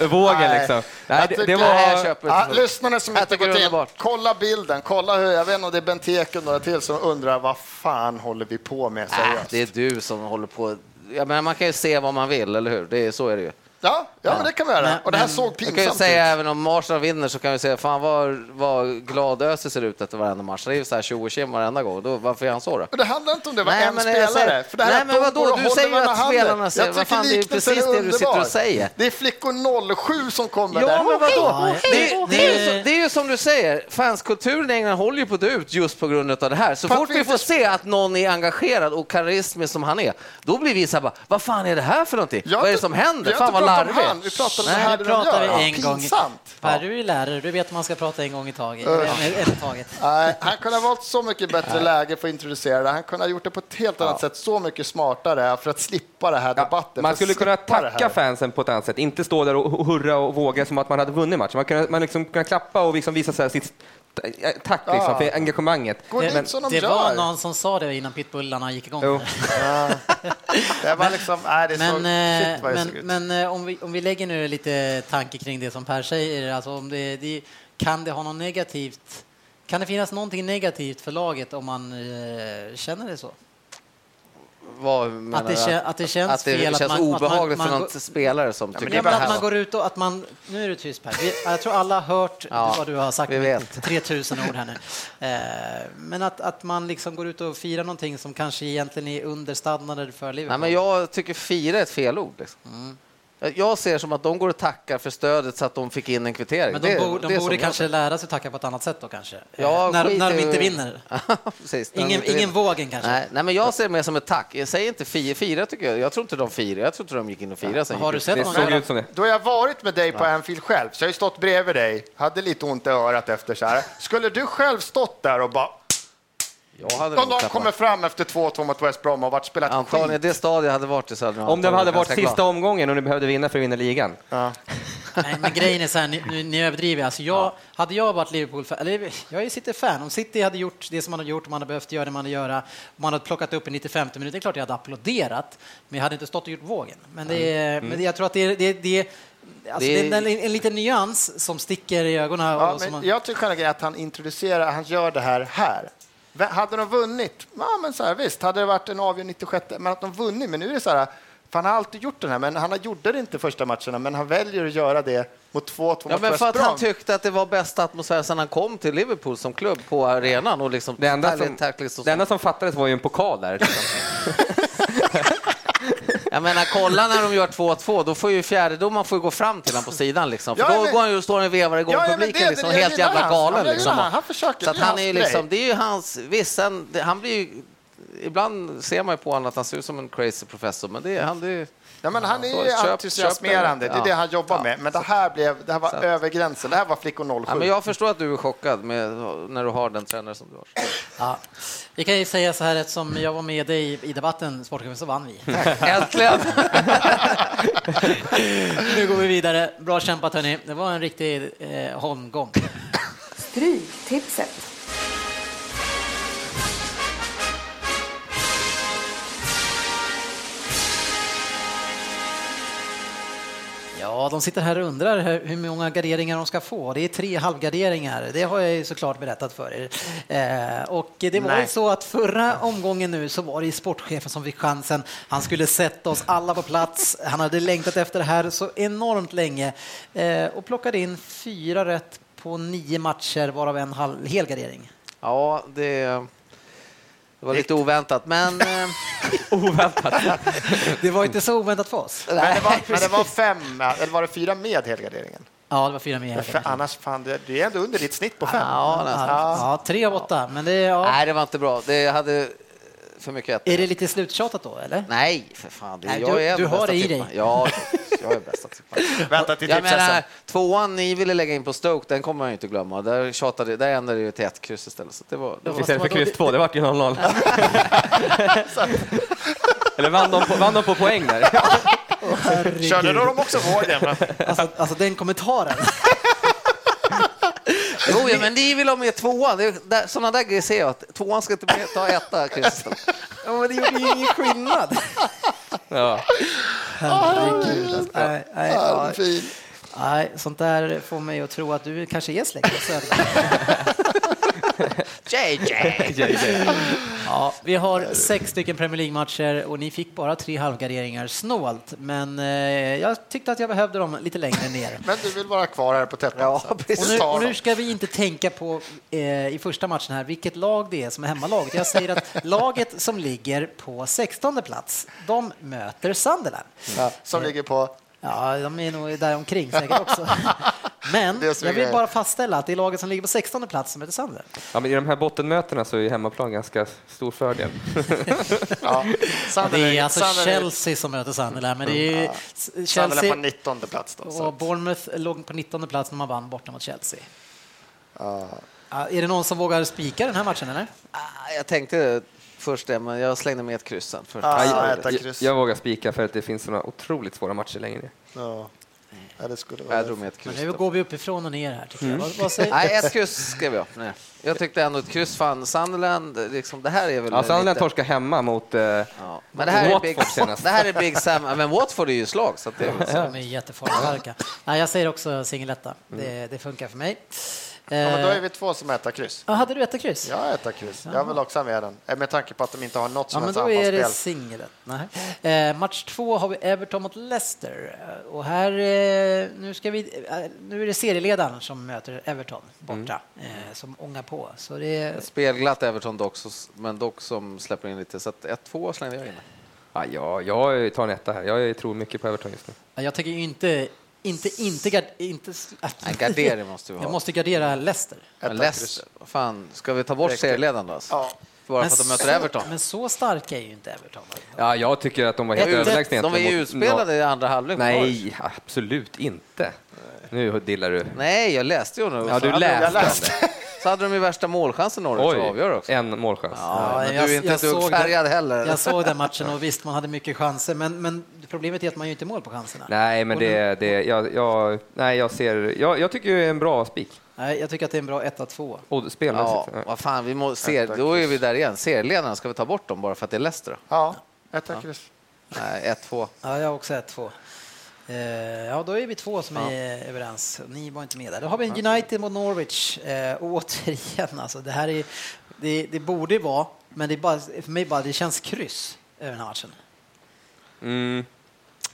eh, vågen Nej, liksom. Nej, jag det, det Nej, jag var... köper Ja, lyssnarna som Jag inte gått in, underbart. kolla bilden, kolla hur, jag vet inte om det är Benteke och några till som undrar vad fan håller vi på med Äh, seriöst? det är du som håller på... Ja, men man kan ju se vad man vill, eller hur? Det är, så är det ju. Ja, ja, men det kan vi göra. Men- och det här men- såg Jag kan ju pinsamt säga ut. även om Arsenal vinner så kan vi säga fan vad, vad glad Öse ser ut efter varenda match. Det är ju så här tjo och varenda gång. Då, varför är han så då? Och det handlar inte om det var Nej, en men jag spelare. säger- för det här Nej, men vadå? Du säger att handen. spelarna säger- Jag vad fan, det är precis det du sitter och säger. Det är flickor 07 som kommer Ja, där. men vadå? Ja, Det, det, är ju det- är som du säger, fanskulturen i England håller ju på att dö ut just på grund av det här. Så fort vi får se att någon är engagerad och karismisk som han är, då blir vi så här bara, vad fan är det här för någonting? Jag vad är det som händer? vi har Inte pratat om han, vi pratar om Nej, det här de pratar vi en gång. Pinsamt. Per, du är lärare, du vet att man ska prata en gång i taget. Eller en, en i taget. Nej, han kunde ha valt så mycket bättre läge för att introducera det. Han kunde ha gjort det på ett helt annat sätt, så mycket smartare för att slippa det här debatten. Man skulle kunna tacka fansen på ett annat sätt, inte stå där och hurra och våga som att man hade vunnit matchen. Man kunde man liksom kunna klappa och liksom visa så här sitt tack liksom, Ja. för engagemanget. Det, som de det gör. var någon som sa det innan pitbullarna gick igång. Jo. <laughs> Det var liksom, nej, det är så, Men, eh, men eh, om, vi, om vi lägger nu lite tanke kring det som Per säger, alltså om det, det, kan det ha något negativt? Kan det finnas någonting negativt för laget om man eh, känner det så? Vad Att det, du? kä- att det känns att det fel, att känns att man- obehagligt man för någon spelare som tycker det är Ja, men att man går ut och att man... Nu är du tyst Per. Vi- Jag tror alla har hört <laughs> Ja, vad du har sagt. vi vet. 3000 ord här nu. Eh, Men att, att man liksom går ut och firar någonting som kanske egentligen är understandarden för Liverpool. Nej, men jag tycker fira är ett fel ord. Liksom. Mm. Jag ser som att de går och tackar för stödet så att de fick in en kvittering. Men de, bo, det de borde kanske jag- lära sig tacka på ett annat sätt då kanske? Eh, Ja, när, skit när de inte vinner. <laughs> Precis, när Ingen, inte ingen vinner. vågen kanske? Nej, nej, men jag ser det mer som ett tack. Jag säger inte fira, fira tycker jag. Jag tror inte de firar. Jag tror inte de gick in och firade. sen Har du sett Det någon såg ut som det. Då har jag varit med dig på Anfield själv, så jag har ju stått bredvid dig, hade lite ont i örat efter så här. Skulle du själv stått där och bara, om de kommer fram efter 2-2 mot West Brom och varit spelat Antagligen skit. det stadiet hade varit i Södra Om det hade varit sista glad. omgången och ni behövde vinna för att vinna ligan. Ja. <laughs> Men, men grejen är så här, ni, ni överdriver. Alltså jag, Hade jag varit Liverpool-fan, eller jag är City-fan, om City hade gjort det som man hade gjort, man hade behövt göra det man hade göra, man hade plockat upp i 95 minuter, det är klart jag hade applåderat, men jag hade inte stått och gjort vågen. Men, det är, men det, jag tror att det är, det, är- det, alltså Det är- det är en, en liten nyans som sticker i ögonen. Ja, och som men man, jag tycker att han introducerar, han gör det här här. Hade de vunnit, ja men så här, visst, hade det varit en avgörande 96, men att de vunnit, men nu är det så här, för han har alltid gjort den här, men han gjorde det inte första matcherna, men han väljer att göra det mot 2-2 Ja, mot men för att han tyckte att det var bästa atmosfär sedan han kom till Liverpool som klubb på arenan. Och liksom Det enda, som, det enda som fattades var ju en pokal där. Liksom. <laughs> <laughs> Jag menar, kolla när de gör 2-2, då får ju fjärdedomaren får ju gå fram till honom på sidan. Liksom. För Ja, då men- går han ju och står och vevar igång Ja, publiken det- liksom, det- helt jävla galen. jag Liksom. han. Han försöker, Så att det han är ju liksom, det är ju hans, visst, det, han blir ju, ibland ser man ju på honom att han ser ut som en crazy professor, men det är han, det är, Ja, men han är Så ju köp- entusiasmerande, köp det är det han jobbar Ja. med. Men det här, blev, det här var Så att- över gränsen, det här var flickor 07. ja, men jag förstår att du är chockad med, när du har den tränare som du har. ja. Vi kan ju säga så här, eftersom jag var med dig i debatten, Sportchefen, så vann vi. <laughs> Äntligen! <laughs> nu går vi vidare. Bra kämpat hörni. Det var en riktig eh, holmgång. Stryktipset. Ja, de sitter här och undrar hur många garderingar de ska få. Det är tre halvgarderingar. Det har jag ju såklart berättat för er. Eh, och det var ju så att förra omgången nu så var det sportchefen som fick chansen. Han skulle sätta oss alla på plats. Han hade längtat efter det här så enormt länge eh, och plockade in fyra rätt på nio matcher, varav en halv, helgardering. Ja, det, det var lite oväntat, men eh, <laughs> Det var inte så oväntat för oss. men, det var, men det var fem, eller var det fyra med helgarderingen? Ja, det var fyra med För helgardering. annars, fan, det, det är ändå under ditt snitt på fem. ja. Ja, ja, tre av åtta, men det, ja. nej, det var inte bra. Det hade för mycket ett. Är det lite sluttjatat då, eller? Nej, för fan. Det, Nej, jag du- är du har det i dig. Ja, <laughs> jag är bästa tipparen. Vänta till Jag menar, tvåan ni ville lägga in på Stoke, den kommer ju inte glömma. Där, tjatade, där ändrade det ju till ett kryss istället. Så det var, det var, Istället för kryss två, det vart ju 0-0. <laughs> Eller vann de, på, vann de på poäng där? Körde då de också vågen? Alltså, alltså den kommentaren. Jo, ja, men ni vill ha med tvåan. Det är, där, sådana där grejer ser jag. Att tvåan ska inte med, ta etta istället. Ja, men det gjorde ju ingen skillnad. Ja. Herregud. alltså. Nej, nej, Ja, nej, sånt där får mig att tro att du kanske är släkt med <laughs> <laughs> Söderberg. JJ! <laughs> Ja, vi har sex stycken Premier League-matcher och ni fick bara tre halvgarderingar. Snålt, men eh, jag tyckte att jag behövde dem lite längre ner. Men du vill vara kvar här på täppan? Ja. Och nu, och nu ska vi inte tänka på eh, i första matchen här vilket lag det är som är hemmalaget. Jag säger att <laughs> laget som ligger på 16 plats, de möter Sunderland. Som ligger på... Ja, de är nog där omkring säkert också. <laughs> Men är jag vill bara fastställa att det är laget som ligger på 16 plats som möter Sunderland. ja, men i de här bottenmötena så är hemmaplan ganska stor fördel. <laughs> Ja, Ja, det är alltså Sunderland- Chelsea som möter Sunderland, men det är Sunderland Chelsea på 19 plats. Då, och Bournemouth låg på 19 plats när man vann borta mot Chelsea. Ja. Ja, är det någon som vågar spika den här matchen eller? Ah, Jag tänkte först det, men jag slängde med ett kryss sen. För Ja, Ja, äta jag, kryss. jag vågar spika för att det finns såna otroligt svåra matcher längre ner. Ja. Ja, det skulle jag vara... drog med ett Men kryss. nu då. går vi uppifrån och ner här jag. Vad, vad säger Nej, ett kryss skrev jag. Nej. Jag tyckte ändå ett kryss. Fan, Sunderland, liksom, det här är väl... Ja, Sunderland lite- torskar hemma mot... Eh, Ja. Men det här, är Watford Big, senast. det här är Big Sam. Men Watford är ju slag, så att det är så. De är jättefarliga. Nej, jag säger också singeletta. Det, det funkar för mig. Ja, men då är Eh, vi två som äter kryss. ja, hade du ett kryss? Jag äter kryss. Jag vill också ha med den. Eh, Med tanke på att de inte har något Ja, som men helst då är det. Nej. Eh, match två har vi Everton mot Leicester. Eh, Och här, eh, nu, ska vi, eh, nu är det serieledaren som möter Everton borta, eh, som ångar på. Så det är, Spelglatt Everton dock, så- men dock som släpper in lite. Så att 1-2 slängde jag in. ja, ja, jag tar en etta här. Jag tror mycket på Everton just nu. jag tänker ju inte, inte, inte, gard, inte <laughs> Nej, gardering måste vi ha. Jag måste gardera Leicester. Men. Leicester, fan, ska vi ta bort serieledaren då? Alltså? Ja. Bara för att de möter så, Everton? men så starka är ju inte Everton. Ja, jag tycker att de var helt överlägsna De är ju utspelade i andra halvlek. Nej, absolut inte. Nu dillar du. Nej, jag läste ju nu. Ja, du läste. jag läste. Så hade de ju värsta målchansen Norwich att avgöra också. en målchans. Ja, men jag- du är inte jag ett dugg såg färgad heller. Jag såg den matchen och visst, man hade mycket chanser, men, men Problemet är att man gör inte mål på chanserna. Nej, men det, det, jag, jag, nej, jag ser, jag, jag tycker det är en bra spik. Nej, jag tycker att det är en bra 1-2. Och Ja, spelmässigt. Ja. vad fan, vi må, ser, då är vi där igen. Serieledarna, ska vi ta bort dem bara för att det är Leicester? Ja, etta kryss. Nej, 1-2. Ja, jag har också 1-2. Eh, ja, då är vi två som är överens. Ni var inte med där. Då har vi en United mot Norwich. Eh, och <laughs> återigen, alltså, det här är, det, det borde vara, men det är bara, för mig bara, det känns kryss över den här matchen. Mm.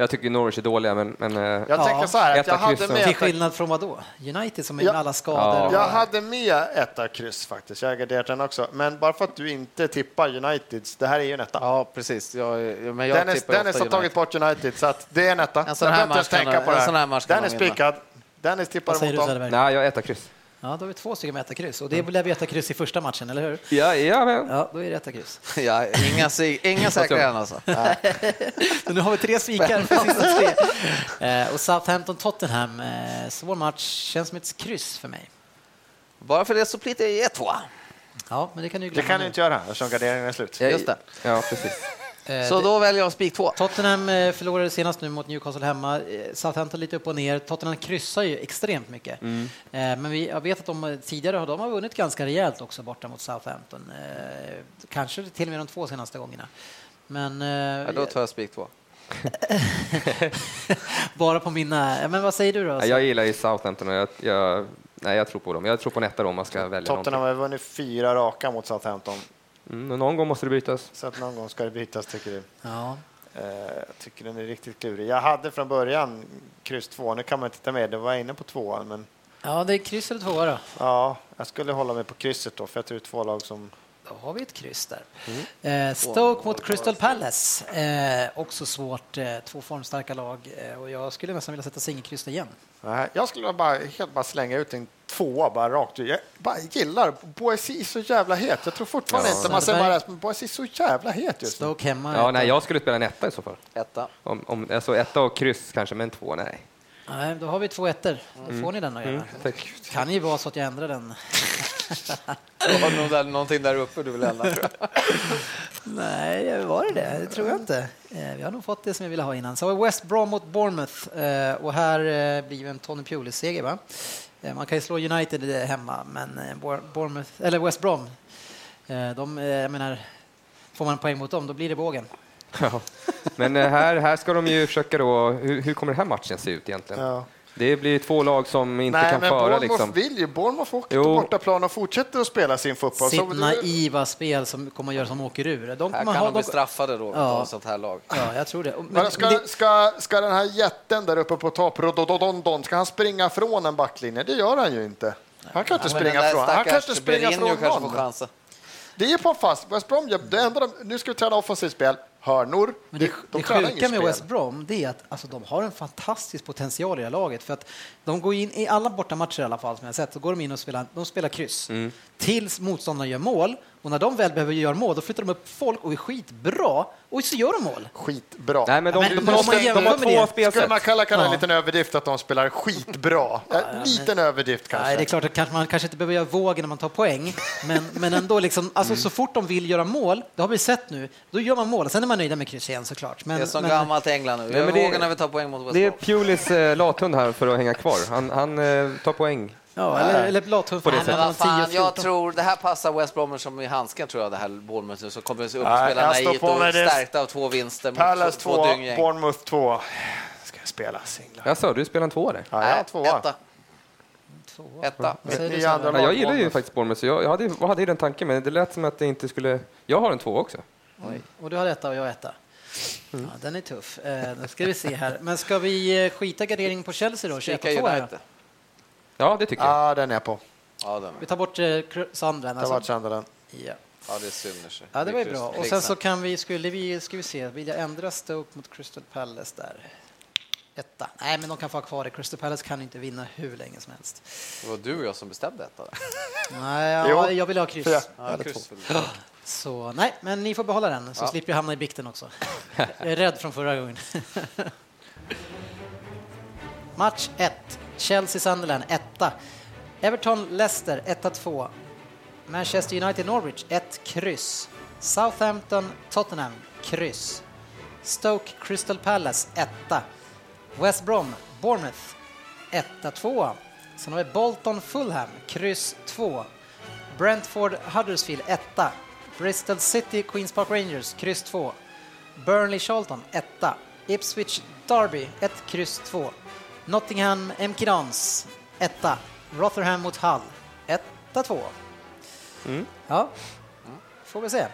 Jag tycker Norwich är dåliga, men... men eh, Jag Ja, tänker så här, att etta jag hade med Till skillnad från vad då? United som är Ja. med alla skador. Ja. Jag hade med etta kryss faktiskt. Jag har garderat den också. Men bara för att du inte tippar Uniteds, det här är ju en etta. Ja, precis. Jag, men jag Dennis, Dennis har tagit bort United, så att det är en etta. En sån här match kan tänka de- på det en sån här match kan Den är de vinna. spikad. Dennis tippar Vad säger mot du dem. Nej, jag etta kryss. Ja, då har vi två stycken med kryss. Och det blev vi kryss i första matchen, eller hur? Ja, ja, men. Ja, då är det etta kryss. Ja, inga, inga säkra än alltså. <laughs> Så nu har vi tre spikar för sista tre. Eh, och Southampton-Tottenham, eh, svår match. Känns som ett kryss för mig. Bara för det så blir det 1-2. Ja, men det kan du ju Det glömma kan du inte göra eftersom garderingen är slut. Just det. Ja, precis. Eh, Så det- då väljer jag spik 2. Tottenham eh, förlorade senast nu mot Newcastle hemma. Eh, Southampton lite upp och ner. Tottenham kryssar ju extremt mycket. Mm. Men vi, jag vet att de tidigare har de har vunnit ganska rejält också borta mot Southampton. Kanske till och med de två senaste gångerna. Men Ja, då tar jag spik 2. <laughs> bara på mina... Men vad säger du då? Ja, jag gillar ju Southampton och jag, jag, nej, jag tror på dem. Jag tror på en etta om man ska välja Tottenham någonting. har vunnit fyra raka mot Southampton, Mm, någon gång måste det brytas. så att någon gång ska det bytas tycker du. Ja. Eh, Jag tycker den är riktigt klurig. Jag hade från början kryss två, nu kan man inte ta med, det var jag inne på tvåan, men ja, det är kryss eller tvåa då. ja, jag skulle hålla mig på krysset då, för jag tror två lag som Då har vi ett kryss där. Mm. Eh, Stoke mot Crystal Palace. Eh, också svårt. Eh, två formstarka lag. Eh, och jag skulle nästan vilja sätta singelkryss igen. Jag skulle bara, helt bara slänga ut en tvåa bara rakt ut. Jag bara gillar Boise är så jävla het. Jag tror fortfarande Ja. inte man säger bara Boise är så jävla het just nu. Stoke hemma. Ja, nej, jag skulle spela en etta i så fall. Etta. Om, om, alltså etta och kryss kanske, men två, nej. Nej, då har vi två ettor. Då får ni den att göra. Mm, tack. Kan ju vara så att jag ändrar den. Har nog där, någonting där uppe du vill ändra tror jag. Nej, var det det? Det tror jag inte. Eh, Vi har nog fått det som vi ville ha innan. Så West Brom mot Bournemouth eh, och här eh, blir det en Tony Pulis-seger. va? Man kan ju slå United hemma, men Bour- Bournemouth, eller West Brom, de, jag menar, får man poäng mot dem, då blir det bågen. Ja. Men här, här ska de ju försöka då, hur, hur kommer den här matchen se ut egentligen? Ja. Det blir två lag som inte Nej, kan men föra Bournemouth liksom. vill ju. Bournemouth åker Jo. till bortaplan och fortsätter att spela sin fotboll. Sitt Så naiva spel som kommer att göra som åker ur. De Här kan ha, de bli de, straffade då Ja. sånt här lag. ja, jag tror det. Men, ska, det ska, ska den här jätten där uppe på topp, Rododondon, ska han springa från en backlinje? Det gör han ju inte. Han kan inte springa från. Han kan inte springa från någon. Det är på fast. West Brom, det enda de, nu ska vi träna offensivt spel. Hörnor. Men det, de det tränar sjuka med. West Brom det är att alltså, de har en fantastisk potential i det här laget. För att de går in i alla bortamatcher i alla fall som jag sett, så går de in och spelar, de spelar kryss. Mm. Tills motståndarna gör mål. Och när de väl behöver göra mål, då flyttar de upp folk och är skitbra. Och så gör de mål. Skitbra. Nej, men de, Men de, de, man de, har två det- spelsätt. Skulle man kalla Ja. en liten överdrift att de spelar skitbra? En liten överdrift kanske. Nej, det är klart att kanske, man kanske inte behöver göra vågen när man tar poäng. Men, men ändå, liksom, alltså, Mm. så fort de vill göra mål, det har vi sett nu, då gör man mål. Sen är man nöjda med kryss igen såklart. Men, Det är som men, gammalt England nu. Nej, men det- vågar när vi tar poäng mot West Det är. Pulis eh, lathund här för att hänga kvar. Han, han eh, tar poäng. Ja, eller, eller lathund På det för Men mellan vad 10 och fan, jag 14. tror det här passar West Bromwich som i handsken tror jag det här Bournemouth nu, så kommer upp spela jag naivt och stärkta av två vinster mot Palace två, 2, två dynggäng. Bournemouth 2. Ska jag spela singlar? Jag sa, du spelar en tvåa där. Ja, jag tvåa. etta. Tvåa. Etta. Söderberg? Ja, jag gillar ju faktiskt Bournemouth, så jag, jag hade, vad hade ju den tanken, men det lät som att det inte skulle... Jag har en tvåa också. Oj. Och du har etta och jag har etta. Ja, den är tuff. Eh, då ska vi se här. Men ska vi eh, skita gardering på Chelsea då? 21 Kika 2 här? United. Ja, det tycker jag. Ja, den är jag på. Ja, den. Vi tar bort eh. Det var Alltså. Sunderland. Ja. ja, det är synd. i sig. ja, det var ju är bra. Och sen så kan vi, skulle vi, ska vi se, vill jag ändra Stoke mot Crystal Palace där? Etta. Nej, men de kan få ha kvar det. Crystal Palace kan inte vinna hur länge som helst. Det var du och jag som bestämde detta. <laughs> Nej, ja, jag vill ha kryss. Ja, kryss. Så nej, men ni får behålla den så Ja. slipper jag hamna i bikten också. Jag är rädd från förra gången. <laughs> Match 1. Chelsea-Sunderland, 1. Everton-Leicester, 1-2. Manchester United-Norwich, 1 kryss. Southampton-Tottenham, kryss. Stoke Crystal Palace 1. West Brom Bournemouth 1 2. Sen har vi Bolton Fulham kryss 2. Brentford Huddersfield 1. Bristol City Queens Park Rangers kryss 2. Burnley Charlton 1. Ipswich Derby 1 kryss 2. Nottingham MK Dons 1. Rotherham mot Hull 1 2. Ja, får vi se.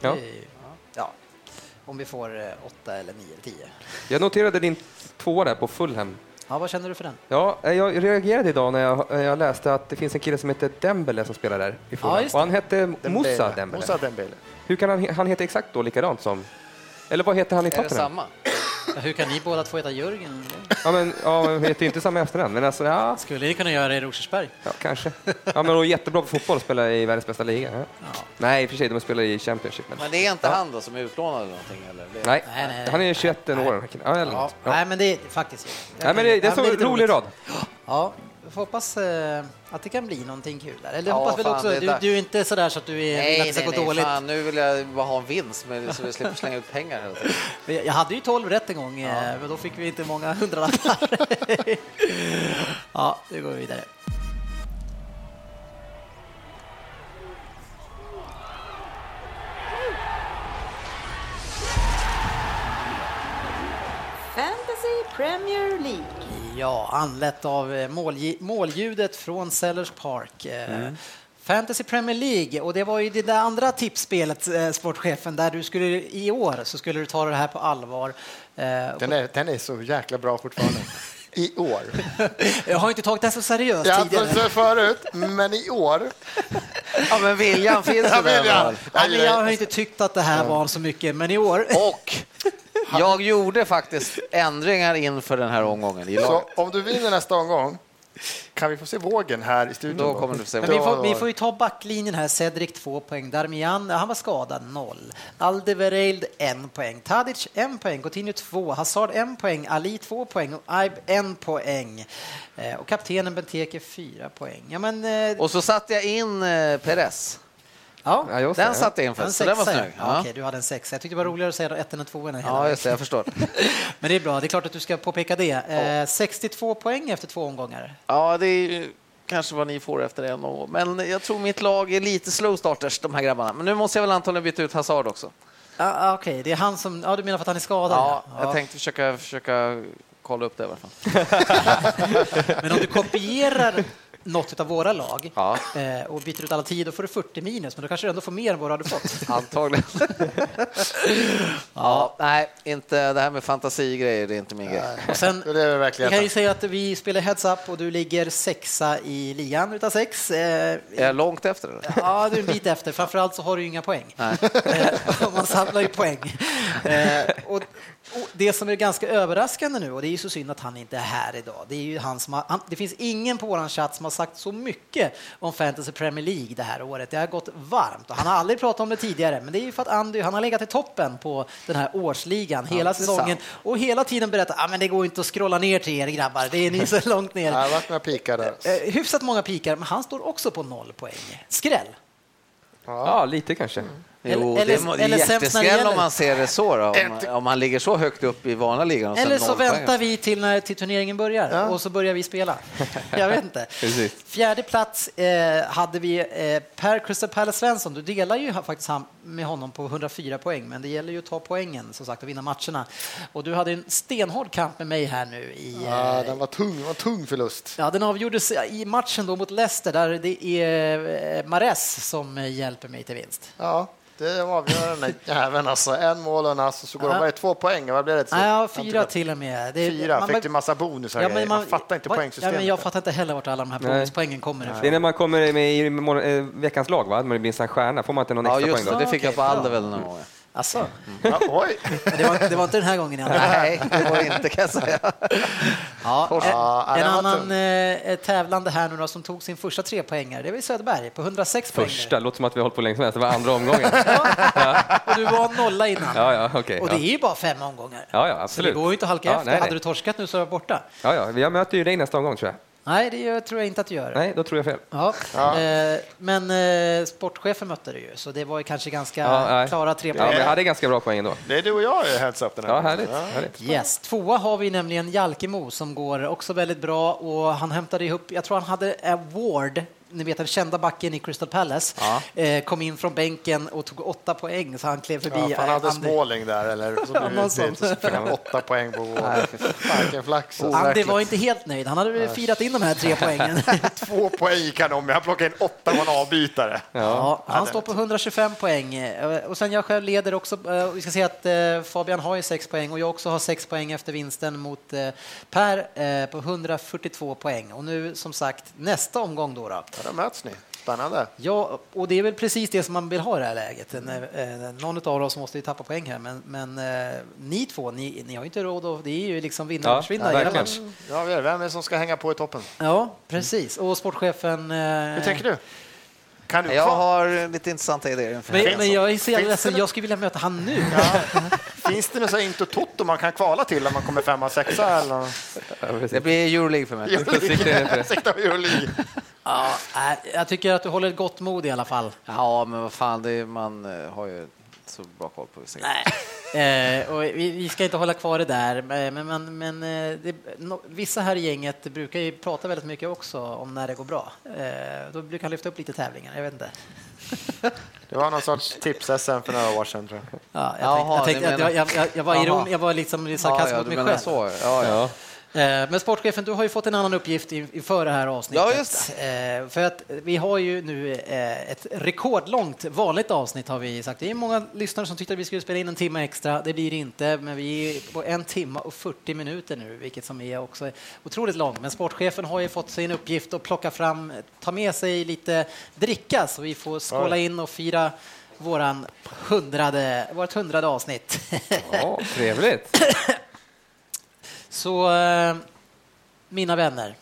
Ja. Ja, om vi får eh, 8 eller 9 eller 10. Jag noterade din tvåa där på Fulham. Ja, vad känner du för den? Ja, eh, jag reagerade idag när jag, när jag läste att det finns en kille som heter Dembele som spelar där i Fulham. Ja, och han hette Moussa Dembele. Moussa Dembele. Hur kan han, han heter exakt då likadant som... Eller vad heter han i Är det Tottenham? samma? Ja, Hur kan ni båda två heta Jörgen? Ja, men, ja, men heter ju inte samma efternamn, men alltså, ja, Skulle ni kunna göra det i Rosersberg? ja kanske. Ja, men de är jättebra på fotboll och spelar i världens bästa liga. Ja. Nej, i och för sig, de spelar i Championship. Men... Men det är inte han då som är utlånad eller någonting? Eller? Det... Nej, Nej, nej, nej. han är 21 år. den här killen. Ja, eller Ja. Nej, men det är faktiskt... Nej, men det, det är lite rolig roligt. rad. Ja, vi får hoppas eh, att det kan bli någonting kul där. Eller Ja, hoppas väl också, det är du, du är inte sådär så att du är, vill att Nej, det ska nej, gå nej, dåligt. fan, nu vill jag bara ha en vinst men så vi slipper slänga ut pengar. <laughs> Jag hade ju 12 rätt en gång, eh, men då fick vi inte många hundralappar. <laughs> ja, nu går vi vidare. Fantasy Premier League. Ja, anlett av eh, målljudet från Sellers Park. Eh, Fantasy Premier League, och det var ju det där andra tipsspelet, eh, sportchefen, där du skulle i år så skulle du ta det här på allvar. Eh, Den är, den är så jäkla bra fortfarande. <laughs> I år. Jag har inte tagit det så seriöst Jag tidigare. hade förut, men i år. <laughs> Ja, men viljan finns Ja, ju där. viljan. Ja, men jag har inte tyckt att det här var så mycket, men i år... Och <laughs> jag gjorde faktiskt ändringar inför den här omgången i Så om du vinner nästa omgång kan vi få se vågen här i studion. Då kommer du se. Men vi, får, vi får ju ta backlinjen här. Cedric två poäng, Darmian han var skadad noll. Aldevereild en poäng, Tadic en poäng, Coutinho två, Hazard en poäng, Ali två poäng och Aib en poäng. Eh, och kaptenen Benteke fyra poäng. Ja, men, eh, Och så satte jag in eh, Perez. Ja, Ja, Den ja. satte jag in först, så den var ja. snygg. Ja, Ja. Okej, du hade en sexa. Jag tyckte det var roligare att säga ettan än tvåan Ja, just det, jag förstår. <laughs> Men det är bra, det är klart att du ska påpeka det. Eh, 62 poäng efter två omgångar. Ja, det är kanske vad ni får efter en omgång. Men jag tror mitt lag är lite slow starters, de här grabbarna. Men nu måste jag väl antagligen byta ut Hazard också. Ah, ah, Okej, det är han som... Ja, du menar för att han är skadad? Ja, jag tänkte försöka, försöka kolla upp det i alla fall. <laughs> Men om du kopierar något av våra lag Ja. eh, och byter ut alla tio, då får du 40 minus, men då kanske du ändå får mer än vad du hade fått. <laughs> Antagligen. <laughs> ja, nej, inte, det här med fantasigrejer, det är inte min grej. Och sen, Det är vi verkligen kan ju säga att vi spelar heads up och du ligger sexa i ligan utav sex. Eh, Är jag långt efter? Eller? Ja, du är en bit efter. Framförallt så har du ju inga poäng. Eh, <laughs> Man samlar ju poäng. Eh, Och och det som är ganska överraskande nu, och det är ju så synd att han inte är här idag, det är ju han som har, han, det finns ingen på vår chatt som har sagt så mycket om Fantasy Premier League det här året. Det har gått varmt och han har aldrig pratat om det tidigare, men det är ju för att Andy, han har legat i toppen på den här årsligan hela säsongen och hela tiden berättat, ah, men det går inte att scrolla ner till er grabbar, det är ni så långt ner. Jag har varit och pikat där. Eh, hyfsat många pikar, men han står också på noll poäng. Skräll. Ja, lite kanske. Jo, Eller- det är, må- det är eller jätteskräll om man ser det så. Då, om, om man ligger så högt upp i vanliga ligan. Eller så väntar vi till när till turneringen börjar och så börjar vi spela. <laughs> Jag vet inte. Fjärde plats eh, hade vi eh, Per Crystal Palace Svensson. Du delar ju faktiskt han, med honom på 104 poäng, men det gäller ju att ta poängen som sagt och vinna matcherna. Och du hade en stenhård kamp med mig här nu i Ja, eh, den var tung, var tung förlust. Ja, den avgjordes i matchen då mot Leicester där det är eh, Mares som hjälper mig till vinst. Ja, det avgör den där <laughs> jäveln alltså. En mål och en ass och så går de Ja. bara två poäng. Vad blev det? ja, fyra till och med. Det, Fyra, man- fick du massa bonusar Ja, man, fattar inte vad- poängsystemet. Ja, men jag fattar inte heller vart alla de här bonuspoängen kommer Det är ifrån. när man kommer med i eh, veckans lag, va? man blir en stjärna, får man inte någon Ja, extra poäng det. då? Det fick jag på väl någon gång. Alltså, Ja, oj! det, var, det var inte den här gången. Nej, det var inte kan jag säga. Ja. Ja, en, en annan eh, tävlande här nu då, som tog sin första tre poängare, det var Söderberg på 106 poäng. Första, låter som att vi har hållit på länge som helst, det var andra omgången. Och du var nolla innan. Ja, ja, okej. Och det ja. är ju bara fem omgångar. Ja, ja, Så det absolut. går ju inte att halka Ja, efter. nej, Hade nej. du torskat nu så är jag borta. Ja, ja, jag möter ju dig nästa omgång tror jag. Nej, det gör, tror jag inte att du gör. Nej, då tror jag fel. Ja. Ja. Eh, men eh, sportchefen mötte du ju, så det var ju kanske ganska Ja, klara tre Ja, poäng. men jag hade ganska bra poäng ändå. Det är du och jag i heads up den här Ja, härligt. härligt. Yes. Tvåa har vi nämligen Jalkemo som går också väldigt bra och han hämtade ihop, jag tror han hade Award, ni vet den kända backen i Crystal Palace, eh, kom in från bänken och tog åtta poäng så han klev förbi. Ja, han hade Andy. Småling där, eller <laughs> så blev Ja, utbyte, sån. så fick han åtta poäng på <laughs> Vilken flax. alltså. Andy var inte helt nöjd, han hade firat in de här tre <laughs> poängen. Två poäng gick han om, jag plockade in åtta på en avbytare. Ja, han står på 125 poäng Eh, och sen jag själv leder också. eh, Vi ska se att eh, Fabian har ju sex poäng och jag också har sex poäng efter vinsten mot eh, Per eh, på 142 poäng. Och nu som sagt nästa omgång då. då. Ja, då möts ni. Spännande. Ja, och det är väl precis det som man vill ha i det här läget. En, eh, Någon av oss måste ju tappa poäng här, men, men eh, ni två, ni, ni har ju inte råd att... Det är ju liksom vinna Ja, och försvinna. ja. Ja, är- vem är det som ska hänga på i toppen? Ja, precis. Och sportchefen... eh, Hur tänker du? Kan du Jag har lite intressanta idéer Men, men jag är så jävla ledsen, jag skulle vilja möta han nu. Finns det något Into Toto man kan kvala till om man kommer femma, sexa eller? Ja. Det blir Euroleague för mig. Euroleague. Sikta <laughs> på Euroleague. Ja, nej, jag tycker att du håller ett gott mod i alla fall. Ja, men vad fan, det är, man eh, har ju så bra koll på vissa grejer. Nej. <laughs> Eh, och vi, vi ska inte hålla kvar det där, men, men, men eh, det, no, vissa här i gänget brukar ju prata väldigt mycket också om när det går bra. Eh, då brukar han lyfta upp lite tävlingar, jag vet inte. <laughs> Det var någon sorts tips-SM för några år sedan tror jag. Ja, jag, Jaha, tänkte, jag, du tänkte, jag, jag, jag, jag var Jaha. iron, jag var liksom sarkastisk ja, mot du mig menar själv. så. Ja, ja. Eh, Men sportchefen, du har ju fått en annan uppgift in- inför det här avsnittet. Ja, just Eh, För att vi har ju nu eh, ett rekordlångt vanligt avsnitt har vi sagt. Det är många lyssnare som tyckte att vi skulle spela in en timme extra. Det blir det inte, men vi är på en timme och 40 minuter nu, vilket som är också otroligt långt. Men sportchefen har ju fått sin uppgift att plocka fram, ta med sig lite dricka så vi får skåla in och fira våran hundrade, vårt hundrade avsnitt. Ja, trevligt. <laughs> Så eh, mina vänner,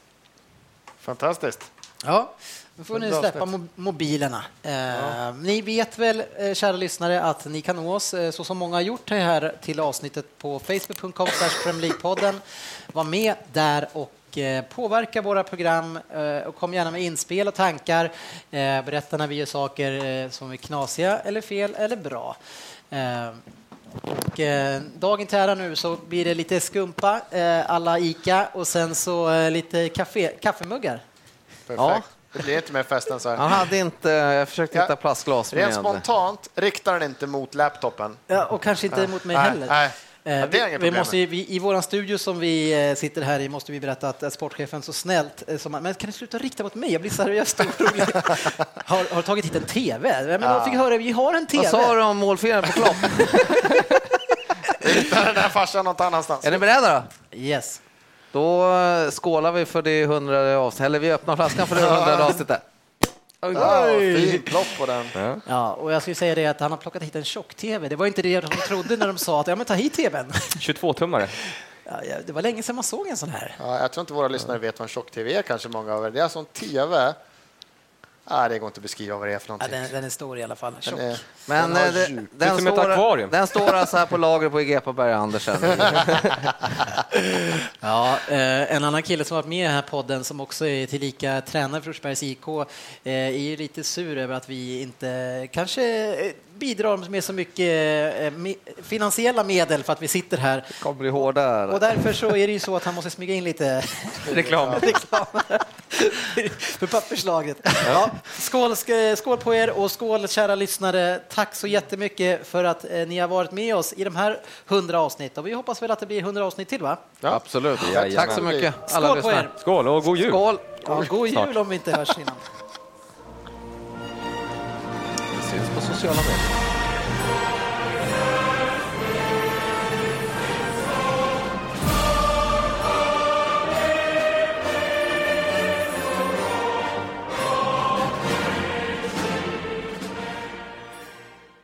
Fantastiskt. Ja, nu får ni släppa mo- mobilerna. Eh, Ni vet väl, eh, kära lyssnare, att ni kan nå oss, eh, så som många har gjort här till avsnittet på facebook.com podden Var med där och eh, påverka våra program eh, och kom gärna med inspel och tankar. Eh, Berätta när vi gör saker som är knasiga eller fel eller bra. Eh, och, eh, dagen till ära nu så blir det lite skumpa, eh, alla Ica och sen så eh, lite kaffe, kaffemuggar. Perfekt. Ja. Det blir inte mer fest än så här. Han hade inte, jag försökte Ja. hitta plastglas Rent med. spontant riktar den inte mot laptopen. Ja, och kanske inte mot mig Nej, heller. nej. Eh, Ja, vi, måste, vi, I vår studio som vi eh, sitter här i måste vi berätta att eh, sportchefen så snällt som han- Men kan du sluta rikta mot mig? Jag blir seriöst orolig. <laughs> har, har tagit hit en TV? Men jag fick höra, vi har en TV. Vad sa du om målfiraren på Klopp? Rikta den där farsan något annanstans. är ni beredda då? Yes. Då skålar vi för det hundrade avsnittet, eller vi öppnar flaskan för det hundrade avsnittet. Ja, fin plopp på den. Ja. Ja, och jag skulle säga det att han har plockat hit en tjock-TV. Det var inte det de trodde när de sa att ja, men ta hit TVn. 22-tummare. Ja, ja, det var länge sedan man såg en sån här. Ja, jag tror inte våra lyssnare vet vad en tjock-tv är, kanske många av er. Det är alltså en TV. Nej, det går inte att beskriva vad det är för Ja, någonting. den, den är stor i alla fall. Tjock. Den är- Men den eh, det- den, som ett står, den står alltså här på lager på Egepa Berg Andersen. <laughs> Ja, eh, en annan kille som varit med i den här podden som också är tillika tränare för Forsbergs IK eh, är ju lite sur över att vi inte kanske eh, bidrar med så mycket eh, finansiella medel för att vi sitter här. kommer bli hårda. Och därför så är det ju så att han måste smyga in lite <laughs> Reklam. <laughs> reklam <laughs> för papperslaget. Ja, skål, sk- skål på er och skål kära lyssnare. Tack så jättemycket för att eh, ni har varit med oss i de här hundra avsnitt och vi hoppas väl att det blir hundra avsnitt till va? Ja. Absolut. Jajamän. Tack så mycket alla Skål lyssnare. er! Skål och god jul! Skål! Ja, god jul om vi inte hörs innan. しわなかった。